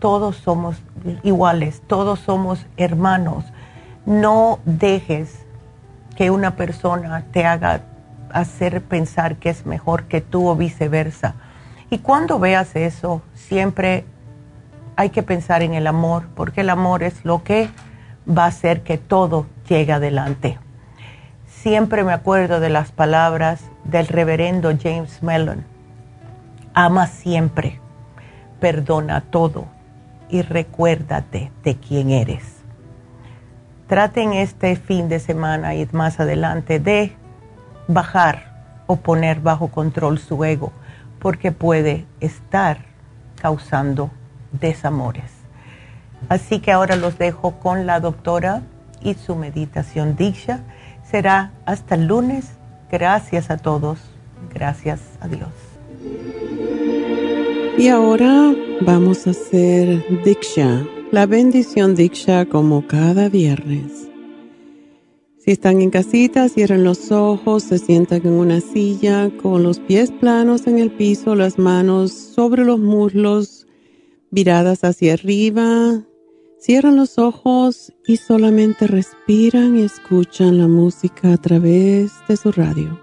todos somos iguales, todos somos hermanos. No dejes que una persona te haga hacer pensar que es mejor que tú o viceversa. Y cuando veas eso, siempre hay que pensar en el amor, porque el amor es lo que va a hacer que todo llegue adelante. Siempre me acuerdo de las palabras del reverendo James Mellon. Ama siempre, perdona todo y recuérdate de quién eres. Traten este fin de semana y más adelante de bajar o poner bajo control su ego porque puede estar causando desamores. Así que ahora los dejo con la doctora y su meditación Diksha. Será hasta el lunes. Gracias a todos. Gracias a Dios. Y ahora vamos a hacer Diksha, la bendición Diksha como cada viernes. Si están en casita, cierren los ojos, se sientan en una silla con los pies planos en el piso, las manos sobre los muslos, viradas hacia arriba. Cierran los ojos y solamente respiran y escuchan la música a través de su radio.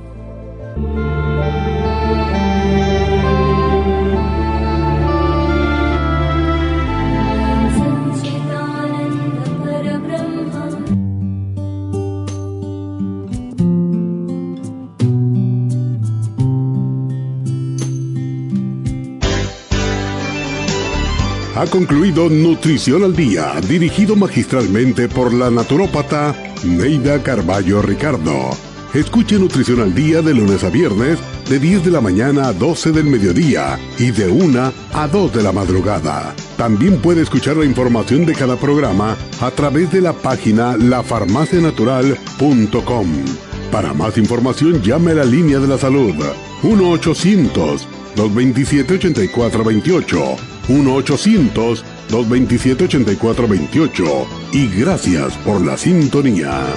concluido Nutrición al Día, dirigido magistralmente por la naturópata Neida Carballo Ricardo. Escuche Nutrición al Día de lunes a viernes de 10 de la mañana a 12 del mediodía y de 1 a 2 de la madrugada. También puede escuchar la información de cada programa a través de la página lafarmacianatural.com. Para más información llame a la línea de la salud. 1-800-227-8428 1-800-227-8428 y gracias por la sintonía.